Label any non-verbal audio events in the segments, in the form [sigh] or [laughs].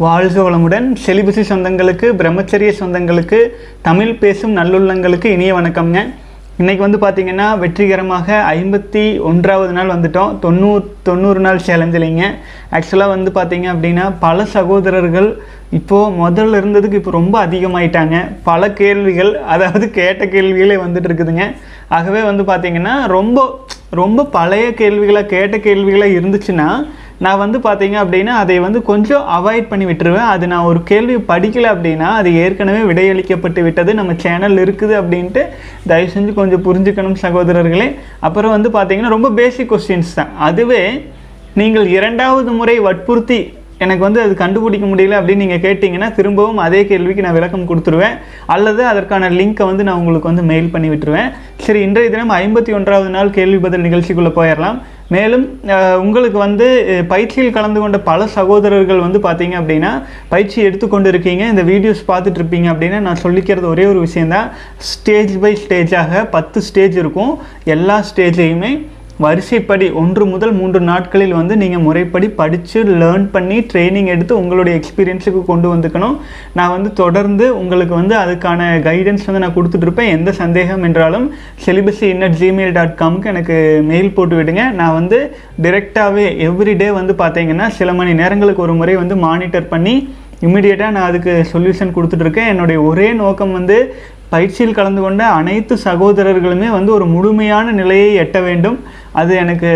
வாழ்க வளமுடன். செலிபசி சொந்தங்களுக்கு பிரம்மச்சரிய சொந்தங்களுக்கு தமிழ் பேசும் நல்லுள்ளங்களுக்கு இனிய வணக்கம்ங்க. இன்றைக்கி வந்து பார்த்திங்கன்னா வெற்றிகரமாக ஐம்பத்தி ஒன்றாவது நாள் வந்துட்டோம். தொண்ணூறு தொண்ணூறு நாள் சேலஞ்சிலிங்க ஆக்சுவலாக வந்து பார்த்திங்க அப்படின்னா பல சகோதரர்கள் இப்போது முதல்ல இருந்ததுக்கு இப்போ ரொம்ப அதிகமாயிட்டாங்க. பல கேள்விகள் அதாவது கேட்ட கேள்விகளே வந்துட்டு இருக்குதுங்க. ஆகவே வந்து பார்த்திங்கன்னா ரொம்ப ரொம்ப பழைய கேள்விகளாக கேட்ட கேள்விகளாக இருந்துச்சுன்னா நான் வந்து பார்த்தீங்க அப்படின்னா அதை வந்து கொஞ்சம் அவாய்ட் பண்ணி விட்டுருவேன். அது நான் ஒரு கேள்வி படிக்கலை அப்படின்னா அது ஏற்கனவே விடையளிக்கப்பட்டு விட்டது. நம்ம சேனல் இருக்குது அப்படின்ட்டு தயவு செஞ்சு கொஞ்சம் புரிஞ்சுக்கணும் சகோதரர்களே. அப்புறம் வந்து பார்த்தீங்கன்னா ரொம்ப பேசிக் கொஸ்டின்ஸ் தான். அதுவே நீங்கள் இரண்டாவது முறை வற்புறுத்தி எனக்கு வந்து அது கண்டுபிடிக்க முடியல அப்படின்னு நீங்கள் கேட்டிங்கன்னா திரும்பவும் அதே கேள்விக்கு நான் விளக்கம் கொடுத்துருவேன். அல்லது அதற்கான லிங்க்கை வந்து நான் உங்களுக்கு வந்து மெயில் பண்ணி விட்டுருவேன். சரி இன்றைய தினம் ஐம்பத்தி ஒன்றாவது நாள் கேள்வி பதில் நிகழ்ச்சிக்குள்ளே போயிடலாம். மேலும் உங்களுக்கு வந்து பயிற்சியில் கலந்து கொண்ட பல சகோதரர்கள் வந்து பார்த்தீங்க அப்படின்னா பயிற்சி எடுத்துக்கொண்டு இருக்கீங்க இந்த வீடியோஸ் பார்த்துட்டு இருப்பீங்க அப்படின்னா நான் சொல்லிக்கிறது ஒரே ஒரு விஷயந்தான் ஸ்டேஜ் பை ஸ்டேஜாக பத்து ஸ்டேஜ் இருக்கும். எல்லா ஸ்டேஜையுமே வரிசைப்படி ஒன்று முதல் மூன்று நாட்களில் வந்து நீங்கள் முறைப்படி படித்து லேர்ன் பண்ணி ட்ரைனிங் எடுத்து உங்களுடைய எக்ஸ்பீரியன்ஸுக்கு கொண்டு வந்துக்கணும். நான் வந்து தொடர்ந்து உங்களுக்கு வந்து அதுக்கான கைடன்ஸ் வந்து நான் கொடுத்துட்ருப்பேன் எந்த சந்தேகம் என்றாலும் celibacy in it Gmail dot காம்க்கு எனக்கு மெயில் போட்டு விடுங்க. நான் வந்து டிரெக்டாகவே எவ்ரிடே வந்து பார்த்தீங்கன்னா சில மணி நேரங்களுக்கு ஒரு முறை வந்து மானிட்டர் பண்ணி இம்மிடியேட்டாக நான் அதுக்கு சொல்யூஷன் கொடுத்துட்ருக்கேன் என்னுடைய ஒரே நோக்கம் வந்து பயிற்சியில் கலந்து கொண்ட அனைத்து சகோதரர்களுமே வந்து ஒரு முழுமையான நிலையை எட்ட வேண்டும். அது எனக்கு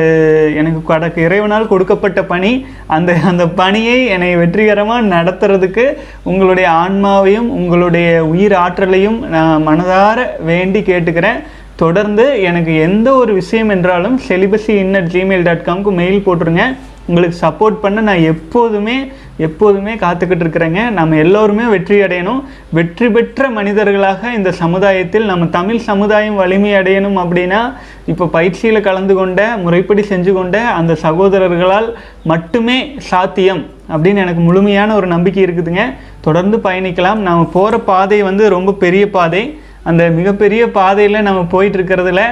எனக்கு கடக்கு இறைவனால் கொடுக்கப்பட்ட பணி அந்த அந்த பணியை என்னை வெற்றிகரமாக நடத்துறதுக்கு உங்களுடைய ஆன்மாவையும் உங்களுடைய உயிர் ஆற்றலையும் நான் மனதார வேண்டி கேட்டுக்கிறேன். தொடர்ந்து எனக்கு எந்த ஒரு விஷயம் என்றாலும் celibacy in at Gmail dot காம்க்கு mail போட்டுருங்க. உங்களுக்கு சப்போர்ட் பண்ண நான் எப்போதுமே எப்போதுமே காத்துக்கிட்டு இருக்கிறேங்க. நம்ம எல்லோருமே வெற்றி அடையணும். வெற்றி பெற்ற மனிதர்களாக இந்த சமுதாயத்தில் நம்ம தமிழ் சமுதாயம் வலிமை அடையணும் அப்படின்னா இப்போ பயிற்சியில் கலந்து கொண்ட முறைப்படி செஞ்சு கொண்ட அந்த சகோதரர்களால் மட்டுமே சாத்தியம் அப்படின்னு எனக்கு முழுமையான ஒரு நம்பிக்கை இருக்குதுங்க. தொடர்ந்து பயணிக்கலாம். நாம் போகிற பாதை வந்து ரொம்ப பெரிய பாதை. அந்த மிகப்பெரிய பாதையில் நம்ம போயிட்டு இருக்கிறதுல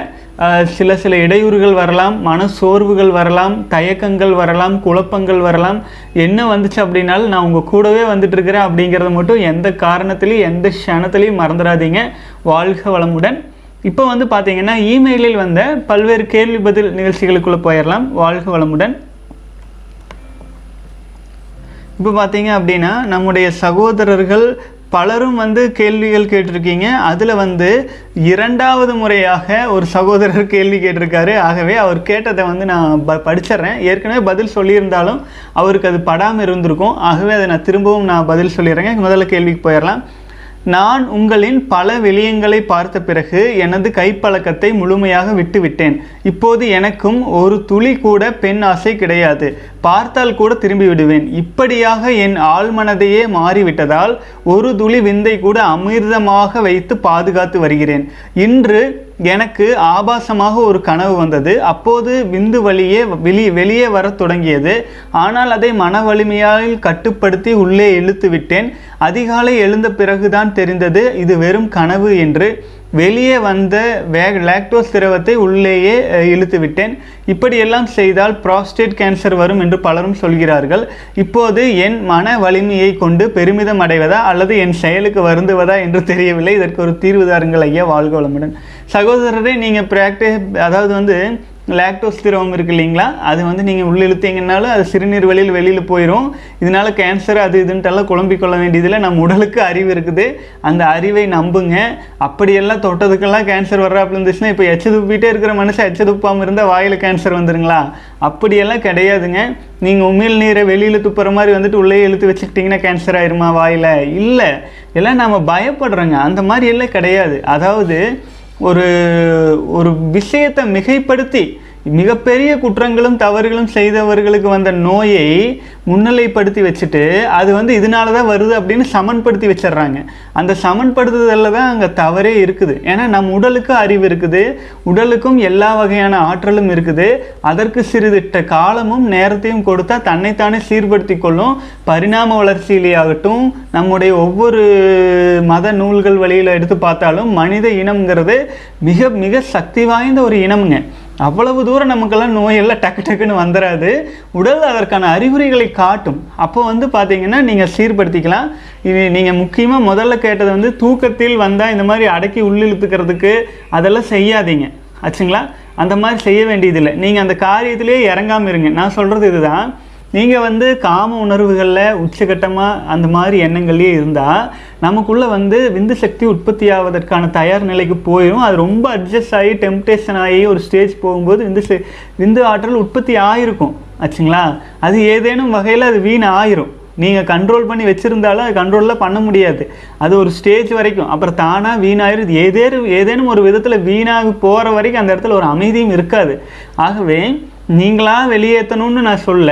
சில சில இடையூறுகள் வரலாம் மன சோர்வுகள் வரலாம் தயக்கங்கள் வரலாம் குழப்பங்கள் வரலாம். என்ன வந்துச்சு அப்படின்னாலும் நான் உங்கள் கூடவே வந்துட்டுருக்கிறேன் அப்படிங்கிறத மட்டும் எந்த காரணத்திலையும் எந்த க்ஷணத்துலேயும் மறந்துடாதீங்க. வாழ்க வளமுடன். இப்போ வந்து பார்த்தீங்கன்னா இமெயிலில் வந்த பல்வேறு கேள்வி பதில் நிகழ்ச்சிகளுக்குள்ளே போயிடலாம். வாழ்க வளமுடன். இப்போ பார்த்தீங்க அப்படின்னா நம்முடைய சகோதரர்கள் பலரும் வந்து கேள்விகள் கேட்டிருக்கீங்க. அதில் வந்து இரண்டாவது முறையாக ஒரு சகோதரர் கேள்வி கேட்டிருக்காரு. ஆகவே அவர் கேட்டதை வந்து நான் ப படிச்சிடுறேன் ஏற்கனவே பதில் சொல்லியிருந்தாலும் அவருக்கு அது படாமல் இருந்திருக்கும். ஆகவே அதை நான் திரும்பவும் நான் பதில் சொல்லிடுறேங்க முதல்ல கேள்விக்கு போயிடலாம் நான் உங்களின் பல விளியங்களை பார்த்த பிறகு எனது கைப்பழக்கத்தை முழுமையாக விட்டுவிட்டேன். இப்போது எனக்கும் ஒரு துளி கூட பெண் ஆசை கிடையாது. பார்த்தால் கூட திரும்பி விடுவேன். இப்படியாக என் ஆழ்மனதையே மாறிவிட்டதால் ஒரு துளி விந்தை கூட அமிர்தமாக வைத்து பாதுகாத்து வருகிறேன். இன்று எனக்கு ஆபாசமாக ஒரு கனவு வந்தது. அப்போது விந்து வழியே வெளி வெளியே வரத் தொடங்கியது. ஆனால் அதை மன வலிமையால் கட்டுப்படுத்தி உள்ளே இழுத்து விட்டேன் அதிகாலை எழுந்த பிறகுதான் தெரிந்தது இது வெறும் கனவு என்று. வெளியே வந்த வே லாக்டோஸ் திரவத்தை உள்ளேயே இழுத்துவிட்டேன். இழுத்து விட்டேன் இப்படியெல்லாம் செய்தால் ப்ராஸ்டேட் கேன்சர் வரும் என்று பலரும் சொல்கிறார்கள். இப்போது என் மன வலிமையை கொண்டு பெருமிதம் அடைவதா அல்லது என் செயலுக்கு வருந்துவதா என்று தெரியவில்லை. இதற்கு ஒரு தீர்வு தாருங்கள் ஐயா வாழ்க வளமுடன். சகோதரரே நீங்கள் ப்ராக்டிஸ் அதாவது வந்து லாக்டோஸ் திரவம் இருக்கு இல்லைங்களா? அது வந்து நீங்கள் உள்ள இழுத்தீங்கன்னாலும் அது சிறுநீர் வழியில் வெளியில் போயிடும் இதனால கேன்சர் அது இதுன்ட்டெல்லாம் குழம்பிக் கொள்ள வேண்டியதில்லை. நம்ம உடலுக்கு அறிவு இருக்குது. அந்த அறிவை நம்புங்க. அப்படியெல்லாம் தொட்டதுக்கெல்லாம் கேன்சர் வர்றாப்புல இருந்துச்சுன்னா இப்போ எச்ச துப்பிட்டே இருக்கிற மனுஷன் எச்ச துப்பாமல் இருந்தால் வாயில் கேன்சர் வந்துருங்களா? அப்படியெல்லாம் கிடையாதுங்க. நீங்கள் உமிழ் நீரை வெளியில் துப்புற மாதிரி வந்துட்டு உள்ளே இழுத்து வச்சுக்கிட்டிங்கன்னா கேன்சர் ஆயிருமா வாயில்? இல்லை. எல்லாம் நாம் பயப்படுறோங்க. அந்த மாதிரி எல்லாம் கிடையாது. அதாவது ஒரு ஒரு விஷயத்தை மிகைப்படுத்தி மிகப்பெரிய குற்றங்களும் தவறுகளும் செய்தவர்களுக்கு வந்த நோயை முன்னிலைப்படுத்தி வச்சுட்டு அது வந்து இதனால தான் வருது அப்படின்னு சமன்படுத்தி வச்சிடுறாங்க. அந்த சமன்படுத்துதலில் தான் அங்கே தவறே இருக்குது. ஏன்னா நம் உடலுக்கு அறிவு இருக்குது. உடலுக்கும் எல்லா வகையான ஆற்றலும் இருக்குது. அதற்கு சிறிதிட்ட காலமும் நேரத்தையும் கொடுத்தா தன்னைத்தானே சீர்படுத்தி கொள்ளும் பரிணாம வளர்ச்சியிலேயாகட்டும் நம்முடைய ஒவ்வொரு மத நூல்கள் வழியில் எடுத்து பார்த்தாலும் மனித இனம்ங்கிறது மிக மிக சக்தி வாய்ந்த ஒரு இனம்ங்க. அவ்வளவு தூரம் நமக்கெல்லாம் நோயெல்லாம் டக்கு டக்குன்னு வந்துடாது உடல் அதற்கான அறிகுறிகளை காட்டும். அப்போ வந்து பார்த்தீங்கன்னா நீங்கள் சீர்படுத்திக்கலாம். இது நீங்கள் முக்கியமாக முதல்ல கேட்டது வந்து தூக்கத்தில் வந்தால் இந்த மாதிரி அடக்கி உள்ளிழுத்துக்கிறதுக்கு அதெல்லாம் செய்யாதீங்க. ஆச்சுங்களா? அந்த மாதிரி செய்ய வேண்டியதில்லை. நீங்கள் அந்த காரியத்திலே இறங்காமல் இருங்க. நான் சொல்கிறது இதுதான். நீங்கள் வந்து காம உணர்வுகளில் உச்சகட்டமாக அந்த மாதிரி எண்ணங்கள்லேயே இருந்தால் நமக்குள்ளே வந்து விந்து சக்தி உற்பத்தி ஆவதற்கான தயார் நிலைக்கு போயிடும் அது ரொம்ப அட்ஜஸ்ட் ஆகி டெம்டேஷன் ஆகி ஒரு ஸ்டேஜ் போகும்போது விந்து விந்து ஆற்றல் உற்பத்தி ஆகிருக்கும் ஆச்சுங்களா? அது ஏதேனும் வகையில் அது வீண் ஆயிரும். நீங்கள் கண்ட்ரோல் பண்ணி வச்சுருந்தாலும் அது கண்ட்ரோலில் பண்ண முடியாது. அது ஒரு ஸ்டேஜ் வரைக்கும். அப்புறம் தானாக வீணாயிரும். ஏதேனும் ஏதேனும் ஒரு விதத்தில் வீணாக போகிற வரைக்கும் அந்த இடத்துல ஒரு அமைதியும் இருக்காது. ஆகவே நீங்களாக வெளியேற்றணும்னு நான் சொல்ல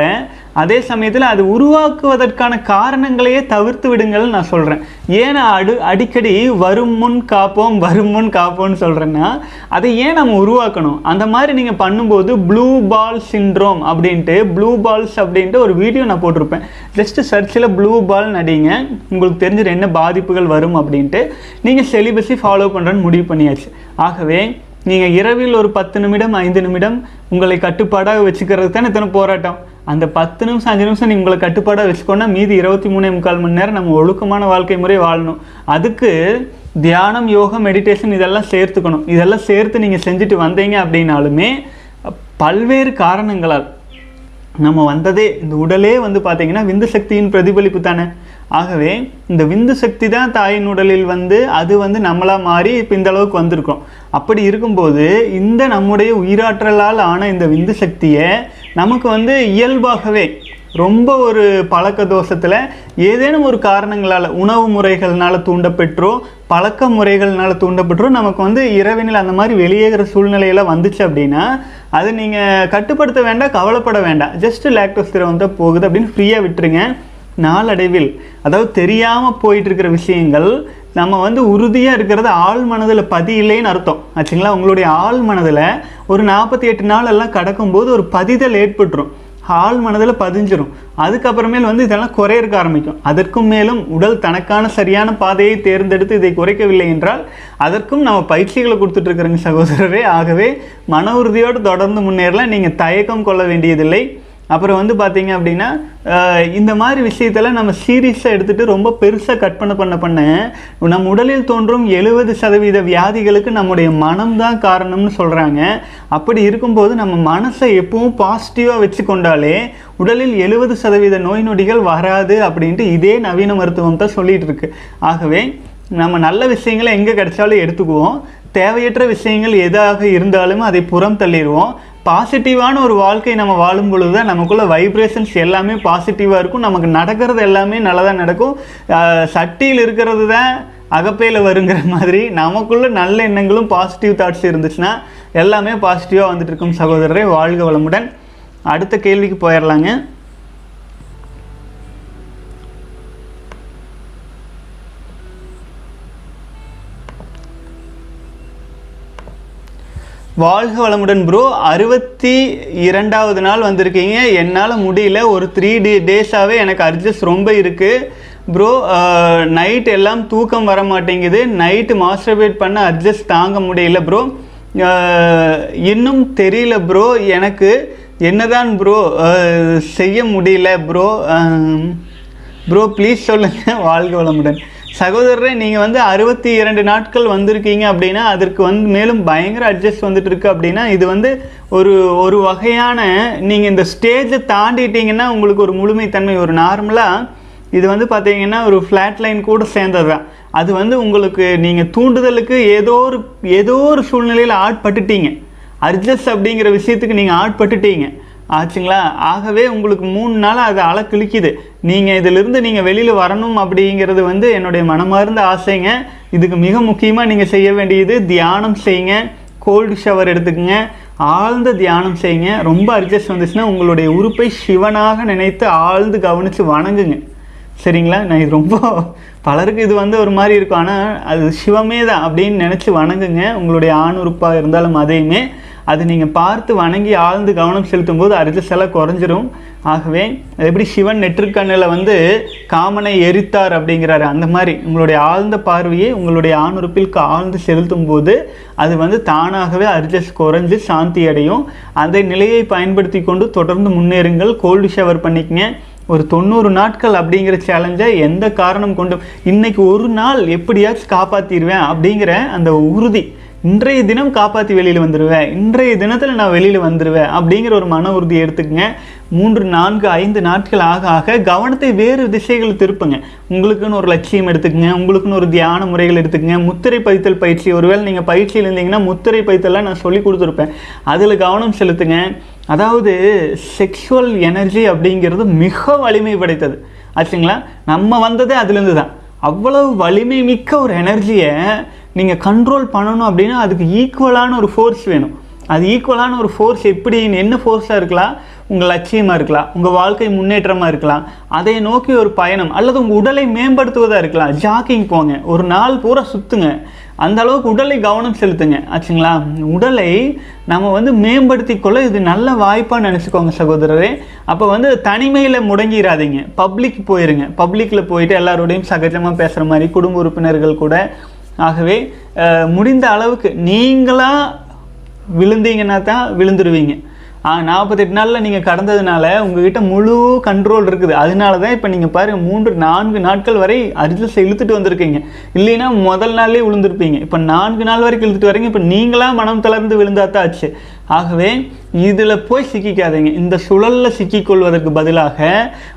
அதே சமயத்தில் அது உருவாக்குவதற்கான காரணங்களையே தவிர்த்து விடுங்கள்னு நான் சொல்கிறேன் ஏன் அடு அடிக்கடி வரும் முன் காப்போம் வரும் முன் காப்போம்னு சொல்கிறேன்னா அதை ஏன் நம்ம உருவாக்கணும்? அந்த மாதிரி நீங்கள் பண்ணும்போது ப்ளூ பால் சிண்ட்ரோம் அப்படின்ட்டு ப்ளூ பால்ஸ் அப்படின்ட்டு ஒரு வீடியோ நான் போட்டிருப்பேன். ஜஸ்ட்டு சர்ச்சில் ப்ளூ பால் நடிங்க. உங்களுக்கு தெரிஞ்சது என்ன பாதிப்புகள் வரும் அப்படின்ட்டு நீங்கள் செலிபஸை ஃபாலோ பண்ணுறேன்னு முடிவு பண்ணியாச்சு. ஆகவே நீங்கள் இரவில் ஒரு பத்து நிமிடம் ஐந்து நிமிடம் உங்களை கட்டுப்பாடாக வச்சுக்கிறது தானே இத்தனை போராட்டம். அந்த பத்து நிமிஷம் அஞ்சு நிமிஷம் நீங்கள் உங்களை கட்டுப்பாடாக வச்சுக்கோன்னா மீதி இருபத்தி மூணே முக்கால் மணி நேரம் நம்ம ஒழுக்கமான வாழ்க்கை முறை வாழணும். அதுக்கு தியானம் யோகம் மெடிடேஷன் இதெல்லாம் சேர்த்துக்கணும். இதெல்லாம் சேர்த்து நீங்கள் செஞ்சுட்டு வந்தீங்க அப்படின்னாலுமே பல்வேறு காரணங்களால் நம்ம வந்ததே இந்த உடலே வந்து பார்த்தீங்கன்னா விந்து சக்தியின் பிரதிபலிப்பு தானே. ஆகவே இந்த விந்து சக்தி தான் தாயின் உடலில் வந்து அது வந்து நம்மளா மாறி இப்போ இந்த அளவுக்கு வந்திருக்கோம் அப்படி இருக்கும்போது இந்த நம்முடைய உயிராற்றலால் ஆன இந்த விந்து சக்தியை நமக்கு வந்து இயல்பாகவே ரொம்ப ஒரு பழக்க தோஷத்தில் ஏதேனும் ஒரு காரணங்களால் உணவு முறைகள்னால் தூண்டப்பெற்றோ பழக்க முறைகள்னால் தூண்டப்பெற்றோ நமக்கு வந்து இரவினில் அந்த மாதிரி வெளியேகிற சூழ்நிலையெல்லாம் வந்துச்சு அப்படின்னா அது நீங்கள் கட்டுப்படுத்த வேண்டாம் கவலைப்பட வேண்டாம். ஜஸ்ட் லாக்டோஸ் திரவம் தான் போகுது அப்படின்னு ஃப்ரீயாக விட்டுருங்க. நாளடைவில் அதாவது தெரியாமல் போயிட்டு இருக்கிற விஷயங்கள் நம்ம வந்து உறுதியாக இருக்கிறது ஆள் மனதில் பதியில்லைன்னு அர்த்தம். ஆச்சுங்களா? உங்களுடைய ஆள் மனதில் ஒரு நாற்பத்தி எட்டு நாள் எல்லாம் கடக்கும்போது ஒரு பதிதல் ஏற்பட்டுரும். ஆள் மனதில் பதிஞ்சிரும். அதுக்கப்புறமேல் வந்து இதெல்லாம் குறையிறக்க ஆரம்பிக்கும். அதற்கும் மேலும் உடல் தனக்கான சரியான பாதையை தேர்ந்தெடுத்து இதை குறைக்கவில்லை என்றால் அதற்கும் நம்ம பயிற்சிகளை கொடுத்துட்ருக்குறேங்க சகோதரரே. ஆகவே மன உறுதியோடு தொடர்ந்து முன்னேறலாம். நீங்கள் தயக்கம் கொள்ள வேண்டியதில்லை. அப்புறம் வந்து பார்த்தீங்க அப்படின்னா இந்த மாதிரி விஷயத்தில் நம்ம சீரியஸாக எடுத்துகிட்டு ரொம்ப பெருசாக கற்பனை பண்ண பண்ண நம் உடலில் தோன்றும் எழுபது சதவீத வியாதிகளுக்கு நம்முடைய மனம்தான் காரணம்னு சொல்கிறாங்க அப்படி இருக்கும்போது நம்ம மனசை எப்பவும் பாசிட்டிவாக வச்சு கொண்டாலே உடலில் எழுபது சதவீத நோய் நொடிகள் வராது அப்படின்ட்டு இதே நவீன மருத்துவம் தான் சொல்லிகிட்டு இருக்கு. ஆகவே நம்ம நல்ல விஷயங்களை எங்கே கிடைச்சாலும் எடுத்துக்குவோம். தேவையற்ற விஷயங்கள் எதாக இருந்தாலும் அதை புறம் தள்ளிடுவோம். பாசிட்டிவான ஒரு வாழ்க்கை நம்ம வாழும் பொழுது தான் நமக்குள்ள வைப்ரேஷன்ஸ் எல்லாமே பாசிட்டிவாக இருக்கும். நமக்கு நடக்கிறது எல்லாமே நல்லதாக நடக்கும். சட்டியில் இருக்கிறது தான் அகப்பையில் வருங்கிற மாதிரி நமக்குள்ள நல்ல எண்ணங்களும் பாசிட்டிவ் தாட்ஸ் இருந்துச்சுன்னா எல்லாமே பாசிட்டிவாக வந்துட்டு இருக்கும் சகோதரரே. வாழ்க வளமுடன். அடுத்த கேள்விக்கு போயிடலாங்க வாழ்க வளமுடன் ப்ரோ அறுபத்தி இரண்டாவது நாள் வந்திருக்கீங்க. என்னால் முடியல. ஒரு த்ரீ டே டேஸாகவே எனக்கு அட்ஜஸ்ட் ரொம்ப இருக்குது ப்ரோ நைட் எல்லாம் தூக்கம் வர மாட்டேங்குது. நைட்டு மாஸ்டர்பேட் பண்ண அட்ஜஸ்ட் தாங்க முடியல ப்ரோ இன்னும் தெரியல ப்ரோ எனக்கு என்னதான் ப்ரோ செய்ய முடியல ப்ரோ ப்ரோ ப்ளீஸ் சொல்லுங்கள் வாழ்க வளமுடன். சகோதரரே நீங்கள் வந்து அறுபத்தி இரண்டு நாட்கள் வந்திருக்கீங்க அப்படின்னா அதற்கு வந்து மேலும் பயங்கர அட்ஜஸ்ட் வந்துட்டு இருக்கு அப்படின்னா இது வந்து ஒரு ஒரு வகையான நீங்கள் இந்த ஸ்டேஜை தாண்டிட்டீங்கன்னா உங்களுக்கு ஒரு முழுமைத்தன்மை ஒரு நார்மலாக இது வந்து பார்த்தீங்கன்னா ஒரு ஃப்ளாட் லைன் கூட சேர்ந்தது தான் அது வந்து உங்களுக்கு நீங்கள் தூண்டுதலுக்கு ஏதோ ஒரு ஏதோ ஒரு சூழ்நிலையில் ஆட்பட்டுட்டீங்க. அட்ஜஸ்ட் அப்படிங்கிற விஷயத்துக்கு நீங்கள் ஆட்பட்டுட்டீங்க. ஆச்சுங்களா? ஆகவே உங்களுக்கு மூணு நாள் அது அலை நீங்கள் இதிலிருந்து நீங்கள் வெளியில் வரணும் அப்படிங்கிறது வந்து என்னுடைய மனமார்ந்த ஆசைங்க. இதுக்கு மிக முக்கியமாக நீங்கள் செய்ய வேண்டியது தியானம் செய்யுங்க. கோல்டு ஷவர் எடுத்துக்கங்க. ஆழ்ந்த தியானம் செய்யுங்க. ரொம்ப அட்ஜஸ்ட் வந்துச்சுன்னா உங்களுடைய உறுப்பை சிவனாக நினைத்து ஆழ்ந்து கவனித்து வணங்குங்க. சரிங்களா? நான் இது ரொம்ப பலருக்கு இது வந்து ஒரு மாதிரி இருக்கும். ஆனால் அது சிவமே தான் அப்படின்னு நினச்சி வணங்குங்க. உங்களுடைய ஆண் உறுப்பாக இருந்தாலும் அதையுமே. அது நீங்கள் பார்த்து வணங்கி ஆழ்ந்து கவனம் செலுத்தும் போது அரிஜஸ் எல்லாம் குறைஞ்சிரும். ஆகவே எப்படி சிவன் நெற்றுக்கண்ணில் வந்து காமனை எரித்தார் அப்படிங்கிறாரு? அந்த மாதிரி உங்களுடைய ஆழ்ந்த பார்வையை உங்களுடைய ஆணுறுப்பிற்கு ஆழ்ந்து செலுத்தும் போது அது வந்து தானாகவே அர்ஜஸ் குறைஞ்சு சாந்தி அடையும். அந்த நிலையை பயன்படுத்தி கொண்டு தொடர்ந்து முன்னேறுங்கள். கோல்டு ஷவர் பண்ணிக்கங்க. ஒரு தொண்ணூறு நாட்கள் அப்படிங்கிற சேலஞ்சை எந்த காரணம் கொண்டும் இன்னைக்கு ஒரு நாள் எப்படியாச்சும் காப்பாற்றிடுவேன் அப்படிங்கிற அந்த உறுதி இன்றைய தினம் காப்பாற்றி வெளியில் வந்துடுவேன் இன்றைய தினத்தில் நான் வெளியில் வந்துடுவேன் அப்படிங்கிற ஒரு மன உறுதி எடுத்துக்கங்க. மூன்று நான்கு ஐந்து நாட்கள் ஆக ஆக கவனத்தை வேறு திசைகள் திருப்புங்க. உங்களுக்குன்னு ஒரு லட்சியம் எடுத்துக்கங்க. உங்களுக்குன்னு ஒரு தியான முறைகள் எடுத்துக்கங்க. முத்திரை பதித்தல் பயிற்சி. ஒருவேளை நீங்கள் பயிற்சியில் இருந்தீங்கன்னா முத்திரை பதித்தல்லாம் நான் சொல்லி கொடுத்துருப்பேன். அதில் கவனம் செலுத்துங்க. அதாவது செக்ஷுவல் எனர்ஜி அப்படிங்கிறது மிக வலிமை படைத்தது. ஆச்சுங்களா? நம்ம வந்ததே அதுலேருந்து தான். அவ்வளவு வலிமை மிக்க ஒரு எனர்ஜியை நீங்கள் கண்ட்ரோல் பண்ணணும் அப்படின்னா அதுக்கு ஈக்குவலான ஒரு ஃபோர்ஸ் வேணும். அது ஈக்குவலான ஒரு ஃபோர்ஸ் எப்படி என்ன ஃபோர்ஸாக இருக்கலாம்? உங்கள் லட்சியமாக இருக்கலாம். உங்கள் வாழ்க்கை முன்னேற்றமாக இருக்கலாம். அதை நோக்கி ஒரு பயணம். அல்லது உங்கள் உடலை மேம்படுத்துவதாக இருக்கலாம். ஜாக்கிங் போங்க. ஒரு நாள் பூரா சுற்றுங்க அந்த அளவுக்கு உடலை கவனம் செலுத்துங்க. ஆச்சுங்களா? உடலை நம்ம வந்து மேம்படுத்தி கொள்ள இது நல்ல வாய்ப்பாக நினச்சிக்கோங்க சகோதரரே. அப்போ வந்து தனிமையில் முடங்கிடாதீங்க பப்ளிக் போயிருங்க. பப்ளிக்கில் போயிட்டு எல்லாரோடையும் சகஜமாக பேசுகிற மாதிரி குடும்ப உறுப்பினர்கள் கூட ஆகவே முடிந்த அளவுக்கு நீங்களாக விழுந்தீங்கன்னா தான் விழுந்துருவீங்க. நாற்பத்தெட்டு நாளில் நீங்கள் கடந்ததுனால உங்ககிட்ட முழு கண்ட்ரோல் இருக்குது. அதனால தான் இப்போ நீங்கள் பாருங்கள் மூன்று நான்கு நாட்கள் வரை அரிஜல்ஸ் இழுத்துட்டு வந்திருக்கீங்க. இல்லைன்னா முதல் நாள்லேயே விழுந்திருப்பீங்க. இப்போ நான்கு நாள் வரைக்கும் இழுத்துட்டு வரீங்க இப்போ நீங்களாக மனம் தளர்ந்து விழுந்தாத்தான் ஆச்சு. ஆகவே இதில் போய் சிக்கிக்காதீங்க. இந்த சுழலில் சிக்கிக்கொள்வதற்கு பதிலாக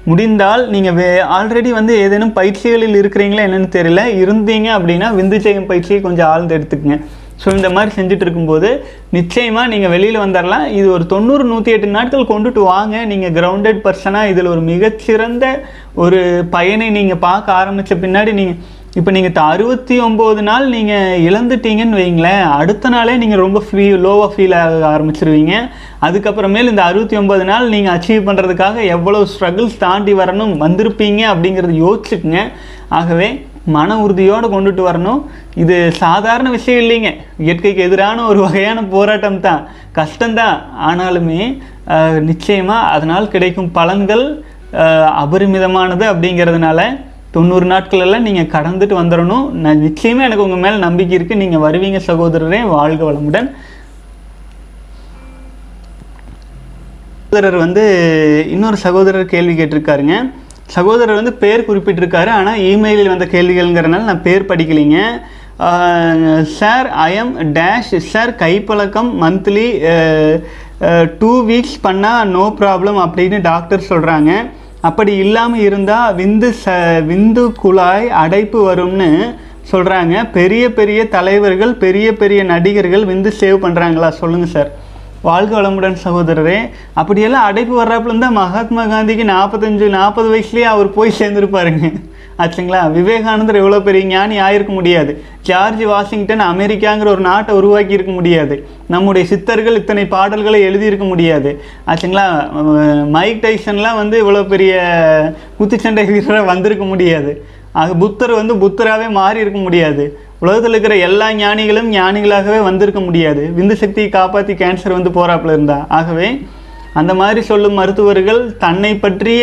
முடிந்தால் நீங்கள் வே ஆல்ரெடி வந்து ஏதேனும் பயிற்சிகளில் இருக்கிறீங்களா என்னென்னு தெரியல. இருந்தீங்க அப்படின்னா விந்துஜெயம் பயிற்சியை கொஞ்சம் ஆழ்ந்து எடுத்துக்கங்க. ஸோ இந்த மாதிரி செஞ்சுட்டு இருக்கும்போது நிச்சயமாக நீங்கள் வெளியில் வந்துடலாம் இது ஒரு தொண்ணூறு நூற்றி எட்டு நாட்கள் கொண்டுட்டு வாங்க. நீங்கள் கிரவுண்டட் பர்சனாக இதில் ஒரு மிகச்சிறந்த ஒரு பயனை நீங்கள் பார்க்க ஆரம்பித்த பின்னாடி நீங்கள் இப்போ நீங்கள் அறுபத்தி ஒம்பது நாள் நீங்கள் இழந்துட்டீங்கன்னு வைங்களேன் அடுத்த நாளே நீங்கள் ரொம்ப ஃபீ லோவாக ஃபீல் ஆக ஆரம்பிச்சிருவீங்க. அதுக்கப்புறமேல் இந்த அறுபத்தி ஒம்பது நாள் நீங்கள் அச்சீவ் பண்ணுறதுக்காக எவ்வளோ ஸ்ட்ரகிள்ஸ் தாண்டி வரணும் வந்திருப்பீங்க அப்படிங்கிறத யோசிச்சுக்குங்க. ஆகவே மன உறுதியோடு கொண்டுட்டு வரணும். இது சாதாரண விஷயம் இல்லைங்க. இயற்கைக்கு எதிரான ஒரு வகையான போராட்டம் தான். கஷ்டம்தான். ஆனாலுமே நிச்சயமாக அதனால் கிடைக்கும் பலன்கள் அபரிமிதமானது அப்படிங்கிறதுனால தொண்ணூறு நாட்களெல்லாம் நீங்கள் கடந்துட்டு வந்துடணும் நான் நிச்சயமாக எனக்கு உங்கள் மேலே நம்பிக்கை இருக்குது நீங்கள் வருவீங்க சகோதரரே. வாழ்க வளமுடன். சகோதரர் வந்து இன்னொரு சகோதரர் கேள்வி கேட்டிருக்காருங்க. சகோதரர் வந்து பேர் குறிப்பிட்டிருக்காரு. ஆனால் இமெயிலில் வந்த கேள்விகள்ங்கிறனால நான் பேர் படிக்கலைங்க. சார் ஐஎம் டேஷ் சார் கைப்பழக்கம் மந்த்லி டூ வீக்ஸ் பண்ணால் நோ ப்ராப்ளம் அப்படின்னு டாக்டர் சொல்கிறாங்க அப்படி இல்லாமல் இருந்தால் விந்து ச விந்து குழாய் அடைப்பு வரும்னு சொல்கிறாங்க பெரிய பெரிய தலைவர்கள் பெரிய பெரிய நடிகர்கள் விந்து சேவ் பண்ணுறாங்களா சொல்லுங்கள் சார். வாழ்க வளமுடன் சகோதரரே. அப்படியெல்லாம் அடைப்பு வர்றப்பல இருந்தால் மகாத்மா காந்திக்கு நாற்பத்தஞ்சு நாற்பது வயசுலேயே அவர் போய் சேர்ந்துருப்பாருங்க. ஆச்சுங்களா? விவேகானந்தர் எவ்வளோ பெரிய ஞானி ஆயிருக்க முடியாது. ஜார்ஜ் வாஷிங்டன் அமெரிக்காங்கிற ஒரு நாட்டை உருவாக்கி இருக்க முடியாது. நம்முடைய சித்தர்கள் இத்தனை பாடல்களை எழுதியிருக்க முடியாது. ஆச்சுங்களா? மைக் டைசன்லாம் வந்து இவ்வளோ பெரிய குத்துச்சண்டை வீரராக வந்திருக்க முடியாது. ஆக புத்தர் வந்து புத்தராகவே மாறி இருக்க முடியாது. உலகத்தில் இருக்கிற எல்லா ஞானிகளும் ஞானிகளாகவே வந்திருக்க முடியாது. விந்து சக்தியை காப்பாற்றி கேன்சர் வந்து போகிறாப்புல இருந்தா. ஆகவே அந்த மாதிரி சொல்லும் மருத்துவர்கள் தன்னை பற்றிய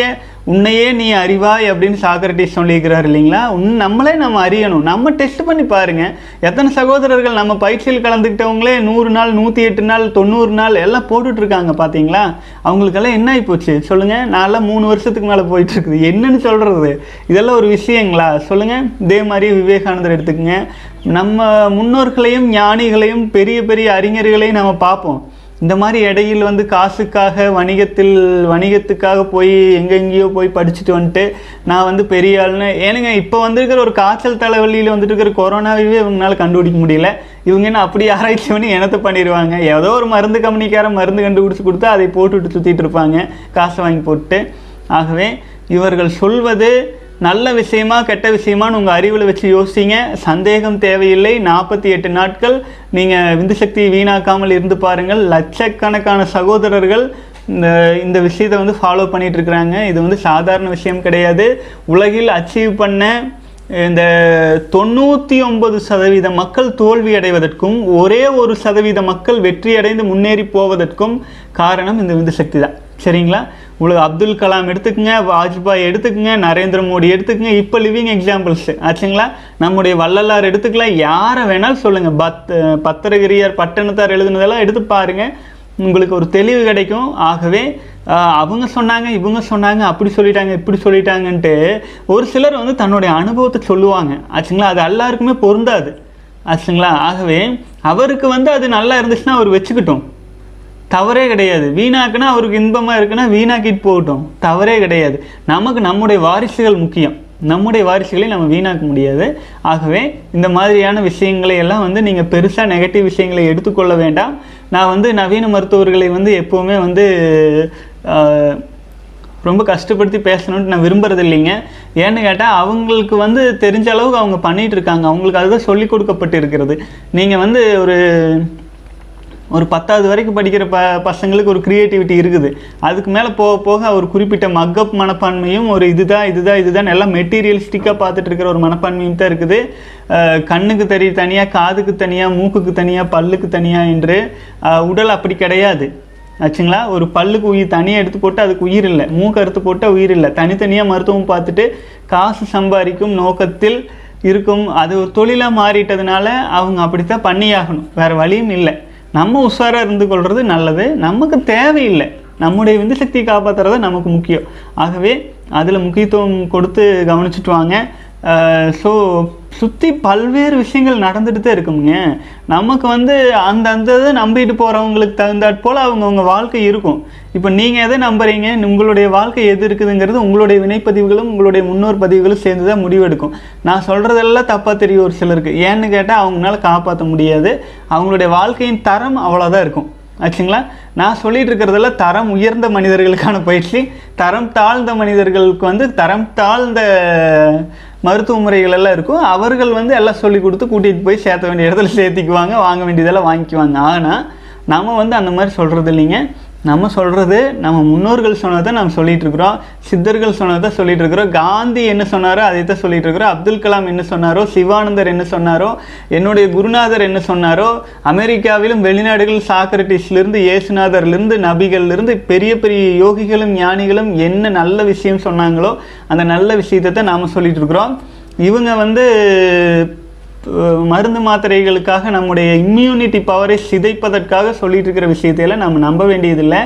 உன்னையே நீ அறிவாய் அப்படின்னு சாக்ரட்டிஸ் சொல்லியிருக்கிறார் இல்லைங்களா? உன் நம்மளே நம்ம அறியணும். நம்ம டெஸ்ட் பண்ணி பாருங்கள் எத்தனை சகோதரர்கள் நம்ம பயிற்சியில் கலந்துக்கிட்டவங்களே நூறு நாள் நூற்றி எட்டு நாள் தொண்ணூறு நாள் எல்லாம் போட்டுட்ருக்காங்க பார்த்தீங்களா? அவங்களுக்கெல்லாம் என்ன ஆகிப்போச்சு சொல்லுங்கள் நான்லாம் மூணு வருஷத்துக்கு மேலே போயிட்டுருக்குது என்னன்னு சொல்கிறது இதெல்லாம் ஒரு விஷயங்களா? சொல்லுங்கள் இதே மாதிரி விவேகானந்தர் எடுத்துக்கங்க. நம்ம முன்னோர்களையும் ஞானிகளையும் பெரிய பெரிய அறிஞர்களையும் நம்ம பார்ப்போம். இந்த மாதிரி இடையில் வந்து காசுக்காக வணிகத்தில் வணிகத்துக்காக போய் எங்கெங்கேயோ போய் படிச்சுட்டு வந்துட்டு நான் வந்து பெரிய ஆள்னு ஏனுங்க இப்போ வந்திருக்கிற ஒரு காய்ச்சல் தலைவலியில் வந்துட்டு இருக்கிற கொரோனாவே இவங்களால கண்டுபிடிக்க முடியல. இவங்க என்ன அப்படி ஆராய்ச்சி பண்ணி என்னத்தை பண்ணிடுவாங்க ஏதோ ஒரு மருந்து கம்பெனிக்காரன் மருந்து கண்டுபிடிச்சி கொடுத்தா அதை போட்டுவிட்டு சுற்றிட்டு இருப்பாங்க காசை வாங்கி போட்டு. ஆகவே இவர்கள் சொல்வது நல்ல விஷயமா கெட்ட விஷயமான்னு உங்கள் அறிவில் வச்சு யோசிங்க. சந்தேகம் தேவையில்லை. நாற்பத்தி எட்டு நாட்கள் நீங்கள் விந்து சக்தியை வீணாக்காமல் இருந்து பாருங்கள். லட்சக்கணக்கான சகோதரர்கள் இந்த இந்த விஷயத்தை வந்து ஃபாலோ பண்ணிகிட்ருக்குறாங்க இது வந்து சாதாரண விஷயம் கிடையாது. உலகில் அச்சீவ் பண்ண இந்த தொண்ணூற்றி ஒன்பது சதவீத மக்கள் தோல்வி அடைவதற்கும் ஒரே ஒரு சதவீத மக்கள் வெற்றி அடைந்து முன்னேறி போவதற்கும் காரணம் இந்த விந்து சக்தி தான். சரிங்களா? உங்களுக்கு அப்துல் கலாம் எடுத்துக்கங்க வாஜ்பாய் எடுத்துக்கங்க நரேந்திர மோடி எடுத்துக்கங்க. இப்போ லிவிங் எக்ஸாம்பிள்ஸ் ஆச்சுங்களா? நம்முடைய வள்ளலார் எடுத்துக்கலாம் யாரை வேணாலும் சொல்லுங்கள் பத் பத்திரகிரியார் பட்டணத்தார் எழுதுனதெல்லாம் எடுத்து பாருங்கள் உங்களுக்கு ஒரு தெளிவு கிடைக்கும். ஆகவே அவங்க சொன்னாங்க இவங்க சொன்னாங்க அப்படி சொல்லிட்டாங்க இப்படி சொல்லிட்டாங்கன்ட்டு ஒரு சிலர் வந்து தன்னுடைய அனுபவத்தை சொல்லுவாங்க. ஆச்சுங்களா? அது எல்லாருக்குமே பொருந்தாது. ஆச்சுங்களா? ஆகவே அவருக்கு வந்து அது நல்லா இருந்துச்சுன்னா அவர் வச்சுக்கிட்டோம். தவறே கிடையாது. வீணாக்குனா அவருக்கு இன்பமாக இருக்குன்னா வீணாக்கிட்டு போகட்டும். தவறே கிடையாது. நமக்கு நம்முடைய வாரிசுகள் முக்கியம். நம்முடைய வாரிசுகளை நம்ம வீணாக்க முடியாது. ஆகவே இந்த மாதிரியான விஷயங்களை எல்லாம் வந்து நீங்கள் பெருசாக நெகட்டிவ் விஷயங்களை எடுத்துக்கொள்ள வேண்டாம். நான் வந்து நவீன மருத்துவர்களை வந்து எப்போவுமே வந்து ரொம்ப கஷ்டப்படுத்தி பேசணும்னு நான் விரும்புறது இல்லைங்க ஏன்னு கேட்டால் அவங்களுக்கு வந்து தெரிஞ்ச அளவுக்கு அவங்க பண்ணிகிட்டு இருக்காங்க. அவங்களுக்கு அதுதான் சொல்லி கொடுக்கப்பட்டு இருக்கிறது நீங்கள் வந்து ஒரு ஒரு பத்தாவது வரைக்கும் படிக்கிற ப பசங்களுக்கு ஒரு க்ரியேட்டிவிட்டி இருக்குது. அதுக்கு மேலே போக போக ஒரு குறிப்பிட்ட மக்கப் மனப்பான்மையும் ஒரு இதுதான் இதுதான் இதுதான். எல்லாம் மெட்டீரியலிஸ்டிக்காக பார்த்துட்டு இருக்கிற ஒரு மனப்பான்மையும் தான் இருக்குது. கண்ணுக்கு தெரிய தனியாக காதுக்கு தனியாக மூக்குக்கு தனியாக பல்லுக்கு தனியாக என்று உடல் அப்படி கிடையாது. ஆச்சுங்களா? ஒரு பல்லுக்கு உயிர் தனியாக எடுத்து போட்டு அதுக்கு உயிர் இல்லை. மூக்கு அறுத்து போட்டால் உயிர் இல்லை. தனித்தனியாக மருத்துவம் பார்த்துட்டு காசு சம்பாதிக்கும் நோக்கத்தில் இருக்கும். அது ஒரு தொழிலாக மாறிட்டதுனால அவங்க அப்படித்தான் பண்ணியாகணும். வேறு வழியும் இல்லை. நம்ம உஷாராக இருந்து கொள்வது நல்லது நமக்கு தேவையில்லை. நம்முடைய விந்து சக்தியை காப்பாற்றுறது நமக்கு முக்கியம். ஆகவே அதில் முக்கியத்துவம் கொடுத்து கவனிச்சுட்டு வாங்க. ஸோ சுற்றி பல்வேறு விஷயங்கள் நடந்துட்டு தான் இருக்குங்க நமக்கு வந்து அந்த அந்த இதை நம்பிட்டு போகிறவங்களுக்கு தகுந்தாற் போல் அவங்கவுங்க வாழ்க்கை இருக்கும். இப்போ நீங்கள் எதை நம்புறீங்க? உங்களுடைய வாழ்க்கை எது இருக்குதுங்கிறது உங்களுடைய வினைப்பதிவுகளும் உங்களுடைய முன்னோர் பதிவுகளும் சேர்ந்து தான் முடிவெடுக்கும். நான் சொல்கிறதெல்லாம் தப்பாக தெரியும் ஒரு சிலருக்கு. ஏன்னு கேட்டால் அவங்களால காப்பாற்ற முடியாது. அவங்களுடைய வாழ்க்கையின் தரம் அவ்வளோதான் இருக்கும். ஆச்சுங்களா? நான் சொல்லிட்டு இருக்கிறதுல தரம் உயர்ந்த மனிதர்களுக்கான பயிற்சி தரம் தாழ்ந்த மனிதர்களுக்கு வந்து தரம் தாழ்ந்த மருத்துவ முறைகள் எல்லாம் இருக்கும். அவர்கள் வந்து எல்லாம் சொல்லி கொடுத்து கூட்டிகிட்டு போய் சேர்த்த வேண்டிய இடத்துல சேர்த்திக்குவாங்க வாங்க வேண்டியதெல்லாம் வாங்கிக்குவாங்க. ஆனால் நம்ம வந்து அந்த மாதிரி சொல்கிறது இல்லைங்க. நம்ம சொல்கிறது நம்ம முன்னோர்கள் சொன்னதை நம்ம சொல்லிகிட்டு இருக்கிறோம். சித்தர்கள் சொன்னதை சொல்லிகிட்டு இருக்கிறோம். காந்தி என்ன சொன்னாரோ அதை தான் சொல்லிகிட்டு இருக்கிறோம். அப்துல் கலாம் என்ன சொன்னாரோ சிவானந்தர் என்ன சொன்னாரோ என்னுடைய குருநாதர் என்ன சொன்னாரோ அமெரிக்காவிலும் வெளிநாடுகள் சாக்ரட்டிஸ்லேருந்து இயேசுநாதர்லேருந்து நபிகள்லேருந்து பெரிய பெரிய யோகிகளும் ஞானிகளும் என்ன நல்ல விஷயம் சொன்னாங்களோ அந்த நல்ல விஷயத்தை தான் நாம் சொல்லிட்டு இருக்கிறோம். இவங்க வந்து மருந்து மாத்திரைகளுக்காக நம்முடைய இம்யூனிட்டி பவரை சிதைப்பதற்காக சொல்லிட்டு இருக்கிற விஷயத்தையெல்லாம் நம்ம நம்ப வேண்டியதில்லை.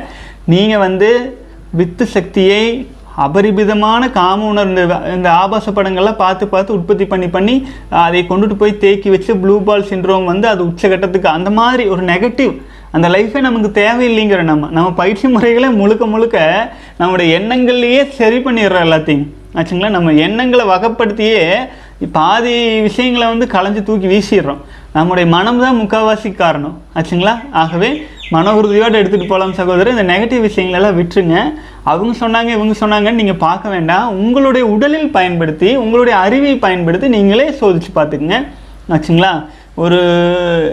நீங்கள் வந்து வித்து சக்தியை அபரிமிதமான காம உணர்வு இந்த ஆபாச படங்கள்லாம் பார்த்து பார்த்து உற்பத்தி பண்ணி பண்ணி அதை கொண்டுட்டு போய் தேக்கி வச்சு ப்ளூ பால் சிண்ட்ரோம் வந்து அது உச்சகட்டத்துக்கு அந்த மாதிரி ஒரு நெகட்டிவ் அந்த லைஃபே நமக்கு தேவையில்லைங்கிற நம்ம நம்ம பயிற்சி முறைகளை முழுக்க முழுக்க நம்முடைய எண்ணங்கள்லேயே சரி பண்ணிடுறோம் எல்லாத்தையும். ஆச்சுங்களா? நம்ம எண்ணங்களை வகைப்படுத்தியே பாதி விஷயங்களை வந்து களைஞ்சு தூக்கி வீசிடுறோம். நம்முடைய மனம் தான் முக்கால்வாசி காரணம். ஆச்சுங்களா? ஆகவே மன உறுதியோடு எடுத்துகிட்டு போகலாம் சகோதரர். இந்த நெகட்டிவ் விஷயங்களெல்லாம் விட்டுருங்க. அவங்க சொன்னாங்க இவங்க சொன்னாங்கன்னு நீங்கள் பார்க்க வேண்டாம். உங்களுடைய உடலில் பயன்படுத்தி உங்களுடைய அறிவை பயன்படுத்தி நீங்களே சோதிச்சு பார்த்துக்குங்க. ஆச்சுங்களா? ஒரு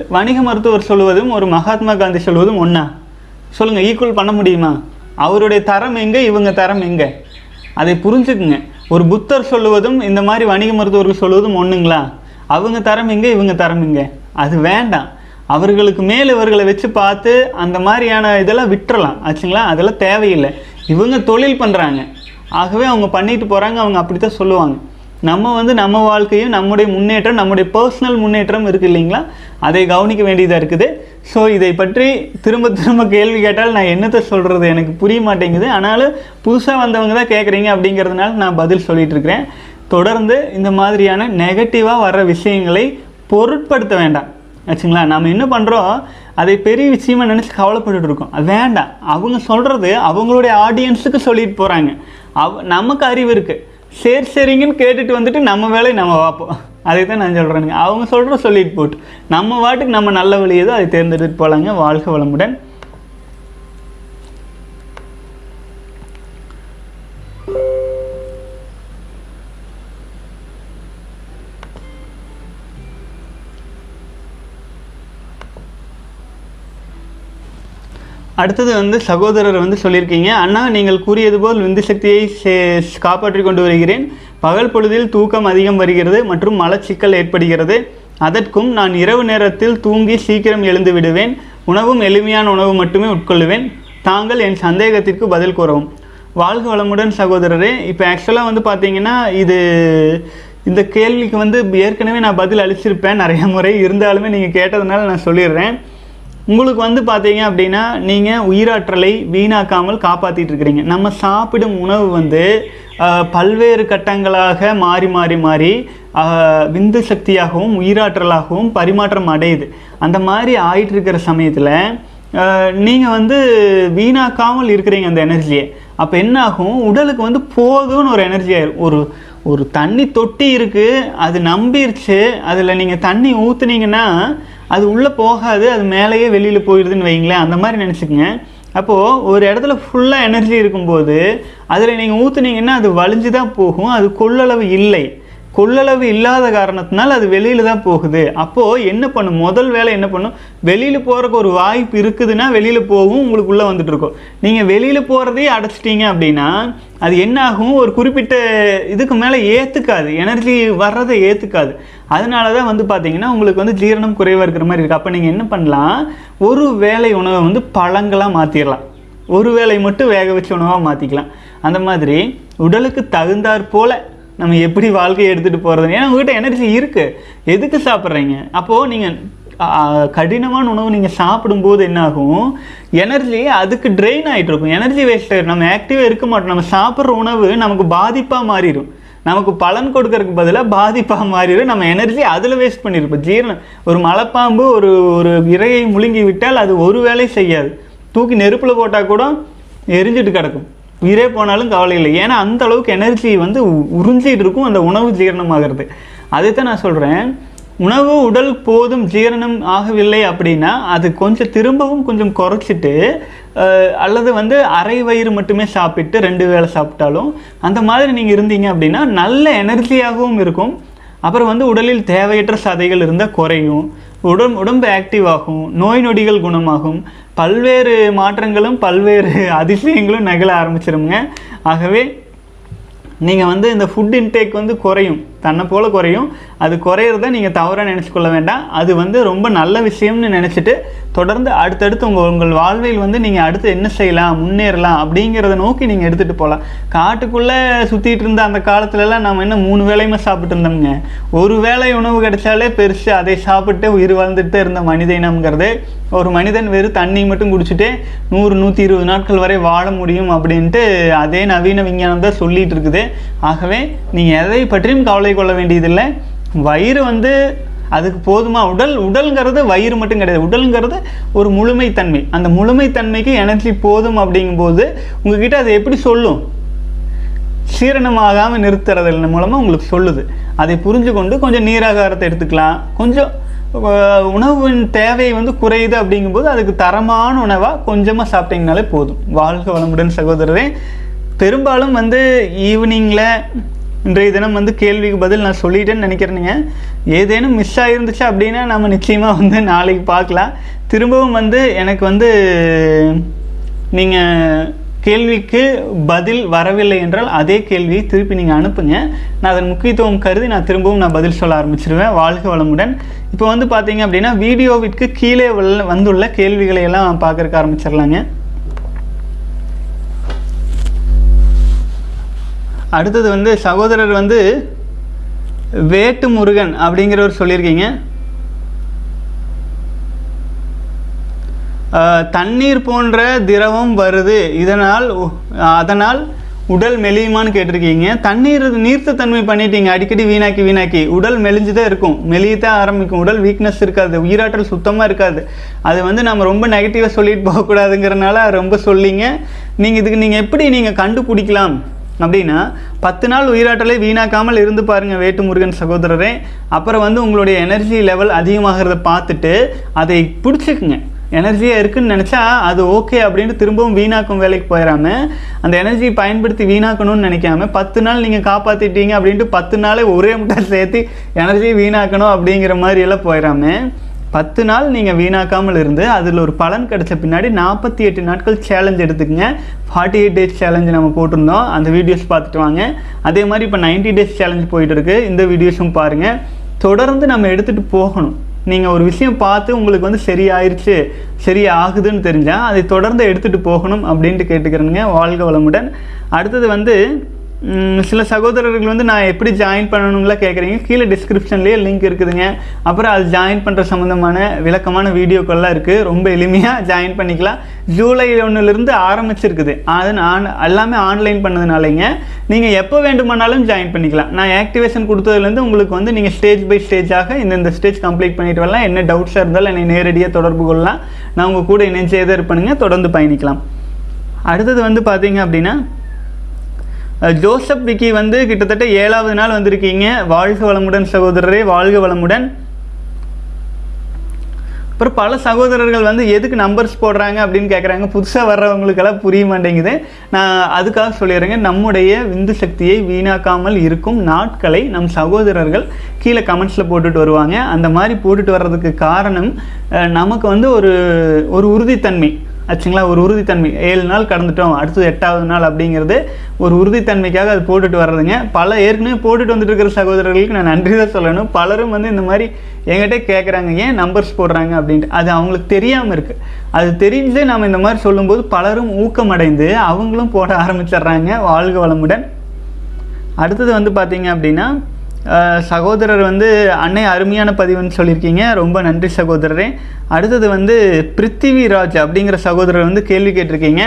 வணிக மருத்துவர் சொல்வதும் ஒரு மகாத்மா காந்தி சொல்வதும் ஒன்றா சொல்லுங்கள் ஈக்குவல் பண்ண முடியுமா? அவருடைய தரம் எங்கே இவங்க தரம் எங்கே? அதை புரிஞ்சுக்குங்க. ஒரு புத்தர் சொல்லுவதும் இந்த மாதிரி வணிக மருத்துவர்கள் சொல்லுவதும் ஒன்றுங்களா அவங்க தரமிங்க இவங்க தரமிங்க அது வேண்டாம். அவர்களுக்கு மேல் இவர்களை வச்சு பார்த்து அந்த மாதிரியான இதெல்லாம் விட்டுறலாம். ஆச்சுங்களா? அதெல்லாம் தேவையில்லை. இவங்க தொழில் பண்ணுறாங்க ஆகவே அவங்க பண்ணிட்டு போகிறாங்க அவங்க அப்படி தான் சொல்லுவாங்க. நம்ம வந்து நம்ம வாழ்க்கையும் நம்முடைய முன்னேற்றம் நம்முடைய பர்சனல் முன்னேற்றம் இருக்குது இல்லைங்களா? அதை கவனிக்க வேண்டியதாக இருக்குது. ஸோ இதை பற்றி திரும்ப திரும்ப கேள்வி கேட்டால் நான் என்னத்தை சொல்கிறது எனக்கு புரிய மாட்டேங்குது. ஆனாலும் புதுசாக வந்தவங்க தான் கேட்குறீங்க அப்படிங்கிறதுனால நான் பதில் சொல்லிகிட்டு இருக்கிறேன் தொடர்ந்து இந்த மாதிரியான நெகட்டிவாக வர்ற விஷயங்களை பொருட்படுத்த வேண்டாம். ஆச்சுங்களா? நம்ம என்ன பண்ணுறோம் அதை பெரிய விஷயமா நினச்சி கவலைப்பட்டு இருக்கோம். அது வேண்டாம். அவங்க சொல்கிறது அவங்களுடைய ஆடியன்ஸுக்கு சொல்லிட்டு போகிறாங்க அவ நமக்கு அறிவு இருக்குது சரி சரிங்கன்னு கேட்டுட்டு வந்துட்டு நம்ம வேலையை நம்ம பார்ப்போம். அதை தான் நான் சொல்கிறேனுங்க அவங்க சொல்கிற சொல்லிட்டு போட்டு நம்ம வாட்டுக்கு நம்ம நல்ல வழி ஏதோ அதை தேர்ந்தெடுத்துட்டு போகலாங்க வாழ்க வளமுடன். அடுத்தது வந்து சகோதரர் வந்து சொல்லியிருக்கீங்க அண்ணா நீங்கள் கூறியது போல் விந்து சக்தியை சே- காப்பாற்றிக் கொண்டு வருகிறேன். பகல் பொழுதில் தூக்கம் அதிகம் வருகிறது மற்றும் மலச்சிக்கல் ஏற்படுகிறது. அதற்கும் நான் இரவு நேரத்தில் தூங்கி சீக்கிரம் எழுந்து விடுவேன். உணவும் எளிமையான உணவு மட்டுமே உட்கொள்ளுவேன். தாங்கள் என் சந்தேகத்திற்கு பதில் கூறவும். வாழ்க வளமுடன் சகோதரரே. இப்போ ஆக்சுவலாக வந்து பார்த்தீங்கன்னா இது இந்த கேள்விக்கு வந்து ஏற்கனவே நான் பதில் அளிச்சிருப்பேன். நிறைய முறை இருந்தாலுமே நீங்கள் கேட்டதுனால நான் சொல்லிடுறேன். உங்களுக்கு வந்து பார்த்தீங்க அப்படின்னா நீங்கள் உயிராற்றலை வீணாக்காமல் காப்பாற்றிட்டு இருக்கிறீங்க. நம்ம சாப்பிடும் உணவு வந்து பல்வேறு கட்டங்களாக மாறி மாறி மாறி விந்து சக்தியாகவும் உயிராற்றலாகவும் பரிமாற்றம் அடையுது. அந்த மாதிரி ஆயிட்டு இருக்கிற சமயத்தில் நீங்கள் வந்து வீணாக்காமல் இருக்கிறீங்க அந்த எனர்ஜியை அப்போ என்ன ஆகும் உடலுக்கு வந்து போதும்னு ஒரு எனர்ஜி ஆயிரும். ஒரு ஒரு தண்ணி தொட்டி இருக்குது அது நம்பிருச்சு அதில் நீங்கள் தண்ணி ஊற்றுனீங்கன்னா அது உள்ளே போகாது அது மேலேயே வெளியில் போயிடுதுன்னு வைங்களேன் அந்த மாதிரி நினச்சிக்கங்க. அப்போது ஒரு இடத்துல ஃபுல்லாக எனர்ஜி இருக்கும்போது அதில் நீங்கள் ஊற்றுனீங்கன்னா அது வலிஞ்சு தான் போகும் அது கொள்ளளவு இல்லை. கொள்ளளவு இல்லாத காரணத்தினால அது வெளியில் தான் போகுது. அப்போது என்ன பண்ணும்? முதல் வேலை என்ன பண்ணும்? வெளியில் போகிறக்கு ஒரு வாய்ப்பு இருக்குதுன்னா வெளியில் போகும் உங்களுக்கு உள்ளே வந்துட்டு இருக்கும். நீங்கள் வெளியில் போகிறதே அடைச்சிட்டீங்க அப்படின்னா அது என்ன ஆகும்? ஒரு குறிப்பிட்ட இதுக்கு மேலே ஏற்றுக்காது எனர்ஜி வர்றதை ஏற்றுக்காது அதனால தான் வந்து பார்த்தீங்கன்னா உங்களுக்கு வந்து ஜீரணம் குறைவாக இருக்கிற மாதிரி இருக்குது அப்போ நீங்கள் என்ன பண்ணலாம்? ஒரு வேலை உணவை வந்து பழங்களாக மாற்றிடலாம் ஒரு வேலை மட்டும் வேக வச்ச உணவாக மாற்றிக்கலாம் அந்த மாதிரி உடலுக்கு தகுந்தாற் போல நம்ம எப்படி வாழ்க்கையை எடுத்துகிட்டு போகிறது ஏன்னா உங்ககிட்ட எனர்ஜி இருக்குது எதுக்கு சாப்பிட்றீங்க? அப்போது நீங்கள் கடினமான உணவு நீங்கள் சாப்பிடும்போது என்னாகும்? எனர்ஜி அதுக்கு ட்ரெயின் ஆகிட்டு இருக்கும் எனர்ஜி வேஸ்ட் நம்ம ஆக்டிவாக இருக்க மாட்டோம். நம்ம சாப்பிட்ற உணவு நமக்கு பாதிப்பாக மாறிடும் நமக்கு பலன் கொடுக்கறதுக்கு பதிலாக பாதிப்பாக மாறிடும் நம்ம எனர்ஜி அதில் வேஸ்ட் பண்ணியிருப்போம் ஜீரணம் ஒரு மலைப்பாம்பு ஒரு ஒரு இரையை முழுங்கி விட்டால் அது ஒரு வேலை செய்யாது. தூக்கி நெருப்பில் போட்டால் கூட எரிஞ்சிட்டு கிடக்கும். உயிரே போனாலும் கவலை இல்லை. ஏன்னா அந்த அளவுக்கு எனர்ஜி வந்து உறிஞ்சிகிட்டு உறிஞ்சிட்டு இருக்கும் அந்த உணவு ஜீரணமாகிறது. அதைத்தான் நான் சொல்கிறேன் உணவு உடல் போதும் ஜீரணம் ஆகவில்லை அப்படின்னா அது கொஞ்சம் திரும்பவும் கொஞ்சம் குறைச்சிட்டு அல்லது வந்து அரை வயிறு மட்டுமே சாப்பிட்டு ரெண்டு வேளை சாப்பிட்டாலும் அந்த மாதிரி நீங்கள் இருந்தீங்க அப்படின்னா நல்ல எனர்ஜியாகவும் இருக்கும். அப்புறம் வந்து உடலில் தேவையற்ற சதைகள் இருந்தால் குறையும். உடம்பு உடம்பு ஆக்டிவ் ஆகும் நோய் நொடிகள் குணமாகும். பல்வேறு மாற்றங்களும் பல்வேறு அதிசயங்களும் நிகழ ஆரம்பிச்சிருங்க ஆகவே நீங்கள் வந்து இந்த ஃபுட் இன்டேக் வந்து குறையும். தன்னை போல் குறையும். அது குறையிறத நீங்கள் தவறாக நினச்சிக்கொள்ள வேண்டாம். அது வந்து ரொம்ப நல்ல விஷயம்னு நினச்சிட்டு தொடர்ந்து அடுத்தடுத்து உங்கள் உங்கள் வாழ்வில் வந்து நீங்கள் அடுத்து என்ன செய்யலாம் முன்னேறலாம் அப்படிங்கிறத நோக்கி நீங்கள் எடுத்துகிட்டு போகலாம் காட்டுக்குள்ளே சுற்றிட்டு இருந்த அந்த காலத்துலலாம் நம்ம என்ன மூணு வேளையுமே சாப்பிட்டு இருந்தோம்ங்க. ஒரு வேளை உணவு கிடைச்சாலே பெருசு அதை சாப்பிட்டு உயிர் வாழ்ந்துட்டு இருந்த மனித இனம்ங்கிறது ஒரு மனிதன் வெறும் தண்ணி மட்டும் குடிச்சிட்டு நூறு நூற்றி இருபது நாட்கள் வரை வாழ முடியும் அப்படின்ட்டு அதே நவீன விஞ்ஞானம் தான் சொல்லிகிட்டு இருக்குது. ஆகவே நீங்கள் எதை பற்றியும் கவலை கொள்ள வேண்டியதில்லை. வயிறு வந்து அதுக்கு போதுமா? உடல் உடல்ங்கிறது வயிறு மட்டும் கிடையாது. உடல்ங்கிறது ஒரு முழுமைத்தன்மை. அந்த முழுமைத்தன்மைக்கு எனர்ஜி போதும் அப்படிங்கும்போது உங்ககிட்ட அது எப்படி சொல்லும்? சீரணமாகாமல் நிறுத்துறதன் மூலமாக உங்களுக்கு சொல்லுது. அதை புரிஞ்சு கொண்டு கொஞ்சம் நீராகாரத்தை எடுத்துக்கலாம். கொஞ்சம் உணவின் தேவை வந்து குறையுது அப்படிங்கும்போது அதுக்கு தரமான உணவாக கொஞ்சமாக சாப்பிட்டீங்கனாலே போதும். வாழ்க வளமுடன் சகோதரரே. பெரும்பாலும் வந்து ஈவினிங்கில் இன்றைய தினம் வந்து கேள்விக்கு பதில் நான் சொல்லிட்டேன்னு நினைக்கிறேனுங்க ஏதேனும் மிஸ் ஆகிருந்துச்சு அப்படின்னா நம்ம நிச்சயமாக வந்து நாளைக்கு பார்க்கலாம். திரும்பவும் வந்து எனக்கு வந்து நீங்கள் கேள்விக்கு பதில் வரவில்லை என்றால் அதே கேள்வியை திருப்பி நீங்கள் அனுப்புங்க. நான் அதன் முக்கியத்துவம் கருதி நான் திரும்பவும் நான் பதில் சொல்ல ஆரம்பிச்சிருவேன். வாழ்க வளமுடன். இப்போ வந்து பார்த்தீங்க அப்படின்னா வீடியோவிற்கு கீழே உள்ள வந்துள்ள கேள்விகளை எல்லாம் பார்க்கறக்கு ஆரம்பிச்சிடலாங்க. அடுத்தது வந்து சகோதரர் வந்து வேட்டு முருகன் அப்படிங்கிறவர் சொல்லியிருக்கீங்க. தண்ணீர் போன்ற திரவம் வருது. இதனால் அதனால் உடல் மெலியுமான்னு கேட்டிருக்கீங்க. தண்ணீர் நீர்த்த தன்மை பண்ணிட்டீங்க. அடிக்கடி வீணாக்கி வீணாக்கி. உடல் மெலிஞ்சுதான் இருக்கும். மெலியத்தான் ஆரம்பிக்கும். உடல் வீக்னஸ் இருக்காது. உயிராற்றல் சுத்தமாக இருக்காது. அது வந்து நம்ம ரொம்ப நெகட்டிவாக சொல்லிட்டு போகக்கூடாதுங்கிறனால ரொம்ப சொல்லிங்க. நீங்கள் இதுக்கு நீங்கள் எப்படி நீங்கள் கண்டுபிடிக்கலாம்? அப்படின்னா பத்து நாள் உயிராற்றலை வீணாக்காமல் இருந்து பாருங்கள் வேட்டு முருகன் சகோதரரே. அப்புறம் வந்து உங்களுடைய எனர்ஜி லெவல் அதிகமாகிறத பார்த்துட்டு அதை பிடிச்சிக்குங்க. எனர்ஜியாக இருக்குன்னு நினச்சா அது ஓகே அப்படின்ட்டு திரும்பவும் வீணாக்கும் வேலைக்கு போயிடாம அந்த எனர்ஜியை பயன்படுத்தி வீணாக்கணும்னு நினைக்காம பத்து நாள் நீங்கள் காப்பாற்றிட்டீங்க அப்படின்ட்டு பத்து நாளே ஒரே முட்டை சேர்த்து எனர்ஜியை வீணாக்கணும் அப்படிங்கிற மாதிரி எல்லாம் போயிடாம பத்து நாள் நீங்கள் வீணாக்காமல் இருந்து அதில் ஒரு பலன் கிடைச்ச பின்னாடி நாற்பத்தி எட்டு நாட்கள் சேலஞ்ச் எடுத்துக்கங்க. ஃபார்ட்டி எயிட் டேஸ் சேலஞ்சு நம்ம போட்டிருந்தோம். அந்த வீடியோஸ் பார்த்துட்டு வாங்க. அதே மாதிரி இப்போ 90 டேஸ் சேலஞ்ச் போயிட்டு இருக்கு இந்த வீடியோஸும் பாருங்கள் தொடர்ந்து நம்ம எடுத்துகிட்டு போகணும். நீங்கள் ஒரு விஷயம் பார்த்து உங்களுக்கு வந்து சரியாயிருச்சு சரி ஆகுதுன்னு தெரிஞ்சால் அதை தொடர்ந்து எடுத்துகிட்டு போகணும் அப்படின்ட்டு கேட்டுக்கிறேனுங்க. வாழ்க வளமுடன். அடுத்தது வந்து சில சகோதரர்கள் வந்து நான் எப்படி ஜாயின் பண்ணணுங்களா கேட்குறீங்க கீழே டிஸ்கிரிப்ஷன்லேயே லிங்க் இருக்குதுங்க. அப்புறம் அது ஜாயின் பண்ணுற சம்மந்தமான விளக்கமான வீடியோக்கள்லாம் இருக்குது ரொம்ப எளிமையாக ஜாயின் பண்ணிக்கலாம். ஜூலை ஒன்றுலேருந்து ஆரம்பிச்சிருக்குது. அது நான் எல்லாமே ஆன்லைன் பண்ணதுனாலங்க. நீங்கள் எப்போ வேண்டுமானாலும் ஜாயின் பண்ணிக்கலாம். நான் ஆக்டிவேஷன் கொடுத்ததுலேருந்து உங்களுக்கு வந்து நீங்கள் ஸ்டேஜ் பை ஸ்டேஜாக இந்த ஸ்டேஜ் கம்ப்ளீட் பண்ணிட்டு வரலாம். என்ன டவுட்ஸாக இருந்தாலும் என்னை நேரடியாக தொடர்பு கொள்ளலாம். நான் உங்கள் கூட இணைஞ்சே தான் இருப்பேனுங்க. தொடர்ந்து பயணிக்கலாம். அடுத்தது வந்து பார்த்தீங்க அப்படின்னா ஜோசப் விக்கி வந்து கிட்டத்தட்ட ஏழாவது நாள் வந்திருக்கீங்க. வாழ்க வளமுடன் சகோதரரே வாழ்க வளமுடன். அப்புறம் பல சகோதரர்கள் வந்து எதுக்கு நம்பர்ஸ் போடுறாங்க அப்படின்னு கேட்குறாங்க புதுசாக வர்றவங்களுக்கெல்லாம் புரிய மாட்டேங்குது. நான் அதுக்காக சொல்லிடுறேங்க. நம்முடைய விந்து சக்தியை வீணாக்காமல் இருக்கும் நாட்களை நம் சகோதரர்கள் கீழே கமெண்ட்ஸில் போட்டுட்டு வருவாங்க. அந்த மாதிரி போட்டுட்டு வர்றதுக்கு காரணம் நமக்கு வந்து ஒரு ஒரு உறுதித்தன்மை. ஆச்சுங்களா? ஒரு உறுதித்தன்மை. ஏழு நாள் கடந்துட்டோம். அடுத்தது எட்டாவது நாள் அப்படிங்கிறது ஒரு உறுதித்தன்மைக்காக அது போட்டுட்டு வர்றதுங்க. பல ஏற்கனவே போட்டுட்டு வந்துட்டு இருக்கிற சகோதரர்களுக்கு நான் நன்றி தான் சொல்லணும். பலரும் வந்து இந்த மாதிரி என்கிட்ட கேட்குறாங்க ஏன் நம்பர்ஸ் போடுறாங்க அப்படின்ட்டு. அது அவங்களுக்கு தெரியாமல் இருக்குது அது தெரிஞ்சு நம்ம இந்த மாதிரி சொல்லும்போது பலரும் ஊக்கமடைந்து அவங்களும் போட ஆரம்பிச்சிடுறாங்க வாழ்க வளமுடன். அடுத்தது வந்து பார்த்தீங்க அப்படின்னா சகோதரர் வந்து அன்னை அருமையான பதிவுன்னு சொல்லியிருக்கீங்க. ரொம்ப நன்றி சகோதரரே. அடுத்தது வந்து பிருத்திவிராஜ் அப்படிங்கிற சகோதரர் வந்து கேள்வி கேட்டிருக்கீங்க.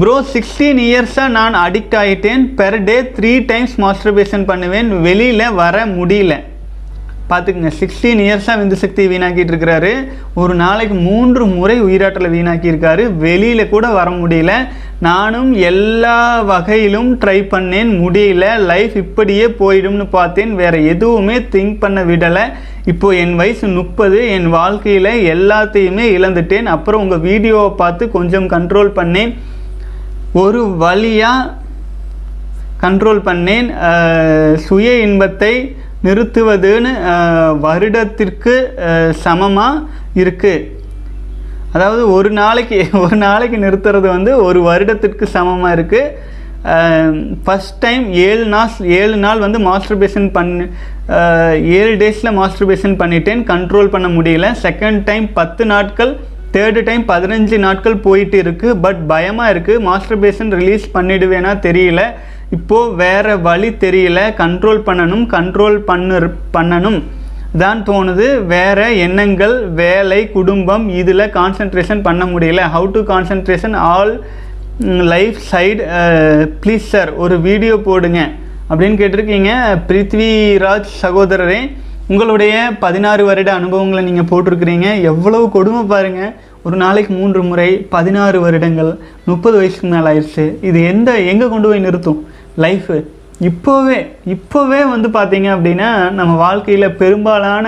ப்ரோ சிக்ஸ்டீன் இயர்ஸாக நான் அடிக்ட் ஆகிட்டேன் per day three times masturbation பண்ணுவேன். வெளியில் வர முடியல. பார்த்துக்குங்க. சிக்ஸ்டீன் இயர்ஸாக விந்து சக்தி வீணாக்கிட்டு இருக்கிறாரு. ஒரு நாளைக்கு மூன்று முறை உயிராற்றலை வீணாக்கியிருக்காரு. வெளியில் கூட வர முடியல. நானும் எல்லா வகையிலும் ட்ரை பண்ணேன். முடியல. லைஃப் இப்படியே போயிடும்னு பார்த்தேன். வேற எதுவுமே திங்க் பண்ண விடலை. இப்போ என் வயசு முப்பது என் வாழ்க்கையில் எல்லாத்தையுமே இழந்துட்டேன். அப்புறம் உங்கள் வீடியோவை பார்த்து கொஞ்சம் கண்ட்ரோல் பண்ணேன். ஒரு வழியாக கண்ட்ரோல் பண்ணேன். சுய இன்பத்தை நிறுத்துவதுன்னு வருடத்திற்கு சமமாக இருக்குது அதாவது ஒரு நாளைக்கு ஒரு நாளைக்கு நிறுத்துறது வந்து ஒரு வருடத்திற்கு சமமாக இருக்குது ஃபஸ்ட் டைம் ஏழு நாள் ஏழு நாள் வந்து மாஸ்டர்பேஷன் பண்ணு ஏழு டேஸில் மாஸ்டர்பேஷன் பண்ணிட்டேன். கண்ட்ரோல் பண்ண முடியல. செகண்ட் டைம் பத்து நாட்கள் தேர்டு டைம் பதினஞ்சு நாட்கள் போயிட்டு இருக்குது பட் பயமாக இருக்குது மாஸ்டர்பேஷன் ரிலீஸ் பண்ணிடுவேனா தெரியல. இப்போது வேறு வழி தெரியல. கண்ட்ரோல் பண்ணணும் கண்ட்ரோல் பண்ணு பண்ணணும். தான் தோணுது. வேற எண்ணங்கள் வேலை குடும்பம் இதில் கான்சென்ட்ரேஷன் பண்ண முடியல. How to concentration all life side please sir ஒரு வீடியோ போடுங்க. அப்படின்னு கேட்டிருக்கீங்க. பிருத்விராஜ் சகோதரரே உங்களுடைய பதினாறு வருட அனுபவங்களை நீங்கள் போட்டிருக்கிறீங்க. எவ்வளவு கொடுமை பாருங்கள் ஒரு நாளைக்கு மூன்று முறை பதினாறு வருடங்கள். முப்பது வயசுக்கு மேலே ஆயிடுச்சு. இது எந்த எங்கே கொண்டு போய் நிறுத்தும்? லைஃபு இப்போவே இப்போவே வந்து பார்த்தீங்க அப்படின்னா நம்ம வாழ்க்கையில் பெரும்பாலான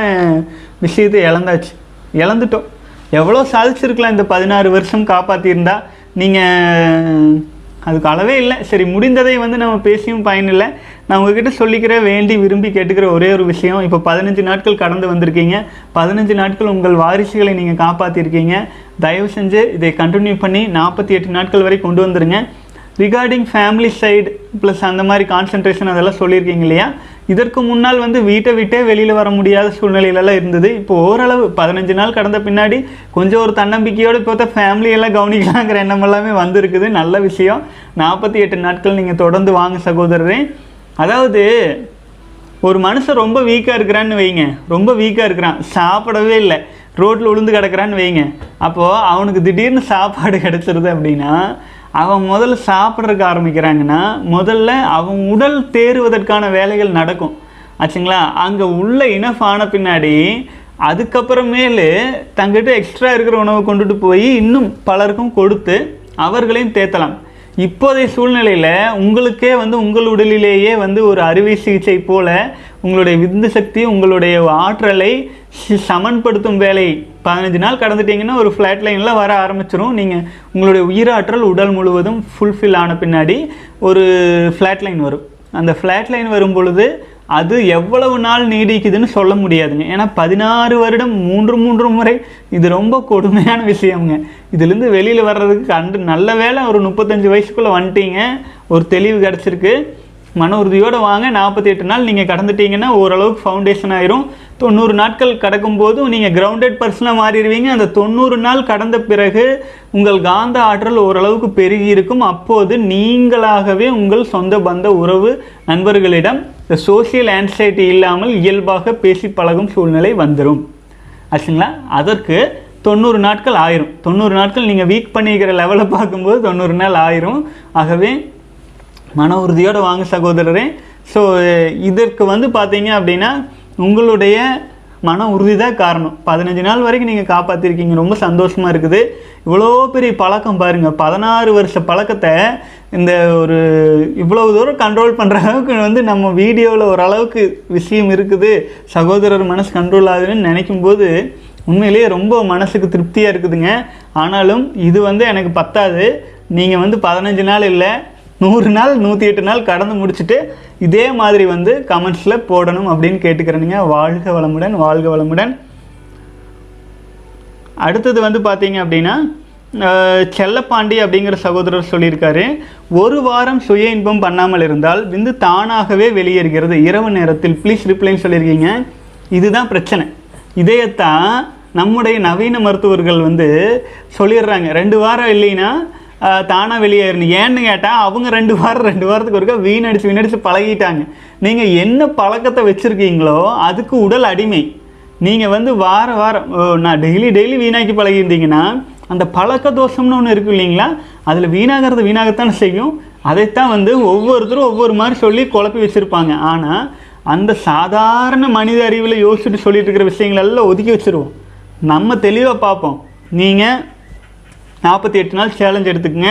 விஷயத்தை இழந்தாச்சு. இழந்துட்டோம். எவ்வளோ சாதிச்சிருக்கலாம் இந்த பதினாறு வருஷம் காப்பாற்றியிருந்தா நீங்கள் அதுக்கு அளவே இல்லை. சரி முடிந்ததை வந்து நம்ம பேசியும் பயனில்லை. நான் உங்ககிட்ட சொல்லிக்கிற வேண்டி விரும்பி கேட்டுக்கிற ஒரே ஒரு விஷயம் இப்போ பதினஞ்சு நாட்கள் கடந்து வந்திருக்கீங்க. பதினஞ்சு நாட்கள் உங்கள் வாரிசுகளை நீங்கள் காப்பாற்றிருக்கீங்க தயவு செஞ்சு இதை கண்டினியூ பண்ணி நாற்பத்தி எட்டு நாட்கள் வரை கொண்டு வந்துருங்க. ரிகார்டிங் ஃபேமிலி சைடு ப்ளஸ் அந்த மாதிரி கான்சன்ட்ரேஷன் அதெல்லாம் சொல்லியிருக்கீங்க இல்லையா? இதற்கு முன்னால் வந்து வீட்டை விட்டே வெளியில் வர முடியாத சூழ்நிலையிலலாம் இருந்தது. இப்போ ஓரளவு பதினஞ்சு நாள் கடந்த பின்னாடி கொஞ்சம் ஒரு தன்னம்பிக்கையோடு இப்போ தான் ஃபேமிலியெல்லாம் கவனிக்கலாங்கிற எண்ணம் எல்லாமே வந்திருக்குது. நல்ல விஷயம். நாற்பத்தி எட்டு நாட்கள் நீங்கள் தொடர்ந்து வாங்க சகோதரரே. அதாவது ஒரு மனுஷன் ரொம்ப வீக்காக இருக்கிறான்னு வைங்க. ரொம்ப வீக்காக இருக்கிறான். சாப்பிடவே இல்லை. ரோட்டில் உளுந்து கிடக்குறான்னு வைங்க. அப்போது அவனுக்கு திடீர்னு சாப்பாடு கிடச்சிருது அப்படின்னா அவன் முதல்ல சாப்பிட்றதுக்கு ஆரம்பிக்கிறாங்கன்னா முதல்ல அவன் உடல் தேறுவதற்கான வேலைகள் நடக்கும். ஆச்சுங்களா? அங்கே உள்ள இனஃப் ஆன பின்னாடி அதுக்கப்புறமேலு தங்கிட்ட எக்ஸ்ட்ரா இருக்கிற உணவை கொண்டுட்டு போய் இன்னும் பலருக்கும் கொடுத்து அவர்களையும் தேத்தலாம். இப்போதைய சூழ்நிலையில் உங்களுக்கே வந்து உங்கள் உடலிலேயே வந்து ஒரு அறுவை சிகிச்சை போல உங்களுடைய விந்து சக்தி உங்களுடைய ஆற்றலை சமன்படுத்தும் வேலை. பதினஞ்சு நாள் கடந்துட்டீங்கன்னா ஒரு ஃப்ளாட் லைனில் வர ஆரம்பிச்சிடும் நீங்கள் உங்களுடைய உயிராற்றல் உடல் முழுவதும் ஃபுல்ஃபில் ஆன பின்னாடி ஒரு ஃப்ளாட் லைன் வரும். அந்த ஃப்ளாட் லைன் வரும் பொழுது அது எவ்வளவு நாள் நீடிக்குதுன்னு சொல்ல முடியாதுங்க. ஏன்னா பதினாறு வருடம் மூன்று மூன்று முறை இது ரொம்ப கொடுமையான விஷயம்ங்க. இதுலேருந்து வெளியில் வர்றதுக்கு கண்டு நல்ல வேளை ஒரு முப்பத்தஞ்சு வயசுக்குள்ளே வந்துட்டீங்க. ஒரு தெளிவு கிடச்சிருக்கு. மன உறுதியோடு வாங்க. நாற்பத்தி எட்டு நாள் நீங்கள் கடந்துட்டீங்கன்னா ஓரளவுக்கு ஃபவுண்டேஷன் ஆயிரும். தொண்ணூறு நாட்கள் கடக்கும் போதும் நீங்கள் கிரவுண்டட் பர்சனாக மாறிடுவீங்க. அந்த தொண்ணூறு நாள் கடந்த பிறகு உங்கள் காந்த ஆற்றல் ஓரளவுக்கு பெருகி இருக்கும். அப்போது நீங்களாகவே உங்கள் சொந்த பந்த உறவு நண்பர்களிடம் இந்த சோசியல் ஆன்சைட்டி இல்லாமல் இயல்பாக பேசி பழகும் சூழ்நிலை வந்துடும் ஆச்சுங்களா? அதற்கு தொண்ணூறு நாட்கள் ஆயிரும். தொண்ணூறு நாட்கள் நீங்கள் வீக் பண்ணிக்கிற லெவலை பார்க்கும்போது தொண்ணூறு நாள் ஆயிரும். ஆகவே மன உறுதியோடு வாங்க சகோதரரே. ஸோ இதற்கு வந்து பார்த்தீங்க அப்படின்னா உங்களுடைய மன உறுதி தான் காரணம். பதினஞ்சு நாள் வரைக்கும் நீங்கள் காப்பாற்றிருக்கீங்க ரொம்ப சந்தோஷமாக இருக்குது. இவ்வளோ பெரிய பழக்கம் பாருங்கள் பதினாறு வருஷ பழக்கத்தை இந்த ஒரு இவ்வளவு தூரம் கண்ட்ரோல் பண்ணுற அளவுக்கு வந்து நம்ம வீடியோவில் ஓரளவுக்கு விஷயம் இருக்குது. சகோதரர் மனசு கண்ட்ரோல் ஆகுதுன்னு நினைக்கும் போது உண்மையிலேயே ரொம்ப மனசுக்கு திருப்தியாக இருக்குதுங்க. ஆனாலும் இது வந்து எனக்கு பத்தாது. நீங்கள் வந்து பதினஞ்சு நாள் இல்லை நூறு நாள் நூற்றி எட்டு நாள் கடந்து முடிச்சுட்டு இதே மாதிரி வந்து கமெண்ட்ஸில் போடணும் அப்படின்னு கேட்டுக்கிறேனுங்க வாழ்க வளமுடன் வாழ்க வளமுடன். அடுத்தது வந்து பார்த்தீங்க அப்படின்னா செல்லப்பாண்டி அப்படிங்கிற சகோதரர் சொல்லியிருக்காரு ஒரு வாரம் சுய இன்பம் பண்ணாமல் இருந்தால் விந்து தானாகவே வெளியேறுகிறது. இரவு நேரத்தில் ப்ளீஸ் ரிப்ளைன்னு சொல்லியிருக்கீங்க. இதுதான் பிரச்சனை. இதையத்தான் நம்முடைய நவீன மருத்துவர்கள் வந்து சொல்லிடுறாங்க. ரெண்டு வாரம் இல்லைன்னா தானாக வெளியேறணும் ஏன்னு கேட்டால் அவங்க ரெண்டு வாரம் ரெண்டு வாரத்துக்கு ஒருக்கா வீணடிச்சு வீணடிச்சு பழகிட்டாங்க. நீங்கள் என்ன பழக்கத்தை வச்சுருக்கீங்களோ அதுக்கு உடல் அடிமை. நீங்கள் வந்து வார வாரம் நான் டெய்லி டெய்லி வீணாக்கி பழகியிருந்தீங்கன்னா அந்த பழக்க தோஷம்னு ஒன்று இருக்கு இல்லைங்களா? அதில் வீணாகிறது வீணாகத்தானே செய்யும். அதைத்தான் வந்து ஒவ்வொருத்தரும் ஒவ்வொரு மாதிரி சொல்லி குழப்பி வச்சுருப்பாங்க. ஆனால் அந்த சாதாரண மனித அறிவில் யோசிச்சுட்டு சொல்லிட்டு இருக்கிற விஷயங்களெல்லாம் ஒதுக்கி வச்சுருவோம். நம்ம தெளிவாக பார்ப்போம். நீங்கள் நாற்பத்தி எட்டு நாள் சேலஞ்ச் எடுத்துக்கங்க.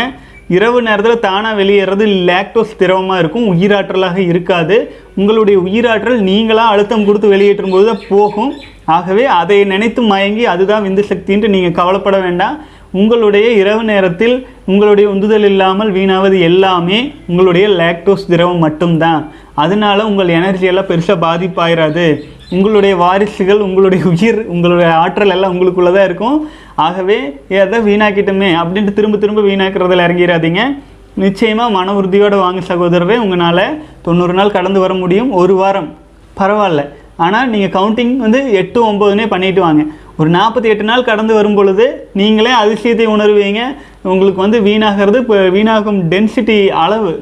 இரவு நேரத்தில் தானாக வெளியேறது லாக்டோஸ் திரவமாக இருக்கும் உயிராற்றலாக இருக்காது. உங்களுடைய உயிராற்றல் நீங்களாக அழுத்தம் கொடுத்து வெளியேற்றும் போது தான் போகும். ஆகவே அதை நினைத்து மயங்கி அதுதான் விந்து சக்தின்ட்டு நீங்கள் கவலைப்பட வேண்டாம். உங்களுடைய இரவு நேரத்தில் உங்களுடைய உந்துதல் இல்லாமல் வீணாவது எல்லாமே உங்களுடைய லாக்டோஸ் திரவம் மட்டும்தான். அதனால உங்கள் எனர்ஜி எல்லாம் பெருசாக பாதிப்பாயிராது. உங்களுடைய வாரிசுகள் உங்களுடைய உயிர் உங்களுடைய ஆற்றல் எல்லாம் உங்களுக்குள்ளே தான் இருக்கும். ஆகவே எதை வீணாக்கிட்டோமே அப்படின்ட்டு திரும்ப திரும்ப வீணாக்கிறதுல இறங்கிடாதீங்க நிச்சயமாக மன உறுதியோடு வாங்க சகோதரரே உங்களால் தொண்ணூறு நாள் கடந்து வர முடியும். ஒரு வாரம். பரவாயில்ல. ஆனால் நீங்கள் கவுண்டிங் வந்து எட்டு ஒம்பதுனே பண்ணிட்டு வாங்க. ஒரு நாற்பத்தி எட்டு நாள் கடந்து வரும் பொழுது நீங்களே அதிசயத்தை உணர்வீங்க. உங்களுக்கு வந்து வீணாகிறது இப்போ வீணாகும் டென்சிட்டி அளவு.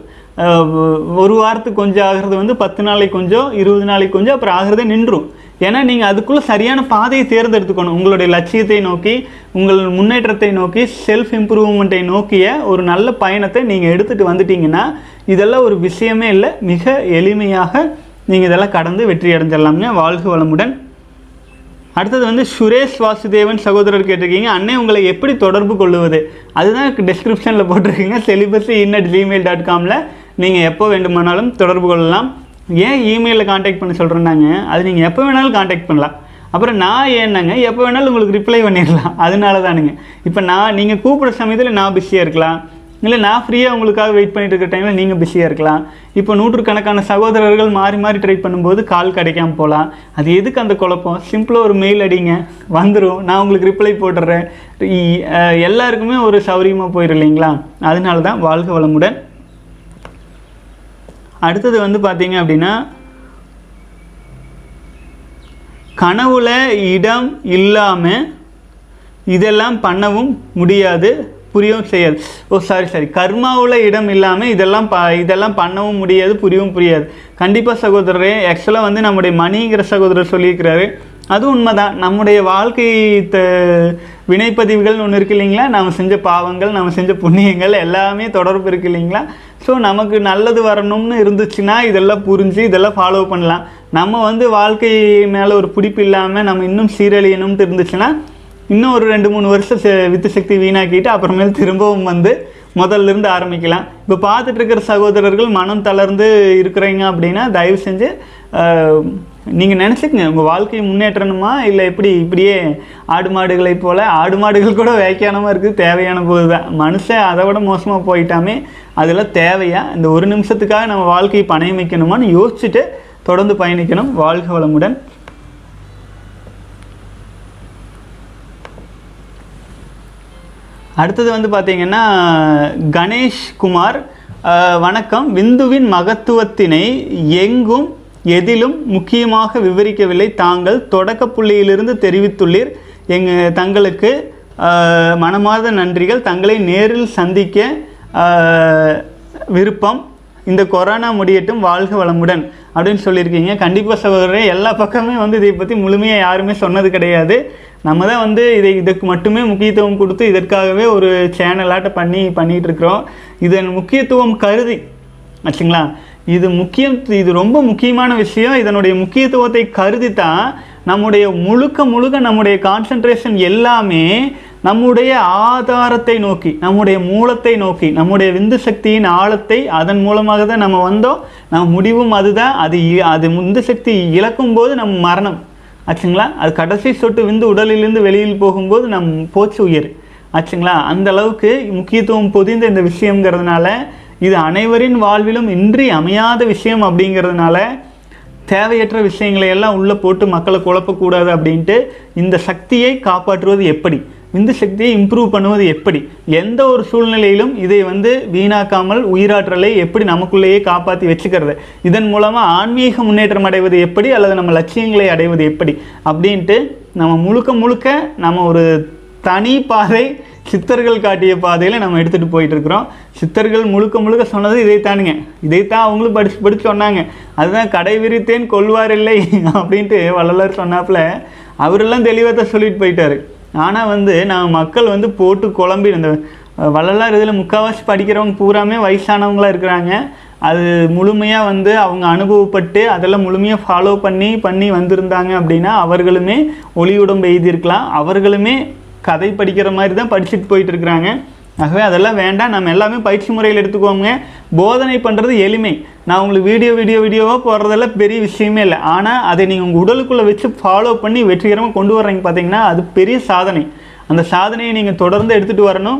ஒரு வாரத்துக்கு கொஞ்சம் ஆகிறது வந்து பத்து நாளைக்கு கொஞ்சம் இருபது நாளைக்கு கொஞ்சம் அப்புறம் ஆகிறதே நின்றும். ஏன்னா நீங்கள் அதுக்குள்ளே சரியான பாதையை தேர்ந்தெடுத்துக்கணும். உங்களுடைய லட்சியத்தை நோக்கி உங்கள் முன்னேற்றத்தை நோக்கி செல்ஃப் இம்ப்ரூவ்மெண்ட்டை நோக்கிய ஒரு நல்ல பயணத்தை நீங்கள் எடுத்துகிட்டு வந்துட்டீங்கன்னா இதெல்லாம் ஒரு விஷயமே இல்லை. மிக எளிமையாக நீங்கள் இதெல்லாம் கடந்து வெற்றி அடைஞ்சிடலாம்ங்க. வாழ்க வளமுடன். அடுத்தது வந்து சுரேஷ் வாசுதேவன் சகோதரர் கேட்டிருக்கீங்க. அண்ணே உங்களை எப்படி தொடர்பு கொள்ளுவது? அதுதான் டிஸ்கிரிப்ஷனில் போட்டிருக்கீங்க. Celibacy in at Gmail dot காமில் நீங்கள் எப்போ வேண்டுமானாலும் தொடர்பு கொள்ளலாம். ஏன் இமெயிலில் காண்டாக்ட் பண்ண சொல்கிறேன்னாங்க அது நீங்கள் எப்போ வேணாலும் காண்டாக்ட் பண்ணலாம். அப்புறம் நான் ஏன்னாங்க எப்போ வேணாலும் உங்களுக்கு ரிப்ளை பண்ணிடலாம். அதனால தானுங்க இப்போ நான் நீங்கள் கூப்பிட்ற சமயத்தில் நான் பிஸியாக இருக்கலாம். இல்லை நான் ஃப்ரீயாக உங்களுக்காக வெயிட் பண்ணிட்டு இருக்க டைமில் நீங்கள் பிஸியாக இருக்கலாம். இப்போ நூற்றுக்கணக்கான சகோதரர்கள் மாறி மாறி ட்ரை பண்ணும்போது கால் கிடைக்காம போகலாம் அது எதுக்கு அந்த குழப்பம்? சிம்பிளாக ஒரு மெயில் அடிங்க. வந்துடும் நான் உங்களுக்கு ரிப்ளை போட்டுடுறேன் எல்லாருக்குமே ஒரு சௌரியமாக போயிடும் இல்லைங்களா? அதனால தான் வாழ்க வளமுடன். அடுத்தது வந்து பார்த்தீங்க அப்படின்னா கனவுல இடம் இல்லாமல் இதெல்லாம் பண்ணவும் முடியாது புரியவும் செய்யாது. ஓ சாரி சாரி கர்மாவில் இடம் இல்லாமல் இதெல்லாம் ப இதெல்லாம் பண்ணவும் முடியாது புரியவும் புரியாது. கண்டிப்பாக சகோதரரே ஆக்சுவலாக வந்து நம்முடைய மணிங்கிற சகோதரர் சொல்லியிருக்கிறாரு. அது உண்மைதான். நம்முடைய வாழ்க்கை த வினைப்பதிவுகள் ஒன்று இருக்கு இல்லைங்களா? நம்ம செஞ்ச பாவங்கள் நம்ம செஞ்ச புண்ணியங்கள் எல்லாமே தொடர்பு இருக்கு இல்லைங்களா? ஸோ நமக்கு நல்லது வரணும்னு இருந்துச்சுன்னா இதெல்லாம் புரிஞ்சு இதெல்லாம் ஃபாலோ பண்ணலாம். நம்ம வந்து வாழ்க்கை மேலே ஒரு பிடிப்பு இல்லாமல் நம்ம இன்னும் சீரழியணும்னு இருந்துச்சுன்னா இன்னும் ஒரு ரெண்டு மூணு வருஷம் வித்து சக்தி வீணாக்கிட்டு அப்புறமேல் திரும்பவும் வந்து முதல்ல இருந்து ஆரம்பிக்கலாம். இப்போ பார்த்துட்டு இருக்கிற சகோதரர்கள் மனம் தளர்ந்து இருக்கிறீங்க அப்படின்னா தயவு செஞ்சு நீங்கள் நினச்சிக்கங்க. உங்கள் வாழ்க்கையை முன்னேற்றணுமா? இல்லை எப்படி இப்படியே ஆடு மாடுகளை போல் ஆடு மாடுகள் கூட வேக்கியானமாக இருக்குது தேவையான போது தான் மனுஷன் அதை விட மோசமாக போயிட்டாமே அதெல்லாம் தேவையா? இந்த ஒரு நிமிஷத்துக்காக நம்ம வாழ்க்கையை பணயம் வைக்கணுமான்னு யோசிச்சுட்டு தொடர்ந்து பயணிக்கணும். வாழ்க வளமுடன். அடுத்தது வந்து பார்த்தீங்கன்னா கணேஷ் குமார் வணக்கம். விந்துவின் மகத்துவத்தினை எங்கும் எதிலும் முக்கியமாக விவரிக்கவில்லை. தாங்கள் தொடக்க புள்ளியிலிருந்து தெரிவித்துள்ளீர். எங்க தங்களுக்கு மனமார்ந்த நன்றிகள். தங்களை நேரில் சந்திக்க விருப்பம். இந்த கொரோனா முடியட்டும் வாழ்க வளமுடன் அப்படின்னு சொல்லியிருக்கீங்க. கண்டிப்பாக சகோதரரே எல்லா பக்கமே வந்து இதை பற்றி முழுமையாக யாருமே சொன்னது கிடையாது. நம்ம தான் வந்து இதை இதுக்கு மட்டுமே முக்கியத்துவம் கொடுத்து இதற்காகவே ஒரு சேனலாட்ட பண்ணி பண்ணிகிட்டு இருக்கிறோம் இதன் முக்கியத்துவம் கருதி ஆச்சுங்களா? இது முக்கியம் இது ரொம்ப முக்கியமான விஷயம். இதனுடைய முக்கியத்துவத்தை கருதி தான் நம்முடைய முழுக்க முழுக்க நம்முடைய கான்சென்ட்ரேஷன் எல்லாமே நம்முடைய ஆதாரத்தை நோக்கி நம்முடைய மூலத்தை நோக்கி நம்முடைய விந்து சக்தியின் ஆழத்தை அதன் மூலமாக தான் நம்ம வந்தோம். நம்ம முடிவும் அதுதான். அது இ- அது விந்து சக்தி இழக்கும் போது நம் மரணம். ஆச்சுங்களா? அது கடைசி சொட்டு விந்து உடலிலிருந்து வெளியில் போகும்போது நம் போச்சு உயிர். ஆச்சுங்களா? அந்த அளவுக்கு முக்கியத்துவம் பொதிந்த இந்த விஷயங்கிறதுனால இது அனைவரின் வாழ்விலும் இன்றி அமையாத விஷயம் அப்படிங்கிறதுனால தேவையற்ற விஷயங்களை எல்லாம் உள்ளே போட்டு மக்களை குழப்பக்கூடாது அப்படின்ட்டு இந்த சக்தியை காப்பாற்றுவது எப்படி? இந்த சக்தியை இம்ப்ரூவ் பண்ணுவது எப்படி? எந்த ஒரு சூழ்நிலையிலும் இதை வந்து வீணாக்காமல் உயிராற்றலை எப்படி நமக்குள்ளேயே காப்பாற்றி வச்சுக்கிறது? இதன் மூலமாக ஆன்மீக முன்னேற்றம் அடைவது எப்படி? அல்லது நம்ம லட்சியங்களை அடைவது எப்படி? அப்படின்ட்டு நம்ம முழுக்க முழுக்க நம்ம ஒரு தனி பாதை சித்தர்கள் காட்டிய பாதையில் நம்ம எடுத்துகிட்டு போயிட்டு இருக்கிறோம் சித்தர்கள் முழுக்க முழுக்க சொன்னது இதைத்தானுங்க. இதைத்தான் அவங்களும் படிச்சு படிச்சு சொன்னாங்க. அதுதான் கடை விரித்தேன் கொள்வார் இல்லை அப்படின்ட்டு வள்ளலார் சொன்னாப்புல. அவரெல்லாம் தெளிவாக தான் சொல்லிட்டு போயிட்டார். ஆனால் வந்து நான் மக்கள் வந்து போட்டு குழம்பி இந்த வள்ளலார் இதில் முக்கால்வாசி படிக்கிறவங்க பூராமே வயசானவங்களா இருக்கிறாங்க. அது முழுமையாக வந்து அவங்க அனுபவப்பட்டு அதெல்லாம் முழுமையாக ஃபாலோ பண்ணி பண்ணி வந்திருந்தாங்க அப்படின்னா அவர்களுமே ஒளியுடம்பு எழுதியிருக்கலாம் அவர்களுமே கதை படிக்கிற மாதிரி தான் படிச்சுட்டு போயிட்டு இருக்கிறாங்க. ஆகவே அதெல்லாம் வேண்டாம். நம்ம எல்லாமே பயிற்சி முறையில் எடுத்துக்கோங்க. போதனை பண்ணுறது எளிமை. நான் உங்களுக்கு வீடியோ வீடியோ வீடியோவாக போடுறதெல்லாம் பெரிய விஷயமே இல்லை. ஆனால் அதை நீங்கள் உங்கள் உடலுக்குள்ளே வச்சு ஃபாலோ பண்ணி வெற்றிகரமாக கொண்டு வர்றீங்க பார்த்தீங்கன்னா அது பெரிய சாதனை. அந்த சாதனையை நீங்கள் தொடர்ந்து எடுத்துகிட்டு வரணும்.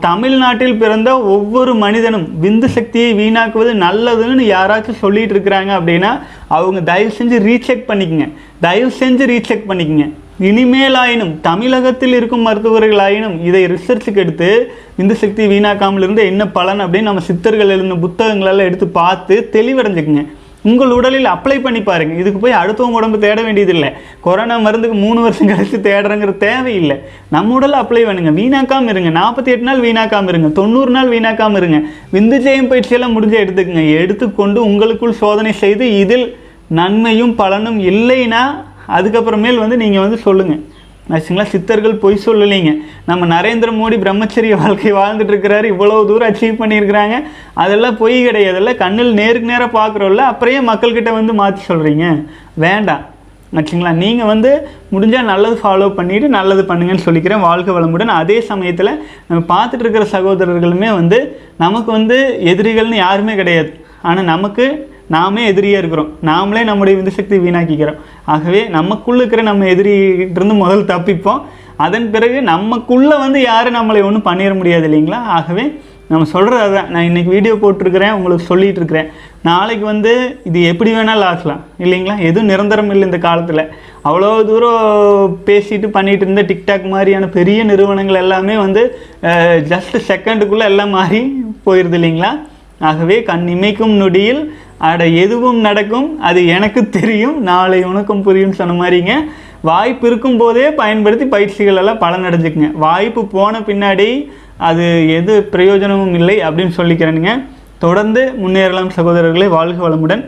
தமிழ்நாட்டில் பிறந்த ஒவ்வொரு மனிதனும் விந்து சக்தியை வீணாக்குவது நல்லதுன்னு யாராச்சும் சொல்லிட்டு இருக்கிறாங்க அப்படின்னா அவங்க தயவு செஞ்சு ரீசெக் பண்ணிக்கங்க. தயவு செஞ்சு ரீசெக் பண்ணிக்கங்க. இனிமேலாயினும் தமிழகத்தில் இருக்கும் மருத்துவர்களாயினும் இதை ரிசர்ச்சுக்கு எடுத்து விந்து சக்தி வீணாக்காமல் இருந்து என்ன பலன் அப்படின்னு நம்ம சித்தர்கள் எழுந்த புத்தகங்களெல்லாம் எடுத்து பார்த்து தெளிவடைஞ்சுக்குங்க. உங்கள் உடலில் அப்ளை பண்ணி பாருங்க. இதுக்கு போய் அடுத்தவங்க உடம்பு தேட வேண்டியதில்லை. கொரோனா மருந்துக்கு மூணு வருஷம் கழித்து தேடுறங்கிற தேவையில்லை. நம்ம உடல் அப்ளை பண்ணுங்க. வீணாக்காம இருங்க. நாற்பத்தி எட்டு நாள் வீணாக்காம இருங்க. தொண்ணூறு நாள் வீணாக்காம இருங்க. விந்து ஜெயம் பயிற்சியெல்லாம் முடிஞ்ச எடுத்துக்கங்க. எடுத்துக்கொண்டு உங்களுக்குள் சோதனை செய்து இதில் நன்மையும் பலனும் இல்லைன்னா அதுக்கப்புறமேல் வந்து நீங்கள் வந்து சொல்லுங்கள் ஆச்சுங்களா சித்தர்கள் பொய் சொல்லலைங்க. நம்ம நரேந்திர மோடி பிரம்மச்சரிய வாழ்க்கை வாழ்ந்துட்டு இருக்கிறாரு இவ்வளோ தூரம் அச்சீவ் பண்ணியிருக்கிறாங்க. அதெல்லாம் பொய் கிடையாது கண்ணில் நேருக்கு நேராக பார்க்குறோம்ல அப்புறையே மக்கள்கிட்ட வந்து மாற்றி சொல்கிறீங்க வேண்டாம். ஆச்சுங்களா? நீங்கள் வந்து முடிஞ்சால் நல்லது ஃபாலோ பண்ணிவிட்டு நல்லது பண்ணுங்கன்னு சொல்லிக்கிறேன். வாழ்க்கை வளமுடன். அதே சமயத்தில் நம்ம பார்த்துட்டு இருக்கிற சகோதரர்களுமே வந்து நமக்கு வந்து எதிரிகள்னு யாருமே கிடையாது. ஆனால் நமக்கு நாமே எதிரியாக இருக்கிறோம். நாமளே நம்முடைய விந்து சக்தி வீணாக்கிக்கிறோம். ஆகவே நமக்குள்ளே இருக்கிற நம்ம எதிரிகிட்டிருந்து முதல் தப்பிப்போம். அதன் பிறகு நமக்குள்ளே வந்து யாரும் நம்மளை ஒன்றும் பண்ணிட முடியாது இல்லைங்களா? ஆகவே நம்ம சொல்கிறது அதான். நான் இன்றைக்கி வீடியோ போட்டிருக்கிறேன் உங்களுக்கு சொல்லிகிட்டு இருக்கிறேன். நாளைக்கு வந்து இது எப்படி வேணாலும் ஆகலாம் இல்லைங்களா? எதுவும் நிரந்தரம் இல்லை இந்த காலத்தில். அவ்வளோ தூரம் பேசிட்டு பண்ணிகிட்டு இருந்த டிக்டாக் மாதிரியான பெரிய நிறுவனங்கள் எல்லாமே வந்து ஜஸ்ட் செகண்டுக்குள்ளே எல்லாம் மாறி போயிடுது இல்லைங்களா? ஆகவே கண் இமைக்கும் நொடியில் அட எதுவும் நடக்கும்? அது எனக்கு தெரியும். நாளை உனக்கும் புரியும் சொன்ன மாதிரிங்க. வாய்ப்பு இருக்கும் போதே பயன்படுத்தி பயிற்சிகள் எல்லாம் பலனடைஞ்சுக்குங்க வாய்ப்பு போன பின்னாடி அது எது பிரயோஜனமும் இல்லை அப்படின்னு சொல்லிக்கிறேனுங்க. தொடர்ந்து முன்னேறலாம் சகோதரர்களே. வாழ்க வளமுடன்.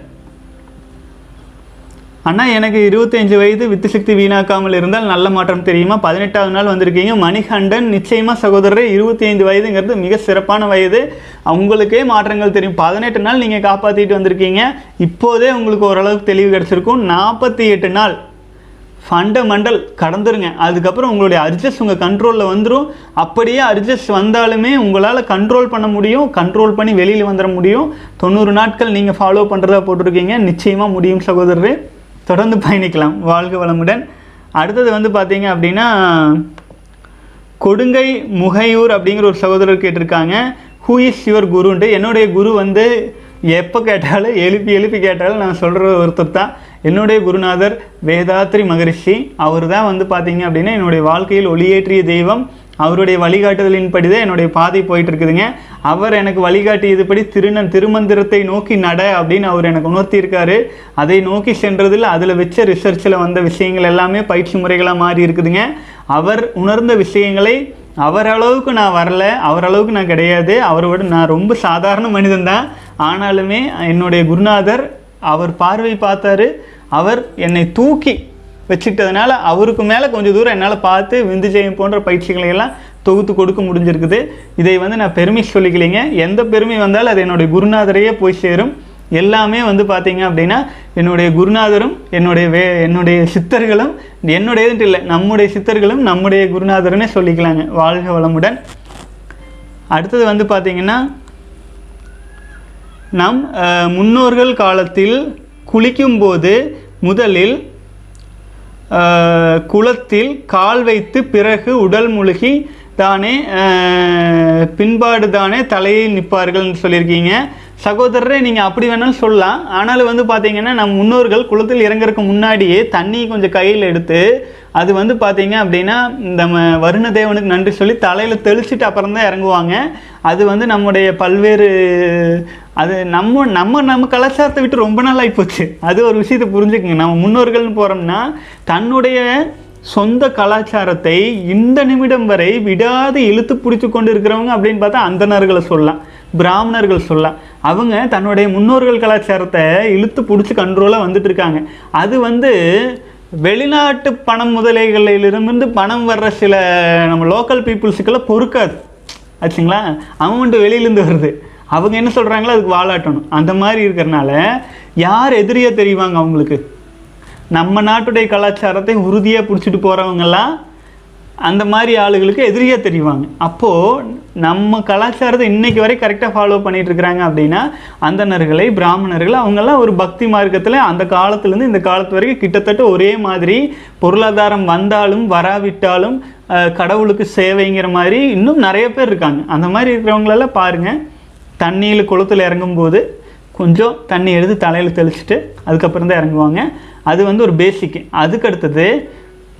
அண்ணா எனக்கு இருபத்தஞ்சு வயது வித்து சக்தி வீணாக்காமல் இருந்தால் நல்ல மாற்றம் தெரியுமா? பதினெட்டாவது நாள் வந்திருக்கீங்க. மணிகண்டன் நிச்சயமாக சகோதரர் இருபத்தி ஐந்து வயதுங்கிறது மிக சிறப்பான வயது. உங்களுக்கே மாற்றங்கள் தெரியும். பதினெட்டு நாள் நீங்கள் காப்பாற்றிட்டு வந்திருக்கீங்க. இப்போதே உங்களுக்கு ஓரளவுக்கு தெளிவு கிடச்சிருக்கும். நாற்பத்தி எட்டு நாள். ஃபண்டமெண்டல் கடந்துருங்க. அதுக்கப்புறம் உங்களுடைய அர்ஜஸ் உங்கள் கண்ட்ரோலில் வந்துடும் அப்படியே அர்ஜஸ் வந்தாலுமே உங்களால் கண்ட்ரோல் பண்ண முடியும். கண்ட்ரோல் பண்ணி வெளியில் வந்துட முடியும். தொண்ணூறு நாட்கள் நீங்கள் ஃபாலோ பண்ணுறதா போட்டிருக்கீங்க. நிச்சயமாக முடியும் சகோதரர். தொடர்ந்து பயணிக்கலாம். வாழ்க வளமுடன். அடுத்தது வந்து பார்த்தீங்க அப்படின்னா கொடுங்கை முகையூர் அப்படிங்கிற ஒரு சகோதரர் கேட்டிருக்காங்க. ஹூ இஸ் யுவர் குருன்ட்டு. என்னுடைய குரு வந்து எப்போ கேட்டாலும் எழுப்பி எழுப்பி கேட்டாலும் நான் சொல்கிற ஒருத்தர் தான். என்னுடைய குருநாதர் வேதாத்ரி மகரிஷி. அவர் தான் வந்து பார்த்தீங்க அப்படின்னா என்னுடைய வாழ்க்கையில் ஒளியேற்றிய தெய்வம். அவருடைய வழிகாட்டுதலின்படி தான் என்னுடைய பாதை போயிட்டு இருக்குதுங்க அவர் எனக்கு வழிகாட்டியதுபடி திருநன் திருமந்திரத்தை நோக்கி நட அப்படின்னு அவர் எனக்கு உணர்த்தியிருக்காரு. அதை நோக்கி சென்றதில் அதில் வச்ச ரிசர்ச்சில் வந்த விஷயங்கள் எல்லாமே பயிற்சி முறைகளாக மாறி இருக்குதுங்க. அவர் உணர்ந்த விஷயங்களை அவரளவுக்கு நான் வரல அவரளவுக்கு நான் கிடையாது. அவரோட நான் ரொம்ப சாதாரண மனிதன் தான் ஆனாலுமே என்னுடைய குருநாதர் அவர் பார்வை பார்த்தாரு. அவர் என்னை தூக்கி வச்சுக்கிட்டதுனால அவருக்கு மேலே கொஞ்சம் தூரம் என்னால் பார்த்து விந்து ஜெயம் போன்ற பயிற்சிகளை எல்லாம் தொகுத்து கொடுக்க முடிஞ்சிருக்குது. இதை வந்து நான் பெருமை சொல்லிக்கலைங்க. எந்த பெருமை வந்தாலும் அது என்னுடைய குருநாதரையே போய் சேரும். எல்லாமே வந்து பார்த்தீங்க அப்படின்னா என்னுடைய குருநாதரும் என்னுடைய வே என்னுடைய சித்தர்களும் என்னுடையதுன்ட்டு இல்லை நம்முடைய சித்தர்களும் நம்முடைய குருநாதருன்னே சொல்லிக்கலாங்க. வாழ்க வளமுடன். அடுத்தது வந்து பார்த்தீங்கன்னா நம் முன்னோர்கள் காலத்தில் குளிக்கும்போது முதலில் குளத்தில் கால் வைத்து பிறகு உடல் முழுகி தானே பின்பாடு தானே தலையை நிற்பார்கள்னு சொல்லியிருக்கீங்க. சகோதரரே நீங்கள் அப்படி வேணாலும் சொல்லலாம். ஆனாலும் வந்து பார்த்தீங்கன்னா நம் முன்னோர்கள் குளத்தில் இறங்குறதுக்கு முன்னாடியே தண்ணி கொஞ்சம் கையில் எடுத்து அது வந்து பார்த்தீங்க அப்படின்னா இந்த ம- வருண தேவனுக்கு நன்றி சொல்லி தலையில் தெளிச்சிட்டு அப்புறம் தான் இறங்குவாங்க. அது வந்து நம்முடைய பல்வேறு அது நம்ம நம்ம நம்ம கலாச்சாரத்தை விட்டு ரொம்ப நாள் ஆகிப்போச்சு அது ஒரு விஷயத்தை புரிஞ்சுக்குங்க. நம்ம முன்னோர்கள்னு போகிறோம்னா தன்னுடைய சொந்த கலாச்சாரத்தை இந்த நிமிடம் வரை விடாது இழுத்து பிடிச்சி கொண்டு இருக்கிறவங்க அப்படின்னு பார்த்தா அந்தணர்களை சொல்லலாம். பிராமணர்கள் சொல்லலாம். அவங்க தன்னுடைய முன்னோர்கள் கலாச்சாரத்தை இழுத்து பிடிச்சி கண்ட்ரோலாக வந்துட்டு இருக்காங்க. அது வந்து வெளிநாட்டு பணம் முதலைகளிலிருந்து பணம் வர்ற சில நம்ம லோக்கல் பீப்புள்ஸுக்கெல்லாம் பொறுக்காது. ஆச்சுங்களா? அமௌண்ட் வெளியிலேருந்து வருது. அவங்க என்ன சொல்கிறாங்களோ அதுக்கு வாலாட்டணும் அந்த மாதிரி இருக்கிறனால யார் எதிரியாக தெரிவாங்க அவங்களுக்கு? நம்ம நாட்டுடைய கலாச்சாரத்தை உறுதியாக பிடிச்சிட்டு போகிறவங்கெல்லாம் அந்த மாதிரி ஆளுகளுக்கு எதிரியாக தெரிவாங்க. அப்போது நம்ம கலாச்சாரத்தை இன்றைக்கி வரை கரெக்டாக ஃபாலோ பண்ணிகிட்டு இருக்கிறாங்க அப்படின்னா அந்தணர்களை பிராமணர்கள் அவங்கெல்லாம் ஒரு பக்தி மார்க்கத்தில் அந்த காலத்துலேருந்து இந்த காலத்து வரைக்கும் கிட்டத்தட்ட ஒரே மாதிரி பொருளாதாரம் வந்தாலும் வராவிட்டாலும் கடவுளுக்கு சேவைங்கிற மாதிரி இன்னும் நிறைய பேர் இருக்காங்க. அந்த மாதிரி இருக்கிறவங்களெல்லாம் பாருங்கள் தண்ணியில் குளத்தில் இறங்கும்போது கொஞ்சம் தண்ணி எடுத்து தலையில் தெளிச்சிட்டு அதுக்கப்புறம் தான் இறங்குவாங்க. அது வந்து ஒரு பேசிக்கு அதுக்கு அடுத்தது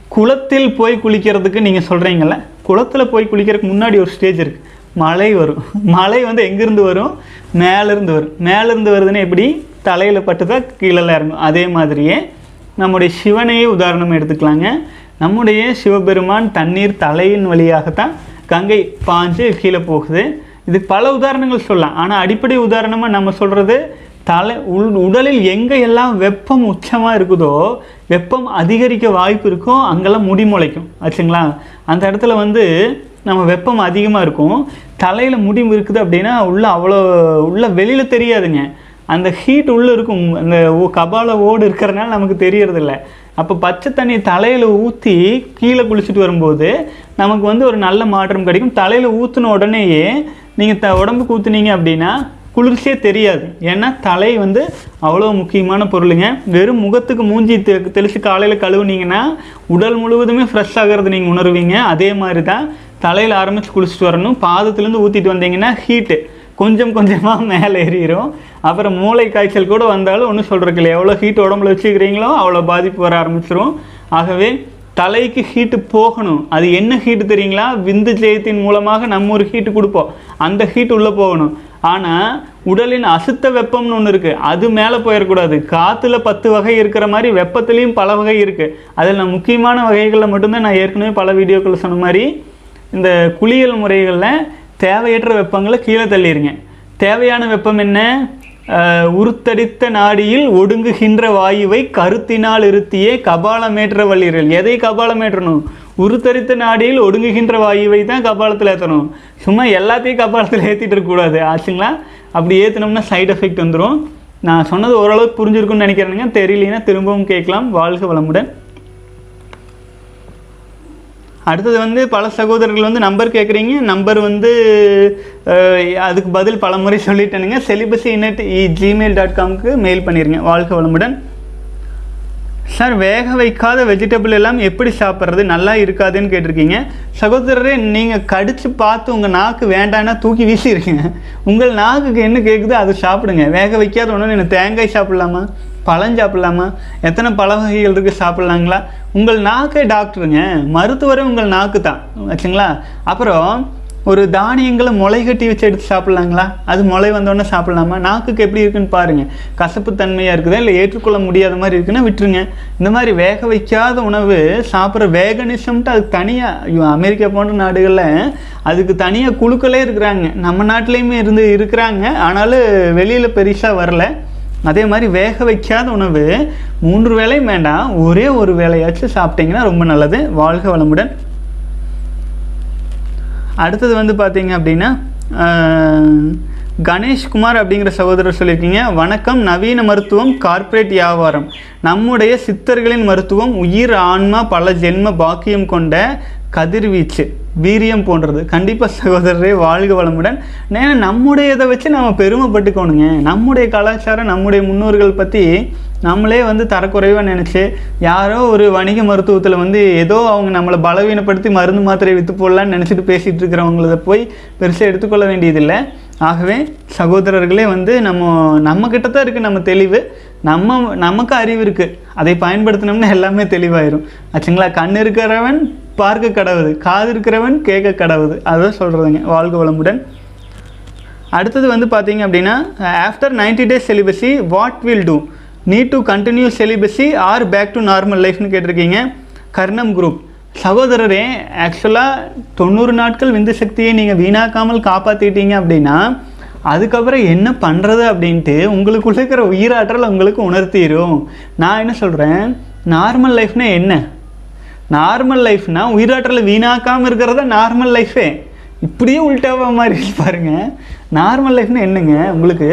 குளத்தில் போய் குளிக்கிறதுக்கு நீங்கள் சொல்கிறீங்கள குளத்தில் போய் குளிக்கிறதுக்கு முன்னாடி ஒரு ஸ்டேஜ் இருக்குது மழை வரும். [laughs] மழை வந்து எங்கேருந்து வரும்? மேலேருந்து வரும். மேலேருந்து வருதுன்னு எப்படி? தலையில் பட்டு தான் கீழே இறங்கும். அதே மாதிரியே நம்முடைய சிவனையே உதாரணம் எடுத்துக்கலாங்க. நம்முடைய சிவபெருமான் தண்ணீர் தலையின் வழியாகத்தான் கங்கை பாஞ்சு கீழே போகுது. இதுக்கு பல உதாரணங்கள் சொல்லலாம். ஆனால் அடிப்படை உதாரணமாக நம்ம சொல்கிறது தலை உள் உடலில் எங்கே எல்லாம் வெப்பம் உச்சமாக இருக்குதோ வெப்பம் அதிகரிக்க வாய்ப்பு இருக்கோ அங்கெல்லாம் முடி முளைக்கும். ஆச்சுங்களா? அந்த இடத்துல வந்து நம்ம வெப்பம் அதிகமாக இருக்கும். தலையில் முடி இருக்குது அப்படின்னா உள்ள அவ்வளோ உள்ள வெளியில் தெரியாதுங்க. அந்த ஹீட் உள்ளே இருக்கும். அந்த ஓ- கபால ஓடு இருக்கிறனால நமக்கு தெரியறதில்ல. அப்போ பச்சை தண்ணியை தலையில் ஊற்றி கீழே குளிச்சுட்டு வரும்போது நமக்கு வந்து ஒரு நல்ல மாற்றம் கிடைக்கும். தலையில் ஊற்றின உடனேயே நீங்கள் த உடம்புக்கு ஊற்றுனீங்க அப்படின்னா குளிர்ச்சியே தெரியாது. ஏன்னா தலை வந்து அவ்வளோ முக்கியமான பொருளுங்க. வெறும் முகத்துக்கு மூஞ்சி தெ தெளித்து காலையில் கழுவுனீங்கன்னா உடல் முழுவதுமே ஃப்ரெஷ் ஆகிறது நீங்கள் உணர்வீங்க. அதே மாதிரி தான் தலையில் ஆரம்பித்து குளிச்சுட்டு வரணும். பாதத்துலேருந்து ஊற்றிட்டு வந்தீங்கன்னா ஹீட்டு கொஞ்சம் கொஞ்சமாக மேலே ஏறிடும் அப்புறம் மூளை காய்ச்சல் கூட வந்தாலும் ஒன்றும் சொல்கிறதுக்கு இல்லை. எவ்வளோ ஹீட் உடம்புல வச்சுக்கிறீங்களோ அவ்வளோ பாதிப்பு வர ஆரம்பிச்சிரும். ஆகவே தலைக்கு ஹீட்டு போகணும். அது என்ன ஹீட்டு தெரியுங்களா? விந்து ஜெயத்தின் மூலமாக நம்ம ஒரு ஹீட்டு கொடுப்போம். அந்த ஹீட் உள்ளே போகணும். ஆனால் உடலின் அசுத்த வெப்பம்னு ஒன்று இருக்குது அது மேலே போயிடக்கூடாது காற்றுல பத்து வகை இருக்கிற மாதிரி வெப்பத்துலேயும் பல வகை இருக்குது அதில் நான் முக்கியமான வகைகளில் மட்டும்தான் நான் ஏற்கனவே பல வீடியோக்கள் சொன்ன மாதிரி இந்த குளியல் முறைகளில் தேவையற்ற வெப்பங்களை கீழே தள்ளிடுங்க தேவையான வெப்பம் என்ன? உருத்தடித்த நாடியில் ஒடுங்குகின்ற வாயுவை கருத்தினால் இருத்தியே கபாலமேற்ற வள்ளீர்கள் எதை கபாலமேற்றணும்? உருத்தரித்த நாடியில் ஒடுங்குகின்ற வாயுவை தான் கபாலத்தில் ஏற்றணும் சும்மா எல்லாத்தையும் கபாலத்தில் ஏற்றிட்டு இருக்கக்கூடாது ஆச்சுங்களா? அப்படி ஏற்றினோம்னா சைடு எஃபெக்ட் வந்துடும் நான் சொன்னது ஓரளவுக்கு புரிஞ்சிருக்கும்னு நினைக்கிறேனுங்க. தெரியலனா திரும்பவும் கேட்கலாம். வாழ்க வளமுடன். அடுத்தது வந்து பல சகோதரர்கள் வந்து நம்பர் கேட்குறீங்க நம்பர் வந்து அதுக்கு பதில் பல முறை சொல்லிட்டேனுங்க. Celibacy in at Gmail dot காம்க்கு mail பண்ணிடுங்க வாழ்க வளமுடன். சார் வேக வைக்காத வெஜிடபிள் எல்லாம் எப்படி சாப்பிட்றது? நல்லா இருக்காதுன்னு கேட்டிருக்கீங்க. சகோதரரே நீங்கள் கடித்து பார்த்து உங்கள் நாக்கு வேண்டான்னா தூக்கி வீசியிருக்கீங்க உங்கள் நாக்குக்கு என்ன கேட்குதோ அதை சாப்பிடுங்க. வேக வைக்காத ஒன்று நீங்கள் தேங்காய் சாப்பிட்லாமா? பழம் சாப்பிட்லாமா எத்தனை பழ வகைகள் இருக்குது சாப்பிட்லாங்களா? உங்கள் நாக்கே டாக்டருங்க. மருத்துவரே உங்கள் நாக்கு தான் வச்சுங்களா அப்புறம் ஒரு தானியங்களை முளை கட்டி வச்சு எடுத்து சாப்பிட்லாங்களா? அது முளை வந்தோடனே சாப்பிட்லாமா? நாக்குக்கு எப்படி இருக்குன்னு பாருங்கள் கசப்பு தன்மையாக இருக்குதா? இல்லை ஏற்றுக்கொள்ள முடியாத மாதிரி இருக்குன்னா விட்டுருங்க. இந்த மாதிரி வேக வைக்காத உணவு சாப்பிட்ற வேகனிசம்ட்டு அதுக்கு தனியாக அமெரிக்கா போன்ற நாடுகளில் அதுக்கு தனியாக குழுக்களே இருக்கிறாங்க. நம்ம நாட்டிலையுமே இருந்து இருக்கிறாங்க. ஆனாலும் வெளியில் பெருசாக வரல. அதே மாதிரி வேக வைக்காத உணவு மூன்று வேளையும் வேண்டாம். ஒரே ஒரு வேலையாச்சும் சாப்பிட்டீங்கன்னா ரொம்ப நல்லது. வாழ்க வளமுடன். அடுத்தது வந்து பார்த்தீங்க அப்படின்னா ஆஹ், கணேஷ்குமார் அப்படிங்கிற சகோதரர் சொல்லியிருக்கீங்க. வணக்கம் நவீன மருத்துவம் கார்ப்பரேட் வியாபாரம். நம்முடைய சித்தர்களின் மருத்துவம் உயிர் ஆன்மா பல ஜென்ம பாக்கியம் கொண்ட கதிர்வீச்சு வீரியம் போன்றது. கண்டிப்பாக சகோதரரே வாழ்க வளமுடன். ஏன்னா நம்முடைய இதை வச்சு நம்ம பெருமைப்பட்டுக்கோணுங்க. நம்முடைய கலாச்சாரம் நம்முடைய முன்னோர்கள் பற்றி நம்மளே வந்து தரக்குறைவாக நினச்சி யாரோ ஒரு வணிக மருத்துவத்தில் வந்து ஏதோ அவங்க நம்மளை பலவீனப்படுத்தி மருந்து மாத்திரை விற்று போடலான்னு நினச்சிட்டு பேசிகிட்டு இருக்கிறவங்கள போய் பெருசாக எடுத்துக்கொள்ள வேண்டியதில்லை. ஆகவே சகோதரர்களே வந்து நம்ம நம்மக்கிட்ட தான் இருக்குது நம்ம தெளிவு. நம்ம நமக்கு அறிவு இருக்குது அதை பயன்படுத்தினோம்னா எல்லாமே தெளிவாயிரும். ஆச்சுங்களா? கண் இருக்கிறவன் பார்க்க கடவுது. காது இருக்கிறவன் கேட்க கடவுது. அதான் சொல்கிறதுங்க வாழ்க வளமுடன். அடுத்தது வந்து பார்த்தீங்க அப்படின்னா after 90 days celibacy what will do need to continue celibacy or back to normal லைஃப்னு கேட்டிருக்கீங்க. கர்ணம் குரூப் சகோதரரே ஆக்சுவலாக தொண்ணூறு நாட்கள் விந்து சக்தியை நீங்கள் வீணாக்காமல் காப்பாற்றிட்டீங்க அப்படின்னா அதுக்கப்புறம் என்ன பண்ணுறது அப்படின்ட்டு உங்களுக்குள்ள இருக்கிற உயிராற்றல் உங்களுக்கு உணர்த்திடும் நான் என்ன சொல்கிறேன் நார்மல் லைஃப்னா என்ன? நார்மல் லைஃப்னா உயிராற்றலை வீணாக்காமல் இருக்கிறதா நார்மல் லைஃபே இப்படியே உள்டாவா மாதிரி பாருங்க. நார்மல் லைஃப்னா என்னங்க? உங்களுக்கு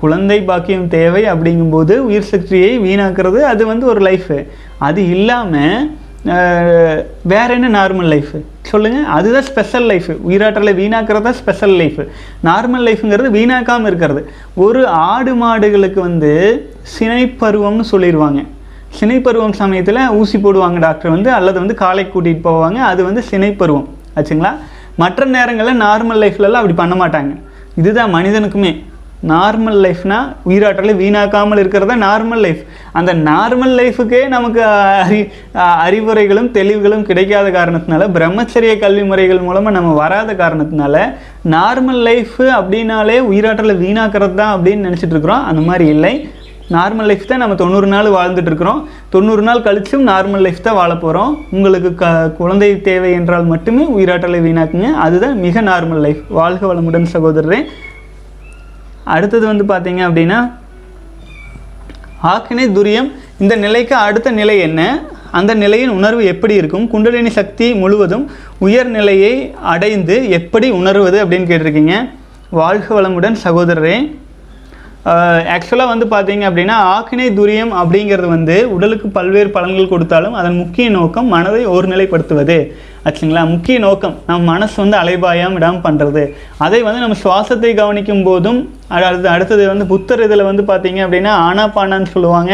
குழந்தை பாக்கியம் தேவை அப்படிங்கும்போது உயிர் சக்தியை வீணாக்குறது அது வந்து ஒரு லைஃபு அது இல்லாமல் வேற என்ன நார்மல் லைஃப் சொல்லுங்கள் அதுதான் ஸ்பெஷல் லைஃப் உயிராற்றலை வீணாக்கிறது தான் ஸ்பெஷல் லைஃப் நார்மல் லைஃப்ங்கிறது வீணாக்காமல் இருக்கிறது. ஒரு ஆடு மாடுகளுக்கு வந்து சினைப்பருவம்னு சொல்லிடுவாங்க. சினைப்பருவம் சமயத்தில் ஊசி போடுவாங்க டாக்டர் வந்து அல்லது வந்து காலை கூட்டிகிட்டு போவாங்க. அது வந்து சினைப்பருவம். ஆச்சுங்களா? மற்ற நேரங்களில் நார்மல் லைஃப்லலாம் அப்படி பண்ண மாட்டாங்க. இதுதான் மனிதனுக்குமே. நார்மல் லைஃப்னா உயிராற்றலை வீணாக்காமல் இருக்கிறதா நார்மல் லைஃப் அந்த நார்மல் லைஃபுக்கே நமக்கு அறி அறிவுரைகளும் தெளிவுகளும் கிடைக்காத காரணத்தினால பிரம்மச்சரிய கல்வி முறைகள் மூலமாக நம்ம வராத காரணத்தினால நார்மல் லைஃப் அப்படின்னாலே உயிராற்றலை வீணாக்கிறது தான் அப்படின்னு நினச்சிட்டு இருக்கிறோம். அந்த மாதிரி இல்லை. நார்மல் லைஃப் தான் நம்ம தொண்ணூறு நாள் வாழ்ந்துட்டு இருக்கிறோம். தொண்ணூறு நாள் கழிச்சும் நார்மல் லைஃப் தான் வாழ போகிறோம் உங்களுக்கு க குழந்தை தேவை என்றால் மட்டுமே உயிராற்றலை வீணாக்குங்க. அதுதான் மிக நார்மல் லைஃப் வாழ்க வளமுடன் சகோதரரே. அடுத்தது வந்து பார்த்தீங்க அப்படின்னா ஆக்கினை துரியம். இந்த நிலைக்கு அடுத்த நிலை என்ன? அந்த நிலையின் உணர்வு எப்படி இருக்கும்? குண்டலினி சக்தி முழுவதும் உயர் நிலையை அடைந்து எப்படி உணர்வது அப்படின்னு கேட்டிருக்கீங்க. வாழ்க வளமுடன் சகோதரரே. ஆக்சுவலாக வந்து பார்த்தீங்க அப்படின்னா ஆக்கினை துரியம் அப்படிங்கிறது வந்து உடலுக்கு பல்வேறு பலன்கள் கொடுத்தாலும் அதன் முக்கிய நோக்கம் மனதை ஒருநிலைப்படுத்துவது. ஆச்சுங்களா? முக்கிய நோக்கம். நம்ம மனசு வந்து அலைபாயாம விடாமல் பண்ணுறது அதை வந்து நம்ம சுவாசத்தை கவனிக்கும் போதும் அடுத்து அடுத்தது வந்து புத்தர் இதில் வந்து பார்த்தீங்க அப்படின்னா ஆனாபானான்னு சொல்லுவாங்க.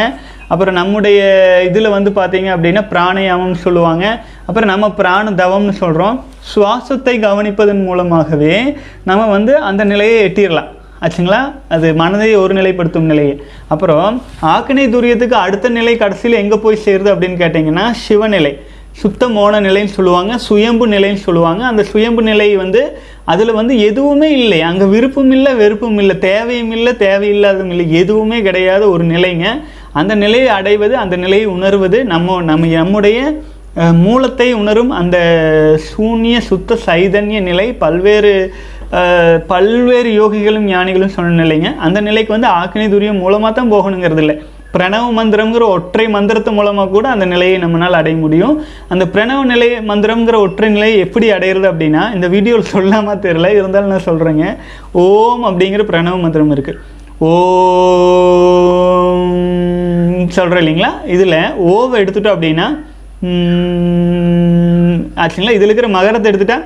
அப்புறம் நம்முடைய இதில் வந்து பார்த்தீங்க அப்படின்னா பிராணயாமம்னு சொல்லுவாங்க. அப்புறம் நம்ம பிராண தவம்னு சொல்கிறோம் சுவாசத்தை கவனிப்பதன் மூலமாகவே நம்ம வந்து அந்த நிலையை எட்டிடலாம் ஆச்சுங்களா? அது மனதை ஒருநிலைப்படுத்தும் நிலையை. அப்புறம் ஆக்கினை துரியத்துக்கு அடுத்த நிலை கடைசியில் எங்கே போய் சேருது அப்படின்னு கேட்டிங்கன்னா சிவநிலை. சுத்த மோன நிலைன்னு சொல்லுவாங்க சுயம்பு நிலைன்னு சொல்லுவாங்க. அந்த சுயம்பு நிலை வந்து அதில் வந்து எதுவுமே இல்லை. அங்கே விருப்பம் இல்லை வெறுப்பும் இல்லை. தேவையும் இல்லை தேவையில்லாதும் இல்லை. எதுவுமே கிடையாத ஒரு நிலைங்க. அந்த நிலையை அடைவது அந்த நிலையை உணர்வது நம்ம நம்ம நம்முடைய மூலத்தை உணரும் அந்த சூன்ய சுத்த சைதன்ய நிலை பல்வேறு பல்வேறு யோகிகளும் ஞானிகளும் சொன்ன நிலைங்க. அந்த நிலைக்கு வந்து ஆக்கினி துரியம் மூலமாக தான் போகணுங்கிறது இல்லை பிரணவ மந்திரங்கிற ஒற்றை மந்திரத்து மூலமாக கூட அந்த நிலையை நம்மளால் அடைய முடியும். அந்த பிரணவ நிலை மந்திரம்ங்கிற ஒற்றை நிலையை எப்படி அடையிறது அப்படின்னா இந்த வீடியோவில் சொல்லாமல் தெரியல இருந்தாலும் நான் சொல்கிறேங்க ஓம் அப்படிங்கிற பிரணவ மந்திரம் இருக்குது ஓம் சொல்கிறேன் இல்லைங்களா? இதில் ஓவை எடுத்துட்டோம் அப்படின்னா ஆச்சுங்களா? இதில் இருக்கிற மகரத்தை எடுத்துட்டா?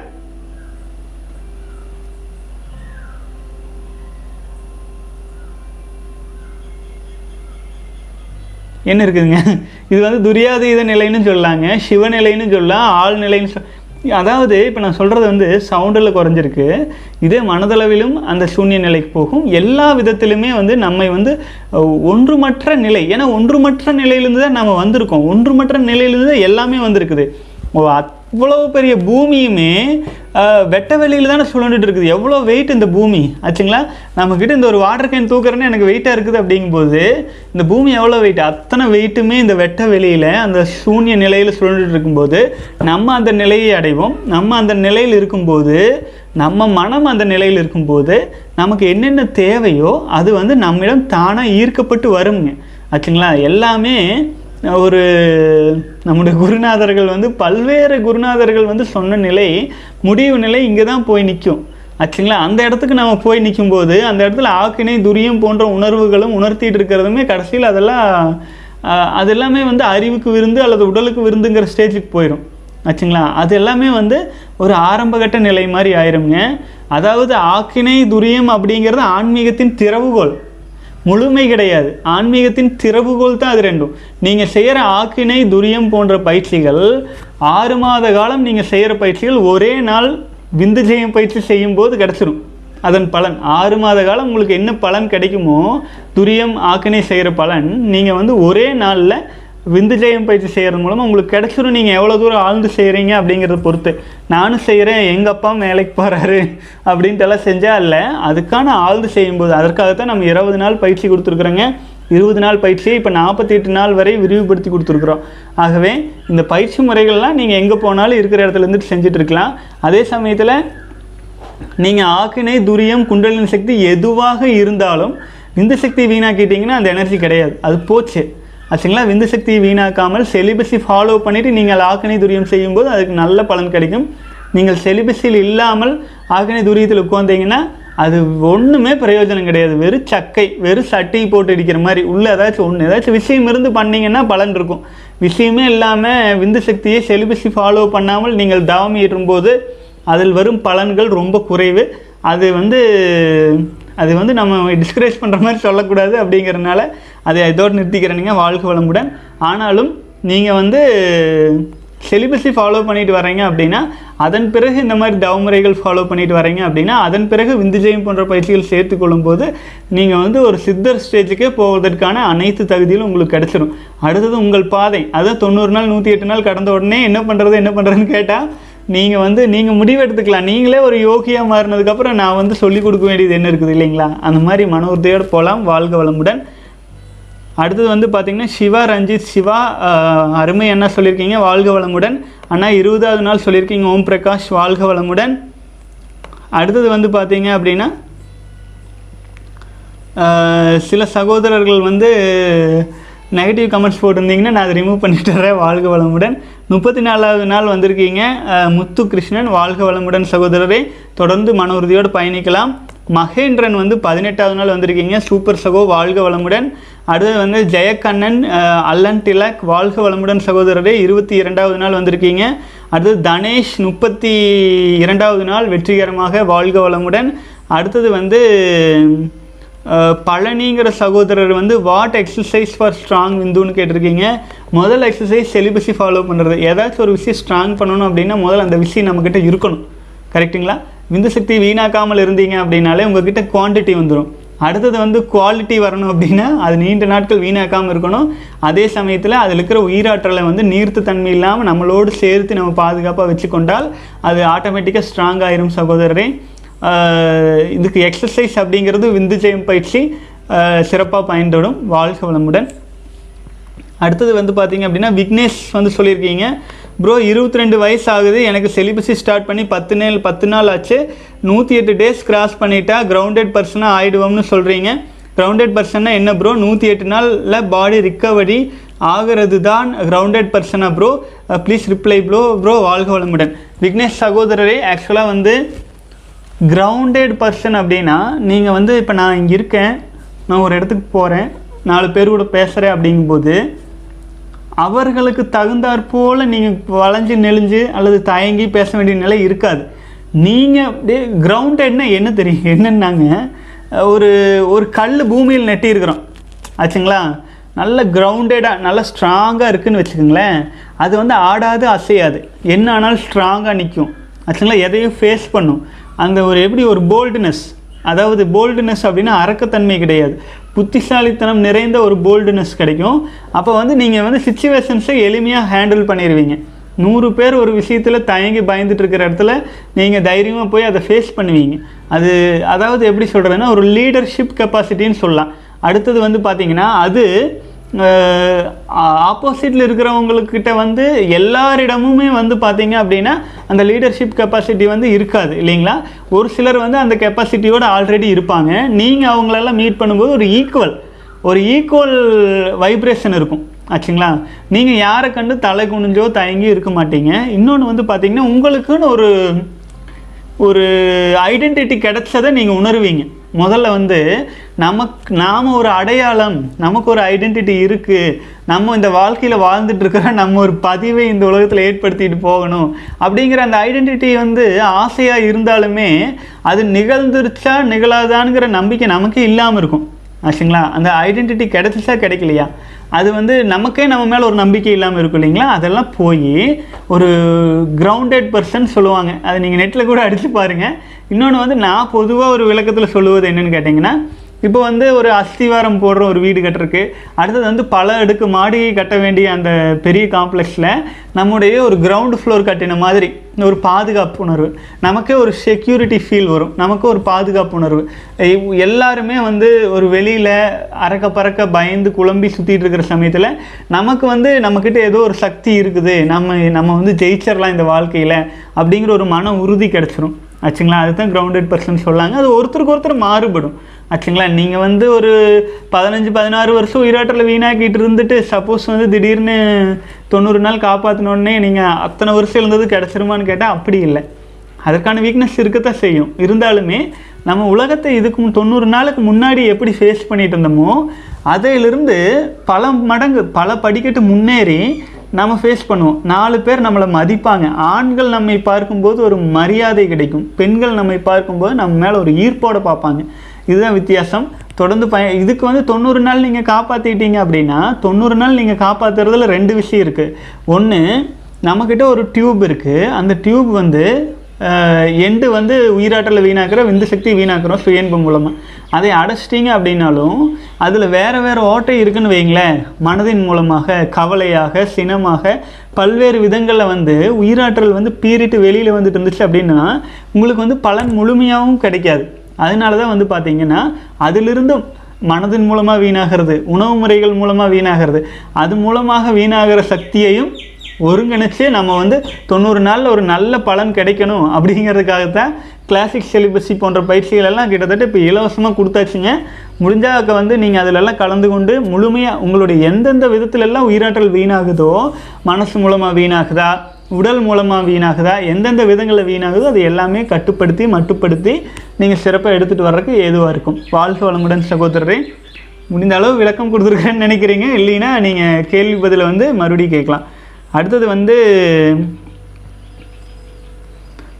என்ன இருக்குதுங்க? இது வந்து துரியாதீத நிலைன்னு சொல்லாங்க. சிவநிலைன்னு சொல்லலாம் ஆழ்நிலைன்னு சொல் அதாவது இப்போ நான் சொல்கிறது வந்து சவுண்டில் குறைஞ்சிருக்கு. இதே மனதளவிலும் அந்த சூன்ய நிலைக்கு போகும். எல்லா விதத்திலுமே வந்து நம்மை வந்து ஒன்றுமற்ற நிலை. ஏன்னா ஒன்றுமற்ற நிலையிலிருந்து தான் நம்ம வந்திருக்கோம். ஒன்றுமற்ற நிலையிலிருந்து தான் எல்லாமே வந்திருக்குது. இவ்வளோ பெரிய பூமியுமே வெட்ட வெளியில் தானே சுழண்டுட்டு இருக்குது. எவ்வளோ வெயிட் இந்த பூமி? ஆச்சுங்களா? நம்மக்கிட்ட இந்த ஒரு வாட்டர் கேன் தூக்குறேன்னு எனக்கு வெயிட்டாக இருக்குது அப்படிங்கும்போது இந்த பூமி எவ்வளோ வெயிட் அத்தனை வெயிட்டுமே இந்த வெட்ட வெளியில் அந்த சூன்ய நிலையில் சுழண்டுட்டு இருக்கும்போது நம்ம அந்த நிலையை அடைவோம். நம்ம அந்த நிலையில் இருக்கும்போது நம்ம மனம் அந்த நிலையில் இருக்கும்போது நமக்கு என்னென்ன தேவையோ அது வந்து நம்மிடம் தானாக ஈர்க்கப்பட்டு வருங்க. ஆச்சுங்களா? எல்லாமே ஒரு நம்முடைய குருநாதர்கள் வந்து பல்வேறு குருநாதர்கள் வந்து சொன்ன நிலை முடிவு நிலை இங்கே தான் போய் நிற்கும் ஆச்சுங்களா? அந்த இடத்துக்கு நம்ம போய் நிற்கும்போது அந்த இடத்துல ஆக்கினை துரியம் போன்ற உணர்வுகளும் உணர்த்திட்டு இருக்கிறதுமே கடைசியில் அதெல்லாம் அது எல்லாமே வந்து அறிவுக்கு விருந்து அல்லது உடலுக்கு விருந்துங்கிற ஸ்டேஜுக்கு போயிடும் ஆச்சுங்களா? அது எல்லாமே வந்து ஒரு ஆரம்பகட்ட நிலை மாதிரி ஆயிருங்க. அதாவது ஆக்கினை துரியம் அப்படிங்கிறது ஆன்மீகத்தின் திறவுகோல் முழுமை கிடையாது. ஆன்மீகத்தின் திறவுகோல் தான் அது ரெண்டும். நீங்கள் செய்கிற ஆக்கினை துரியம் போன்ற பயிற்சிகள் ஆறு மாத காலம் நீங்கள் செய்கிற பயிற்சிகள் ஒரே நாள் விந்து ஜெயம் பயிற்சி செய்யும்போது கிடச்சிரும். அதன் பலன். ஆறு மாத காலம் உங்களுக்கு என்ன பலன் கிடைக்குமோ துரியம் ஆக்கினை செய்கிற பலன் நீங்கள் வந்து ஒரே நாளில் விந்து ஜெயம் பயிற்சி செய்கிறது மூலமாக உங்களுக்கு கிடைச்சிரும் நீங்கள் எவ்வளோ தூரம் ஆழ்ந்து செய்கிறீங்க அப்படிங்கிறத பொறுத்து. நானும் செய்கிறேன் எங்கள் அப்பா வேலைக்கு போகிறாரு அப்படின்ட்டு எல்லாம் செஞ்சால் இல்லை அதுக்கான ஆழ்ந்து செய்யும்போது அதற்காகத்தான் நம்ம இருபது நாள் பயிற்சி கொடுத்துருக்குறோங்க. இருபது நாள் பயிற்சியை இப்போ நாற்பத்தி எட்டு நாள் வரை விரிவுபடுத்தி கொடுத்துருக்குறோம். ஆகவே இந்த பயிற்சி முறைகள்லாம் நீங்கள் எங்கே போனாலும் இருக்கிற இடத்துல இருந்துட்டு செஞ்சுட்டு இருக்கலாம். அதே சமயத்தில் நீங்கள் ஆக்கினை துரியம் குண்டலின் சக்தி எதுவாக இருந்தாலும் விந்து சக்தி வீணாக்கிட்டீங்கன்னா அந்த எனர்ஜி கிடையாது. அது போச்சு. ஆச்சுங்களா விந்து சக்தியை வீணாக்காமல் செலிபஸை ஃபாலோ பண்ணிவிட்டு நீங்கள் ஆக்கணை துரியம் செய்யும்போது அதுக்கு நல்ல பலன் கிடைக்கும். நீங்கள் செலிபஸில் இல்லாமல் ஆக்கினை துரியத்தில் உட்காந்தீங்கன்னா அது ஒன்றுமே பிரயோஜனம் கிடையாது. வெறும் சக்கை வெறும் சட்டை போட்டு அடிக்கிற மாதிரி. உள்ள ஏதாச்சும் ஒன்று ஏதாச்சும் விஷயம் இருந்து பண்ணிங்கன்னா பலன் இருக்கும். விஷயமே இல்லாமல் விந்து சக்தியை செலிபஸை ஃபாலோ பண்ணாமல் நீங்கள் தவம் ஈட்டும்போது அதில் வரும் பலன்கள் ரொம்ப குறைவு. அது வந்து அது வந்து நம்ம டிஸ்கரேஜ் பண்ணுற மாதிரி சொல்லக்கூடாது அப்படிங்கிறனால அதை இதோடு நிறுத்திக்கிறேனுங்க வாழ்க வளமுடன். ஆனாலும் நீங்கள் வந்து செலிபஸை ஃபாலோ பண்ணிட்டு வரீங்க அப்படின்னா அதன் பிறகு இந்த மாதிரி தவமுறைகள் ஃபாலோ பண்ணிட்டு வரீங்க அப்படின்னா அதன் பிறகு விந்துஜயம் போன்ற பயிற்சிகள் சேர்த்து கொள்ளும்போது நீங்கள் வந்து ஒரு சித்தர் ஸ்டேஜுக்கே போவதற்கான அனைத்து தகுதியிலும் உங்களுக்கு கிடச்சிரும். அடுத்தது உங்கள் பாதை. அதான் தொண்ணூறு நாள் நூற்றி எட்டு நாள் கடந்த உடனே என்ன பண்ணுறது என்ன பண்ணுறதுன்னு கேட்டால் நீங்கள் வந்து நீங்கள் முடிவு எடுத்துக்கலாம். நீங்களே ஒரு யோகியாக மாறினதுக்கப்புறம் நான் வந்து சொல்லிக் கொடுக்க வேண்டியது என்ன இருக்குது இல்லைங்களா? அந்த மாதிரி மன உறுதியோடு போகலாம் வாழ்க வளமுடன். அடுத்தது வந்து பார்த்திங்கன்னா சிவா ரஞ்சித். சிவா அருமை என்ன சொல்லியிருக்கீங்க. வாழ்க வளமுடன். அண்ணா இருபதாவது நாள் சொல்லியிருக்கீங்க. ஓம் பிரகாஷ் வாழ்க வளமுடன். அடுத்தது வந்து பார்த்தீங்க அப்படின்னா சில சகோதரர்கள் வந்து நெகட்டிவ் கமெண்ட்ஸ் போட்டிருந்தீங்கன்னா நான் அதை ரிமூவ் பண்ணிட்டுறேன் வாழ்க வளமுடன். முப்பத்தி நாலாவது நாள் வந்திருக்கீங்க. முத்து கிருஷ்ணன் வாழ்க வளமுடன் சகோதரரை. தொடர்ந்து மன உறுதியோடு பயணிக்கலாம். மகேந்திரன் வந்து பதினெட்டாவது நாள் வந்திருக்கீங்க. சூப்பர் சகோ வாழ்க வளமுடன். அடுத்தது வந்து ஜெயக்கண்ணன் அல்லன் டிலக் வாழ்க வளமுடன் சகோதரரே இருபத்தி இரண்டாவது நாள் வந்திருக்கீங்க. அடுத்தது தனேஷ் முப்பத்தி இரண்டாவது நாள் வெற்றிகரமாக வாழ்க வளமுடன். அடுத்தது வந்து பழனிங்கிற சகோதரர் வந்து வாட் எக்ஸசைஸ் ஃபார் ஸ்ட்ராங் விந்துன்னு கேட்டிருக்கீங்க. முதல் எக்ஸசைஸ் செலிபஸி ஃபாலோ பண்ணுறது ஏதாச்சும் ஒரு விஷயம் ஸ்ட்ராங் பண்ணணும் அப்படின்னா முதல்ல அந்த விஷயம் நம்மக்கிட்ட இருக்கணும். கரெக்ட்டுங்களா விந்து சக்தி வீணாக்காமல் இருந்தீங்க அப்படின்னாலே உங்ககிட்ட குவாண்டிட்டி வந்துடும் அடுத்தது வந்து குவாலிட்டி வரணும் அப்படின்னா அது நீண்ட நாட்கள் வீணாக்காமல் இருக்கணும். அதே சமயத்தில் அதில் இருக்கிற உயிராற்றலை வந்து நீர்த்து தன்மை இல்லாமல் நம்மளோடு சேர்த்து நம்ம பாதுகாப்பாக வச்சுக்கொண்டால் அது ஆட்டோமேட்டிக்காக ஸ்ட்ராங் ஆயிரும் சகோதரரே. இதுக்கு எக்ஸசைஸ் அப்படிங்கிறது விந்து ஜெயம் பயிற்சி சிறப்பாக பயன்படும். வாழ்க வளமுடன். அடுத்தது வந்து பார்த்தீங்க அப்படின்னா விக்னேஷ் வந்து சொல்லியிருக்கீங்க. ப்ரோ இருபத்தி ரெண்டு வயசு ஆகுது எனக்கு செலிபஸி ஸ்டார்ட் பண்ணி பத்து நாள் பத்து நாள் ஆச்சு. நூற்றி எட்டு டேஸ் கிராஸ் பண்ணிட்டா கிரவுண்டட் பர்சனாக ஆகிடுவோம்னு சொல்கிறீங்க கிரவுண்டட் பர்சன்னா என்ன ப்ரோ நூற்றி எட்டு நாளில் பாடி ரிக்கவரி ஆகிறது தான் grounded persona bro please reply bro bro வாழ்க வளமுடன். விக்னேஷ் சகோதரரே ஆக்சுவலாக வந்து கிரவுண்டட் பர்சன் அப்படின்னா நீங்கள் வந்து இப்போ நான் இங்கே இருக்கேன். நான் ஒரு இடத்துக்கு போகிறேன் நாலு பேர் கூட பேசுகிறேன் அப்படிங்கும்போது அவர்களுக்கு தகுந்தாற் போல் நீங்கள் வளைஞ்சு நெளிஞ்சு அல்லது தயங்கி பேச வேண்டிய நிலை இருக்காது. நீங்கள் அப்படியே கிரவுண்டட்னா என்ன தெரியும்? என்னன்னாங்க ஒரு ஒரு கல் பூமியில் நெட்டியிருக்கிறோம். ஆச்சுங்களா? நல்ல கிரவுண்டடாக நல்ல ஸ்ட்ராங்காக இருக்குதுன்னு வச்சுக்கோங்களேன். அது வந்து ஆடாது அசையாது. என்ன ஆனாலும் ஸ்ட்ராங்காக நிற்கும். ஆச்சுங்களா? எதையும் ஃபேஸ் பண்ணும். அந்த ஒரு எப்படி ஒரு போல்டுனஸ் அதாவது போல்டுனஸ் அப்படின்னா அரக்கத்தன்மை கிடையாது. புத்திசாலித்தனம் நிறைந்த ஒரு போல்டுனஸ் கிடைக்கும். அப்போ வந்து நீங்கள் வந்து சுச்சுவேஷன்ஸை எளிமையாக ஹேண்டில் பண்ணிடுவீங்க நூறு பேர் ஒரு விஷயத்தில் தயங்கி பயந்துட்டு இருக்கிற இடத்துல நீங்கள் தைரியமாக போய் அதை ஃபேஸ் பண்ணுவீங்க. அது அதாவது எப்படி சொல்கிறதுன்னா ஒரு லீடர்ஷிப் கெப்பாசிட்டின்னு சொல்லலாம். அடுத்தது வந்து பார்த்திங்கன்னா அது ஆப்போசிட்டில் இருக்கிறவங்கக்கிட்ட வந்து எல்லாரிடமுமே வந்து பார்த்தீங்க அப்படின்னா அந்த லீடர்ஷிப் கெப்பாசிட்டி வந்து இருக்காது இல்லைங்களா? ஒரு சிலர் வந்து அந்த கெப்பாசிட்டியோடு ஆல்ரெடி இருப்பாங்க. நீங்கள் அவங்களெல்லாம் மீட் பண்ணும்போது ஒரு ஈக்குவல் ஒரு ஈக்குவல் வைப்ரேஷன் இருக்கும். ஆச்சுங்களா? நீங்கள் யாரை கண்டு தலை குனிஞ்சோ தயங்கி இருக்க மாட்டீங்க. இன்னொன்று வந்து பார்த்தீங்கன்னா உங்களுக்குன்னு ஒரு ஒரு ஐடென்டிட்டி கிடைச்சதை நீங்கள் உணர்வீங்க. முதல்ல வந்து நமக்கு நாம் ஒரு அடையாளம் நமக்கு ஒரு ஐடென்டிட்டி இருக்குது நம்ம இந்த வாழ்க்கையில் வாழ்ந்துட்டு நம்ம ஒரு பதிவை இந்த உலகத்தில் ஏற்படுத்திட்டு போகணும். அப்படிங்கிற அந்த ஐடென்டிட்டி வந்து ஆசையாக இருந்தாலுமே அது நிகழ்ந்துருச்சா நிகழாதாங்கிற நம்பிக்கை நமக்கே இல்லாமல் இருக்கும். ஆச்சுங்களா? அந்த ஐடென்டிட்டி கிடைச்சிச்சா கிடைக்கலையா? அது வந்து நமக்கே நம்ம மேலே ஒரு நம்பிக்கை இல்லாமல் இருக்கும் இல்லைங்களா? அதெல்லாம் போய் ஒரு கிரவுண்டட் பர்சன் சொல்லுவாங்க. அதை நீங்கள் நெட்டில் கூட அடித்து பாருங்கள் இன்னொன்று வந்து நான் பொதுவாக ஒரு விளக்கத்தில் சொல்லுவது என்னென்னு கேட்டிங்கன்னா இப்போ வந்து ஒரு அஸ்திவாரம் போடுற ஒரு வீடு கட்டுறக்கு அடுத்தது வந்து பல அடுக்கு மாடிகை கட்ட வேண்டிய அந்த பெரிய காம்ப்ளெக்ஸில் நம்முடைய ஒரு கிரவுண்ட் ஃப்ளோர் கட்டின மாதிரி ஒரு பாதுகாப்பு உணர்வு. நமக்கே ஒரு செக்யூரிட்டி ஃபீல் வரும். நமக்கு ஒரு பாதுகாப்பு உணர்வு. எல்லாருமே வந்து ஒரு வெளியில் அறக்க பறக்க பயந்து குழம்பி சுற்றிட்டு இருக்கிற சமயத்தில் நமக்கு வந்து நம்மக்கிட்ட ஏதோ ஒரு சக்தி இருக்குது. நம்ம நம்ம வந்து ஜெயிச்சிடலாம் இந்த வாழ்க்கையில் அப்படிங்கிற ஒரு மன உறுதி கிடச்சிரும். ஆச்சுங்களா? அதுதான் கிரவுண்டட் பர்சன் சொல்லாங்க அது ஒருத்தருக்கு ஒருத்தர் மாறுபடும். ஆச்சுங்களா? நீங்கள் வந்து ஒரு பதினஞ்சு பதினாறு வருஷம் உயிராற்றலை வீணாக்கிட்டு இருந்துட்டு சப்போஸ் வந்து திடீர்னு தொண்ணூறு நாள் காப்பாற்றினோடனே நீங்கள் அத்தனை வருஷம் இருந்தது கிடச்சிருமான்னு கேட்டால் அப்படி இல்லை. அதற்கான வீக்னஸ் இருக்கத்தான் செய்யும். இருந்தாலுமே நம்ம உலகத்தை இதுக்கு தொண்ணூறு நாளுக்கு முன்னாடி எப்படி ஃபேஸ் பண்ணிட்டு இருந்தோமோ அதிலிருந்து பல மடங்கு பல படிக்கட்டு முன்னேறி நம்ம ஃபேஸ் பண்ணுவோம். நாலு பேர் நம்மளை மதிப்பாங்க. ஆண்கள் நம்மை பார்க்கும்போது ஒரு மரியாதை கிடைக்கும். பெண்கள் நம்மை பார்க்கும்போது நம்ம மேலே ஒரு ஈர்ப்போடு பார்ப்பாங்க. இதுதான் வித்தியாசம். தொடர்ந்து பய இதுக்கு வந்து தொண்ணூறு நாள் நீங்கள் காப்பாற்றிட்டீங்க அப்படின்னா தொண்ணூறு நாள் நீங்கள் காப்பாற்றுறதுல ரெண்டு விஷயம் இருக்குது ஒன்று நம்மக்கிட்ட ஒரு டியூப் இருக்குது அந்த டியூப் வந்து எண்டு வந்து உயிராற்றலை வீணாக்குற விந்து சக்தி வீணாக்குறோம் சுயன்பு மூலமாக அதை அடைச்சிட்டிங்க அப்படின்னாலும் அதில் வேறு வேறு ஓட்டை இருக்குன்னு வைங்களேன். மனதின் மூலமாக கவலையாக சினமாக பல்வேறு விதங்களில் வந்து உயிராற்றல் வந்து பீறிட்டு வெளியில் வந்துட்டு இருந்துச்சு அப்படின்னா உங்களுக்கு வந்து பலன் முழுமையாகவும் கிடைக்காது. அதனால தான் வந்து பார்த்தீங்கன்னா அதிலிருந்து மனதின் மூலமாக வீணாகிறது உணவு முறைகள் மூலமாக வீணாகிறது. அது மூலமாக வீணாகிற சக்தியையும் ஒருங்கிணைச்சு நம்ம வந்து தொண்ணூறு நாளில் ஒரு நல்ல பலன் கிடைக்கணும் அப்படிங்கிறதுக்காகத்தான் கிளாசிக் செலிபஸி போன்ற பயிற்சிகள் எல்லாம் கிட்டத்தட்ட இப்போ இலவசமாக கொடுத்தாச்சுங்க. முடிஞ்சாக்க வந்து நீங்கள் அதிலெல்லாம் கலந்து கொண்டு முழுமையாக உங்களுடைய எந்தெந்த விதத்துலலாம் உயிராற்றல் வீணாகுதோ மனசு மூலமாக வீணாகுதா உடல் மூலமாக வீணாகுதா? எந்தெந்த விதங்களில் வீணாகுதோ அது எல்லாமே கட்டுப்படுத்தி மட்டுப்படுத்தி நீங்கள் சிறப்பாக எடுத்துகிட்டு வர்றதுக்கு ஏதுவாக இருக்கும். வாழ்க வளமுடன் சகோதரரே. முடிந்த அளவு விளக்கம் கொடுத்துருக்கேன்னு நினைக்கிறீங்க. இல்லைன்னா நீங்கள் கேள்வி பதிலை வந்து மறுபடியும் கேட்கலாம். அடுத்தது வந்து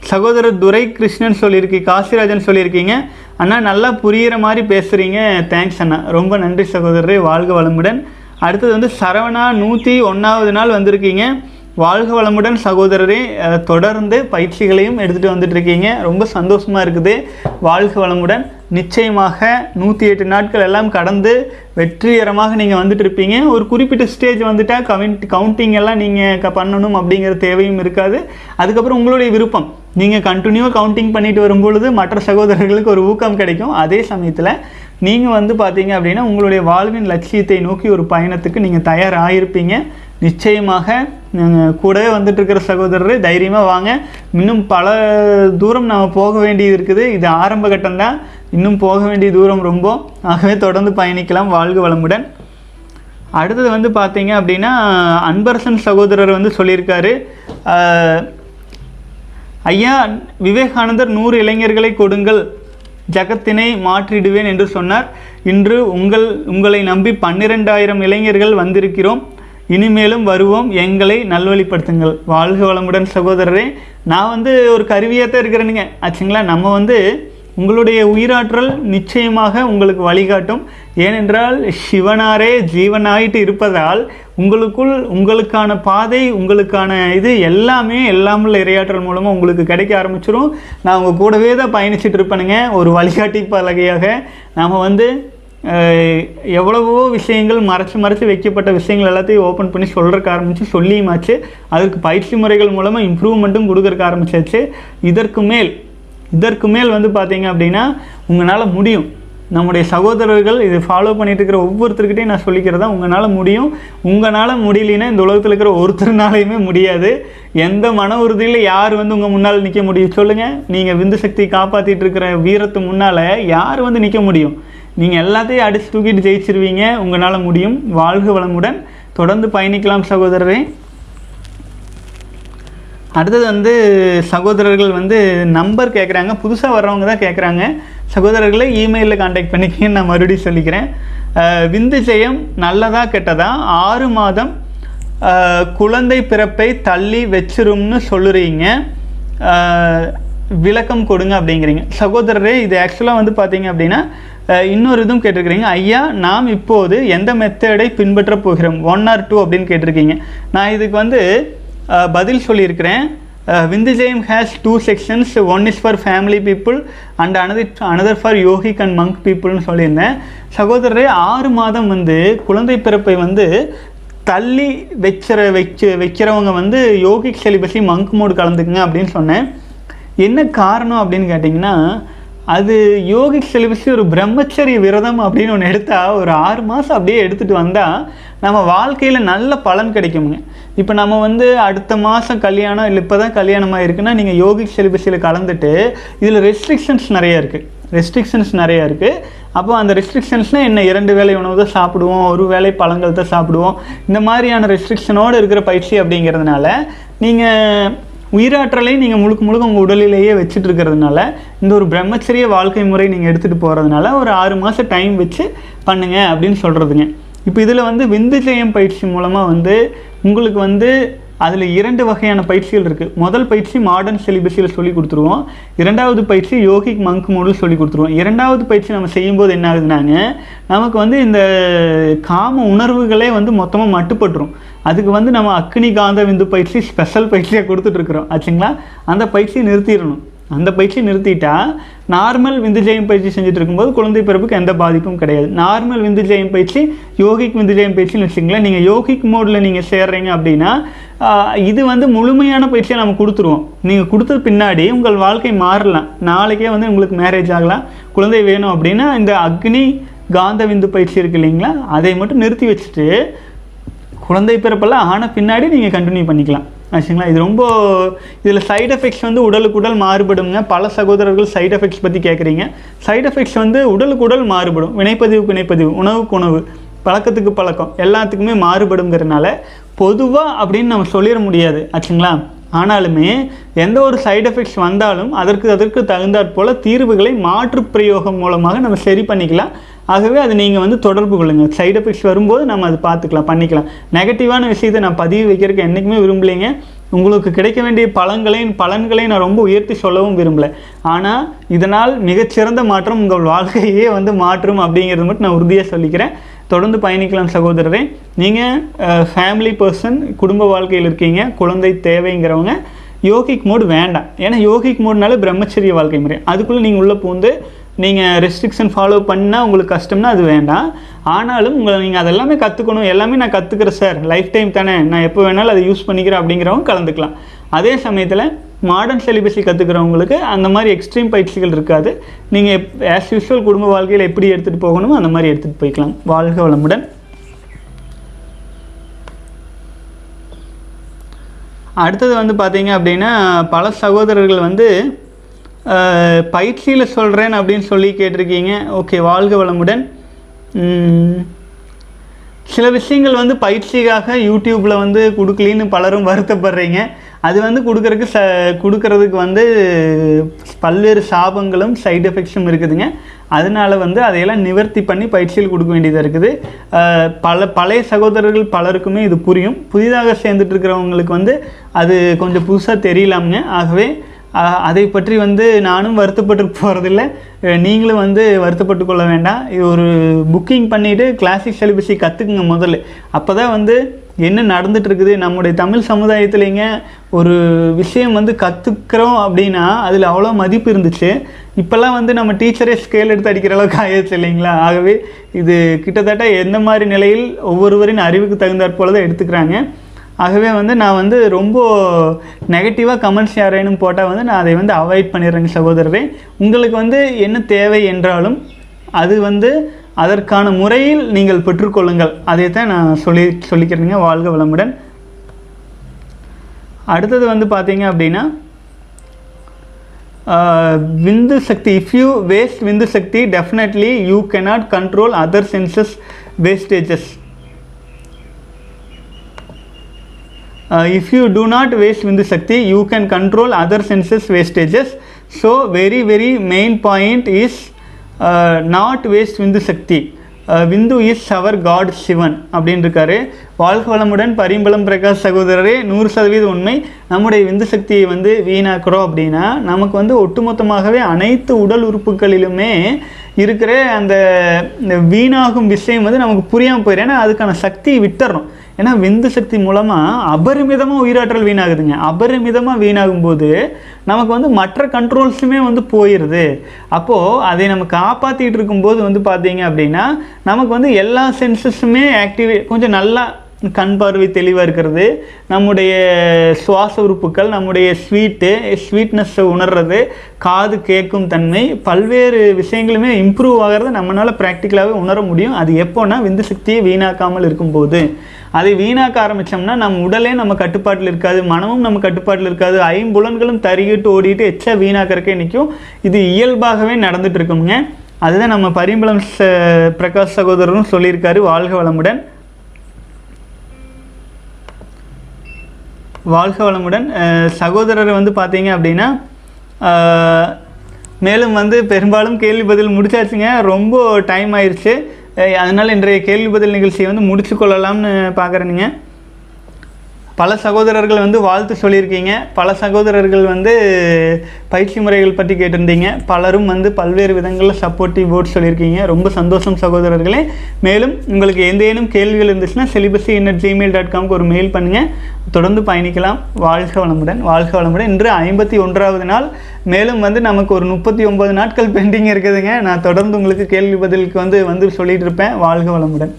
சகோதரர் துரை கிருஷ்ணன் சொல்லியிருக்கு காசிராஜன் சொல்லியிருக்கீங்க. அண்ணா நல்லா புரிகிற மாதிரி பேசுகிறீங்க தேங்க்ஸ் அண்ணா. ரொம்ப நன்றி சகோதரரே. வாழ்க வளமுடன். அடுத்தது வந்து சரவணா நூற்றி ஒன்றாவது நாள் வந்திருக்கீங்க. வாழ்க வளமுடன் சகோதரரே. தொடர்ந்து பயிற்சிகளையும் எடுத்துகிட்டு வந்துட்டு இருக்கீங்க ரொம்ப சந்தோஷமாக இருக்குது. வாழ்க வளமுடன். நிச்சயமாக நூற்றி எட்டு நாட்கள் எல்லாம் கடந்து வெற்றிகரமாக நீங்கள் வந்துட்டு இருப்பீங்க ஒரு குறிப்பிட்ட ஸ்டேஜ் வந்துட்டால் கவுண்ட் கவுண்டிங் எல்லாம் நீங்கள் க பண்ணணும் அப்படிங்கிற தேவையும் இருக்காது. அதுக்கப்புறம் உங்களுடைய விருப்பம். நீங்கள் கண்டினியூவாக கவுண்டிங் பண்ணிட்டு வரும்பொழுது மற்ற சகோதரர்களுக்கு ஒரு ஊக்கம் கிடைக்கும். அதே சமயத்தில் நீங்கள் வந்து பார்த்தீங்க அப்படின்னா உங்களுடைய வாழ்வின் லட்சியத்தை நோக்கி ஒரு பயணத்துக்கு நீங்கள் தயாராகிருப்பீங்க நிச்சயமாக நாங்கள் கூடவே வந்துட்டு இருக்கிற சகோதரர் தைரியமாக வாங்க. இன்னும் பல தூரம் நம்ம போக வேண்டியது இருக்குது. இது ஆரம்ப கட்டம்தான் இன்னும் போக வேண்டிய தூரம் ரொம்ப. ஆகவே தொடர்ந்து பயணிக்கலாம். வாழ்க வளமுடன். அடுத்தது வந்து பார்த்தீங்க அப்படின்னா அன்பரசன் சகோதரர் வந்து சொல்லியிருக்காரு. ஐயா விவேகானந்தர் நூறு இளைஞர்களை கொடுங்கள். ஜகத்தினை மாற்றிடுவேன் என்று சொன்னார். இன்று உங்கள் உங்களை நம்பி பன்னிரெண்டாயிரம் இளைஞர்கள் வந்திருக்கிறோம். இனிமேலும் வருவோம். எங்களை நல்வழிப்படுத்துங்கள். வாழ்க வளமுடன் சகோதரரே. நான் வந்து ஒரு கருவியாக தான் இருக்கிறேனுங்க. ஆச்சுங்களா? நம்ம வந்து உங்களுடைய உயிராற்றல் நிச்சயமாக உங்களுக்கு வழிகாட்டும். ஏனென்றால் சிவனாரே ஜீவனாயிட்டு இருப்பதால் உங்களுக்குள் உங்களுக்கான பாதை உங்களுக்கான இது எல்லாமே எல்லாமுள்ள இரையாற்றல் மூலமாக உங்களுக்கு கிடைக்க ஆரம்பிச்சிடும் நான் உங்கள் கூடவே தான் பயணிச்சுட்டு இருப்பேனுங்க. ஒரு வழிகாட்டி பலகையாக நாம் வந்து எவ்வளவோ விஷயங்கள் மறைச்சு மறைச்சு வைக்கப்பட்ட விஷயங்கள் எல்லாத்தையும் ஓப்பன் பண்ணி சொல்கிறக்கு ஆரம்பித்து சொல்லியுமாச்சு அதுக்கு பயிற்சி முறைகள் மூலமாக இம்ப்ரூவ்மெண்ட்டும் கொடுக்கறக்கு ஆரம்பிச்சாச்சு. இதற்கு மேல் இதற்கு மேல் வந்து பார்த்தீங்க அப்படின்னா உங்களால் முடியும். நம்முடைய சகோதரர்கள் இது ஃபாலோ பண்ணிட்டு இருக்கிற ஒவ்வொருத்தருக்கிட்டையும் நான் சொல்லிக்கிறதா உங்களால் முடியும். உங்களால் முடியலன்னா இந்த உலகத்தில் இருக்கிற ஒருத்தருனாலையுமே முடியாது. எந்த மன உறுதியில் யார் வந்து உங்கள் முன்னால் நிற்க முடியும்? சொல்லுங்கள் நீங்கள் விந்து சக்தியை காப்பாற்றிட்டு இருக்கிற வீரத்து முன்னால் யார் வந்து நிற்க முடியும்? நீங்கள் எல்லாத்தையும் அடிச்சு தூக்கிட்டு ஜெயிச்சிருவீங்க. உங்களால் முடியும். வாழ்க வளமுடன். தொடர்ந்து பயணிக்கலாம் சகோதரரே. அடுத்தது வந்து சகோதரர்கள் வந்து நம்பர் கேட்குறாங்க புதுசாக வர்றவங்க தான் கேட்குறாங்க சகோதரர்களை இமெயிலில் காண்டாக்ட் பண்ணிக்கின்னு நான் மறுபடியும் சொல்லிக்கிறேன். விந்து ஜெயம் நல்லதா கெட்டதா? ஆறு மாதம் குழந்தை பிறப்பை தள்ளி வச்சிரும்னு சொல்லுறீங்க. விளக்கம் கொடுங்க அப்படிங்கிறீங்க. சகோதரரே இது ஆக்சுவலாக வந்து பார்த்தீங்க அப்படின்னா இன்னொரு இதுவும் கேட்டிருக்கிறீங்க. ஐயா நாம் இப்போது எந்த மெத்தடை பின்பற்ற போகிறோம்? ஒன் ஆர் டூ அப்படின்னு கேட்டிருக்கீங்க. நான் இதுக்கு வந்து பதில் சொல்லியிருக்கிறேன். Vindhujayam has two sections one is for family people and another another for yogic and monk பீப்புள்னு சொல்லியிருந்தேன். சகோதரரே ஆறு மாதம் வந்து குழந்தை பிறப்பை வந்து தள்ளி வச்சிற வச்சு வைக்கிறவங்க வந்து யோகிக் செலிபஸி மங்க் மோடு கலந்துக்குங்க அப்படின்னு சொன்னேன். என்ன காரணம் அப்படின்னு கேட்டிங்கன்னா அது யோகிக் சிலபஸ் ஒரு பிரம்மச்சரிய விரதம் அப்படின்னு ஒன்று எடுத்தால் ஒரு ஆறு மாதம் அப்படியே எடுத்துகிட்டு வந்தால் நம்ம வாழ்க்கையில் நல்ல பலன் கிடைக்குமுங்க. இப்போ நம்ம வந்து அடுத்த மாதம் கல்யாணம் இல்லை இப்போ தான் கல்யாணம் ஆயிருக்குன்னா நீங்கள் யோகிக் சிலபஸில் கலந்துட்டு இதில் ரெஸ்ட்ரிக்ஷன்ஸ் நிறைய இருக்குது ரெஸ்ட்ரிக்ஷன்ஸ் நிறையா இருக்குது அப்போ அந்த ரெஸ்ட்ரிக்ஷன்ஸ்னால் என்ன? இரண்டு வேளை உணவு தான் சாப்பிடுவோம் ஒரு வேளை பழங்கள் தான் சாப்பிடுவோம். இந்த மாதிரியான ரெஸ்ட்ரிக்ஷனோடு இருக்கிற பயிற்சி அப்படிங்கிறதுனால நீங்கள் உயிராற்றலை நீங்கள் முழுக்க முழுக்க உங்கள் உடலிலேயே வச்சுட்டு இருக்கிறதுனால இந்த ஒரு பிரம்மச்சரிய வாழ்க்கை முறை நீங்கள் எடுத்துகிட்டு போகிறதுனால ஒரு ஆறு மாதம் டைம் வச்சு பண்ணுங்க அப்படின்னு சொல்கிறதுங்க இப்போ இதில் வந்து விந்து ஜெயம் பயிற்சி மூலமாக வந்து உங்களுக்கு வந்து அதில் இரண்டு வகையான பயிற்சிகள் இருக்குது முதல் பயிற்சி மாடர்ன் சிலிபஸில் சொல்லி கொடுத்துருவோம். இரண்டாவது பயிற்சி யோகிக் மங்க் மோடில் சொல்லி கொடுத்துருவோம். இரண்டாவது பயிற்சி நம்ம செய்யும்போது என்ன ஆகுதுனாங்க நமக்கு வந்து இந்த காம உணர்வுகளே வந்து மொத்தமாக மட்டுப்பட்டுரும். அதுக்கு வந்து நம்ம அக்னி காந்த விந்து பயிற்சி ஸ்பெஷல் பயிற்சியாக கொடுத்துட்ருக்குறோம் ஆச்சுங்களா? அந்த பயிற்சியை நிறுத்திடணும். அந்த பயிற்சி நிறுத்திட்டா நார்மல் விந்துஜெயம் பயிற்சி செஞ்சுட்டு இருக்கும்போது குழந்தை பிறப்புக்கு எந்த பாதிப்பும் கிடையாது. நார்மல் விந்துஜெயம் பயிற்சி யோகிக் விந்துஜயம் பயிற்சின்னு வச்சுங்களேன் நீங்கள் யோகிக் மோடில் நீங்கள் சேர்றீங்க அப்படின்னா இது வந்து முழுமையான பயிற்சியை நம்ம கொடுத்துருவோம். நீங்கள் கொடுத்தது பின்னாடி உங்கள் வாழ்க்கை மாறலாம். நாளைக்கே வந்து உங்களுக்கு மேரேஜ் ஆகலாம். குழந்தை வேணும் அப்படின்னா இந்த அக்னி காந்த விந்து பயிற்சி இருக்கு இல்லைங்களா? அதை மட்டும் நிறுத்தி வச்சுட்டு குழந்தை பிறப்பெல்லாம் ஆன பின்னாடி நீங்கள் கண்டினியூ பண்ணிக்கலாம். ஆச்சுங்களா? இது ரொம்ப இதில் சைடு எஃபெக்ட்ஸ் வந்து உடலுக்கு உடல் மாறுபடுங்க பல சகோதரர்கள் சைடு எஃபெக்ட்ஸ் பற்றி கேட்குறீங்க சைடு எஃபெக்ட்ஸ் வந்து உடலுக்கு உடல் மாறுபடும். வினைப்பதிவுக்கு வினைப்பதிவு உணவுக்கு உணவு. பழக்கத்துக்கு பழக்கம். எல்லாத்துக்குமே மாறுபடுங்கிறனால பொதுவாக அப்படின்னு நம்ம சொல்லிட முடியாது. ஆச்சுங்களா? ஆனாலுமே எந்த ஒரு சைடு எஃபெக்ட்ஸ் வந்தாலும் அதற்கு அதற்கு தகுந்தாற் போல் தீர்வுகளை மாற்று பிரயோகம் மூலமாக நம்ம சரி பண்ணிக்கலாம். ஆகவே அது நீங்கள் வந்து தொடர்பு கொள்ளுங்கள் சைடு எஃபெக்ட்ஸ் வரும்போது நம்ம அது பார்த்துக்கலாம் பண்ணிக்கலாம். நெகட்டிவான விஷயத்தை நான் பதிவு வைக்கிறதுக்கு என்றைக்குமே விரும்பலைங்க. உங்களுக்கு கிடைக்க வேண்டிய பலன்களையும் பலன்களையும் நான் ரொம்ப உயர்த்தி சொல்லவும் விரும்பலை. ஆனால் இதனால் மிகச்சிறந்த மாற்றம் உங்கள் வாழ்க்கையே வந்து மாற்றும் அப்படிங்கிறது மட்டும் நான் உறுதியாக சொல்லிக்கிறேன். தொடர்ந்து பயணிக்கலாம் சகோதரரே. நீங்கள் ஃபேமிலி பர்சன் குடும்ப வாழ்க்கையில் இருக்கீங்க குழந்தை தேவைங்கிறவங்க யோகிக் மோடு வேண்டாம். ஏன்னா யோகிக் மோட்னாலே பிரம்மச்சரிய வாழ்க்கை முறை அதுக்குள்ளே நீங்கள் உள்ளே பூந்து நீங்கள் ரெஸ்ட்ரிக்ஷன் ஃபாலோ பண்ணால் உங்களுக்கு கஷ்டம்னா அது வேண்டாம். ஆனாலும் உங்களை நீங்கள் அதெல்லாமே கற்றுக்கணும் எல்லாமே நான் கற்றுக்கிறேன் சார் லைஃப் டைம் தானே. நான் எப்போ வேணாலும் அதை யூஸ் பண்ணிக்கிறேன் அப்படிங்கிறவங்க கலந்துக்கலாம். அதே சமயத்தில் மாடர்ன் செலிபஸி கற்றுக்கிறவங்களுக்கு அந்த மாதிரி எக்ஸ்ட்ரீம் பயிற்சிகள் இருக்காது. நீங்கள் ஆஸ் யூஸ்வல் குடும்ப வாழ்க்கையில் எப்படி எடுத்துகிட்டு போகணுமோ அந்த மாதிரி எடுத்துகிட்டு போய்க்கலாம். வாழ்க வளமுடன். அடுத்தது வந்து பார்த்தீங்க அப்படின்னா பல சகோதரர்கள் வந்து பயிற்சியில் சொல்கிறேன் அப்படின்னு சொல்லி கேட்டிருக்கீங்க. ஓகே வாழ்க வளமுடன். சில விஷயங்கள் வந்து பயிற்சிக்காக யூடியூப்பில் வந்து கொடுக்கலின்னு பலரும் வருத்தப்படுறீங்க. அது வந்து கொடுக்கறதுக்கு ச கொடுக்கறதுக்கு வந்து பல்வேறு சாபங்களும் சைடு எஃபெக்ட்ஸும் இருக்குதுங்க. அதனால வந்து அதையெல்லாம் நிவர்த்தி பண்ணி பயிற்சியில் கொடுக்க வேண்டியதாக இருக்குது. பல பழைய சகோதரர்கள் பலருக்குமே இது புரியும். புதிதாக சேர்ந்துட்டு இருக்கிறவங்களுக்கு வந்து அது கொஞ்சம் புதுசாக தெரியலாமுங்க. ஆகவே அதை பற்றி வந்து நானும் வருத்தப்பட்டு போகிறதில்ல நீங்களும் வந்து வருத்தப்பட்டு கொள்ள வேண்டாம். இது ஒரு புக்கிங் பண்ணிவிட்டு கிளாசிக் செலிபஸை கற்றுக்குங்க முதல்ல. அப்போ தான் வந்து என்ன நடந்துட்டு இருக்குது நம்முடைய தமிழ் சமுதாயத்துலேங்க ஒரு விஷயம் வந்து கற்றுக்கிறோம் அப்படின்னா அதில் அவ்வளோ மதிப்பு இருந்துச்சு. இப்போல்லாம் வந்து நம்ம டீச்சரே ஸ்கேல் எடுத்து அடிக்கிற அளவுக்கு ஆயிடுச்சு இல்லைங்களா? ஆகவே இது கிட்டத்தட்ட எந்த மாதிரி நிலையில் ஒவ்வொருவரின் அறிவுக்கு தகுந்தாற் போல தான் எடுத்துக்கிறாங்க. ஆகவே வந்து நான் வந்து ரொம்ப நெகட்டிவாக கமெண்ட்ஸ் யாரேனும் போட்டால் வந்து நான் அதை வந்து அவாய்ட் பண்ணிடுறேங்க சகோதரரே. உங்களுக்கு வந்து என்ன தேவை என்றாலும் அது வந்து அதற்கான முறையில் நீங்கள் பெற்றுக்கொள்ளுங்கள். அதை தான் நான் சொல்லி சொல்லிக்கிறேங்க வாழ்க வளமுடன். அடுத்தது வந்து பார்த்தீங்க அப்படின்னா விந்து சக்தி if you waste vindhu sakthi definitely you cannot control other senses wastages if you do not waste vindhu sakthi you can control other senses wastages so very very main point is Uh, not waste vindhu sakthi. Uh, vindhu is our god Sivan அப்படின்னு இருக்காரு வாழ்க வளமுடன் பரிம்பளம் பிரகாஷ் சகோதரரே நூறு சதவீதம் உண்மை. நம்முடைய விந்து சக்தியை வந்து வீணாக்குறோம் அப்படின்னா நமக்கு வந்து ஒட்டுமொத்தமாகவே அனைத்து உடல் உறுப்புகளிலுமே இருக்கிற அந்த இந்த வீணாகும் விஷயம் வந்து நமக்கு புரியாமல் போயிடும். ஏன்னா அதுக்கான சக்தியை விட்டுறோம் ஏன்னா விந்து சக்தி மூலமாக அபரிமிதமாக உயிராற்றல் வீணாகுதுங்க. அபரிமிதமாக வீணாகும்போது நமக்கு வந்து மற்ற கண்ட்ரோல்ஸுமே வந்து போயிடுது அப்போது அதை நம்ம காப்பாற்றிட்டு இருக்கும்போது வந்து பார்த்தீங்க அப்படின்னா நமக்கு வந்து எல்லா சென்சஸுமே ஆக்டிவே கொஞ்சம் நல்லா கண் பார்வை தெளிவாக இருக்கிறது. நம்முடைய சுவாச உறுப்புகள் நம்முடைய ஸ்வீட்டு ஸ்வீட்னஸை உணர்றது காது கேட்கும் தன்மை பல்வேறு விஷயங்களுமே இம்ப்ரூவ் ஆகிறத நம்மளால் ப்ராக்டிக்கலாகவே உணர முடியும். அது எப்போன்னா விந்து சக்தியை வீணாக்காமல் இருக்கும்போது. அதை வீணாக்க ஆரம்பித்தோம்னா நம்ம உடலே நம்ம கட்டுப்பாட்டில் இருக்காது மனமும் நம்ம கட்டுப்பாட்டில் இருக்காது ஐம்புலன்களும் தருகிட்டு ஓடிட்டு எச்சா வீணாக்கிறக்கே நிற்கும் இது இயல்பாகவே நடந்துகிட்டு இருக்குங்க. அதுதான் நம்ம பரிம்பளம் ச பிரகாஷ் சகோதரரும் சொல்லியிருக்காரு வாழ்க வளமுடன். வாழ்க வளமுடன். சகோதரர் வந்து பார்த்தீங்க அப்படின்னா மேலும் வந்து பெரும்பாலும் கேள்வி பதில் முடிச்சாச்சுங்க. ரொம்ப டைம் ஆயிடுச்சு அதனால் இன்றைய கேள்வி பதில் நிகழ்ச்சியை வந்து முடிச்சு கொள்ளலாம்னு பார்க்குறேனுங்க. பல சகோதரர்கள் வந்து வாழ்த்து சொல்லியிருக்கீங்க. பல சகோதரர்கள் வந்து பயிற்சி முறைகள் பற்றி கேட்டிருந்தீங்க. பலரும் வந்து பல்வேறு விதங்களில் சப்போர்ட்டிவ் வேர்ட் சொல்லியிருக்கீங்க. ரொம்ப சந்தோஷம் சகோதரர்களே. மேலும் உங்களுக்கு எந்தேனும் கேள்விகள் இருந்துச்சுன்னா celibacy in it Gmail dot காம்க்கு ஒரு மெயில் பண்ணுங்கள் தொடர்ந்து பயணிக்கலாம். வாழ்க வளமுடன் வாழ்க வளமுடன். இன்று ஐம்பத்தி ஒன்றாவது நாள். மேலும் வந்து நமக்கு ஒரு முப்பத்தி ஒன்பது நாட்கள் பெண்டிங் இருக்குதுங்க. நான் தொடர்ந்து உங்களுக்கு கேள்வி பதிலுக்கு வந்து வந்து சொல்லிகிட்டு இருப்பேன். வாழ்க வளமுடன்.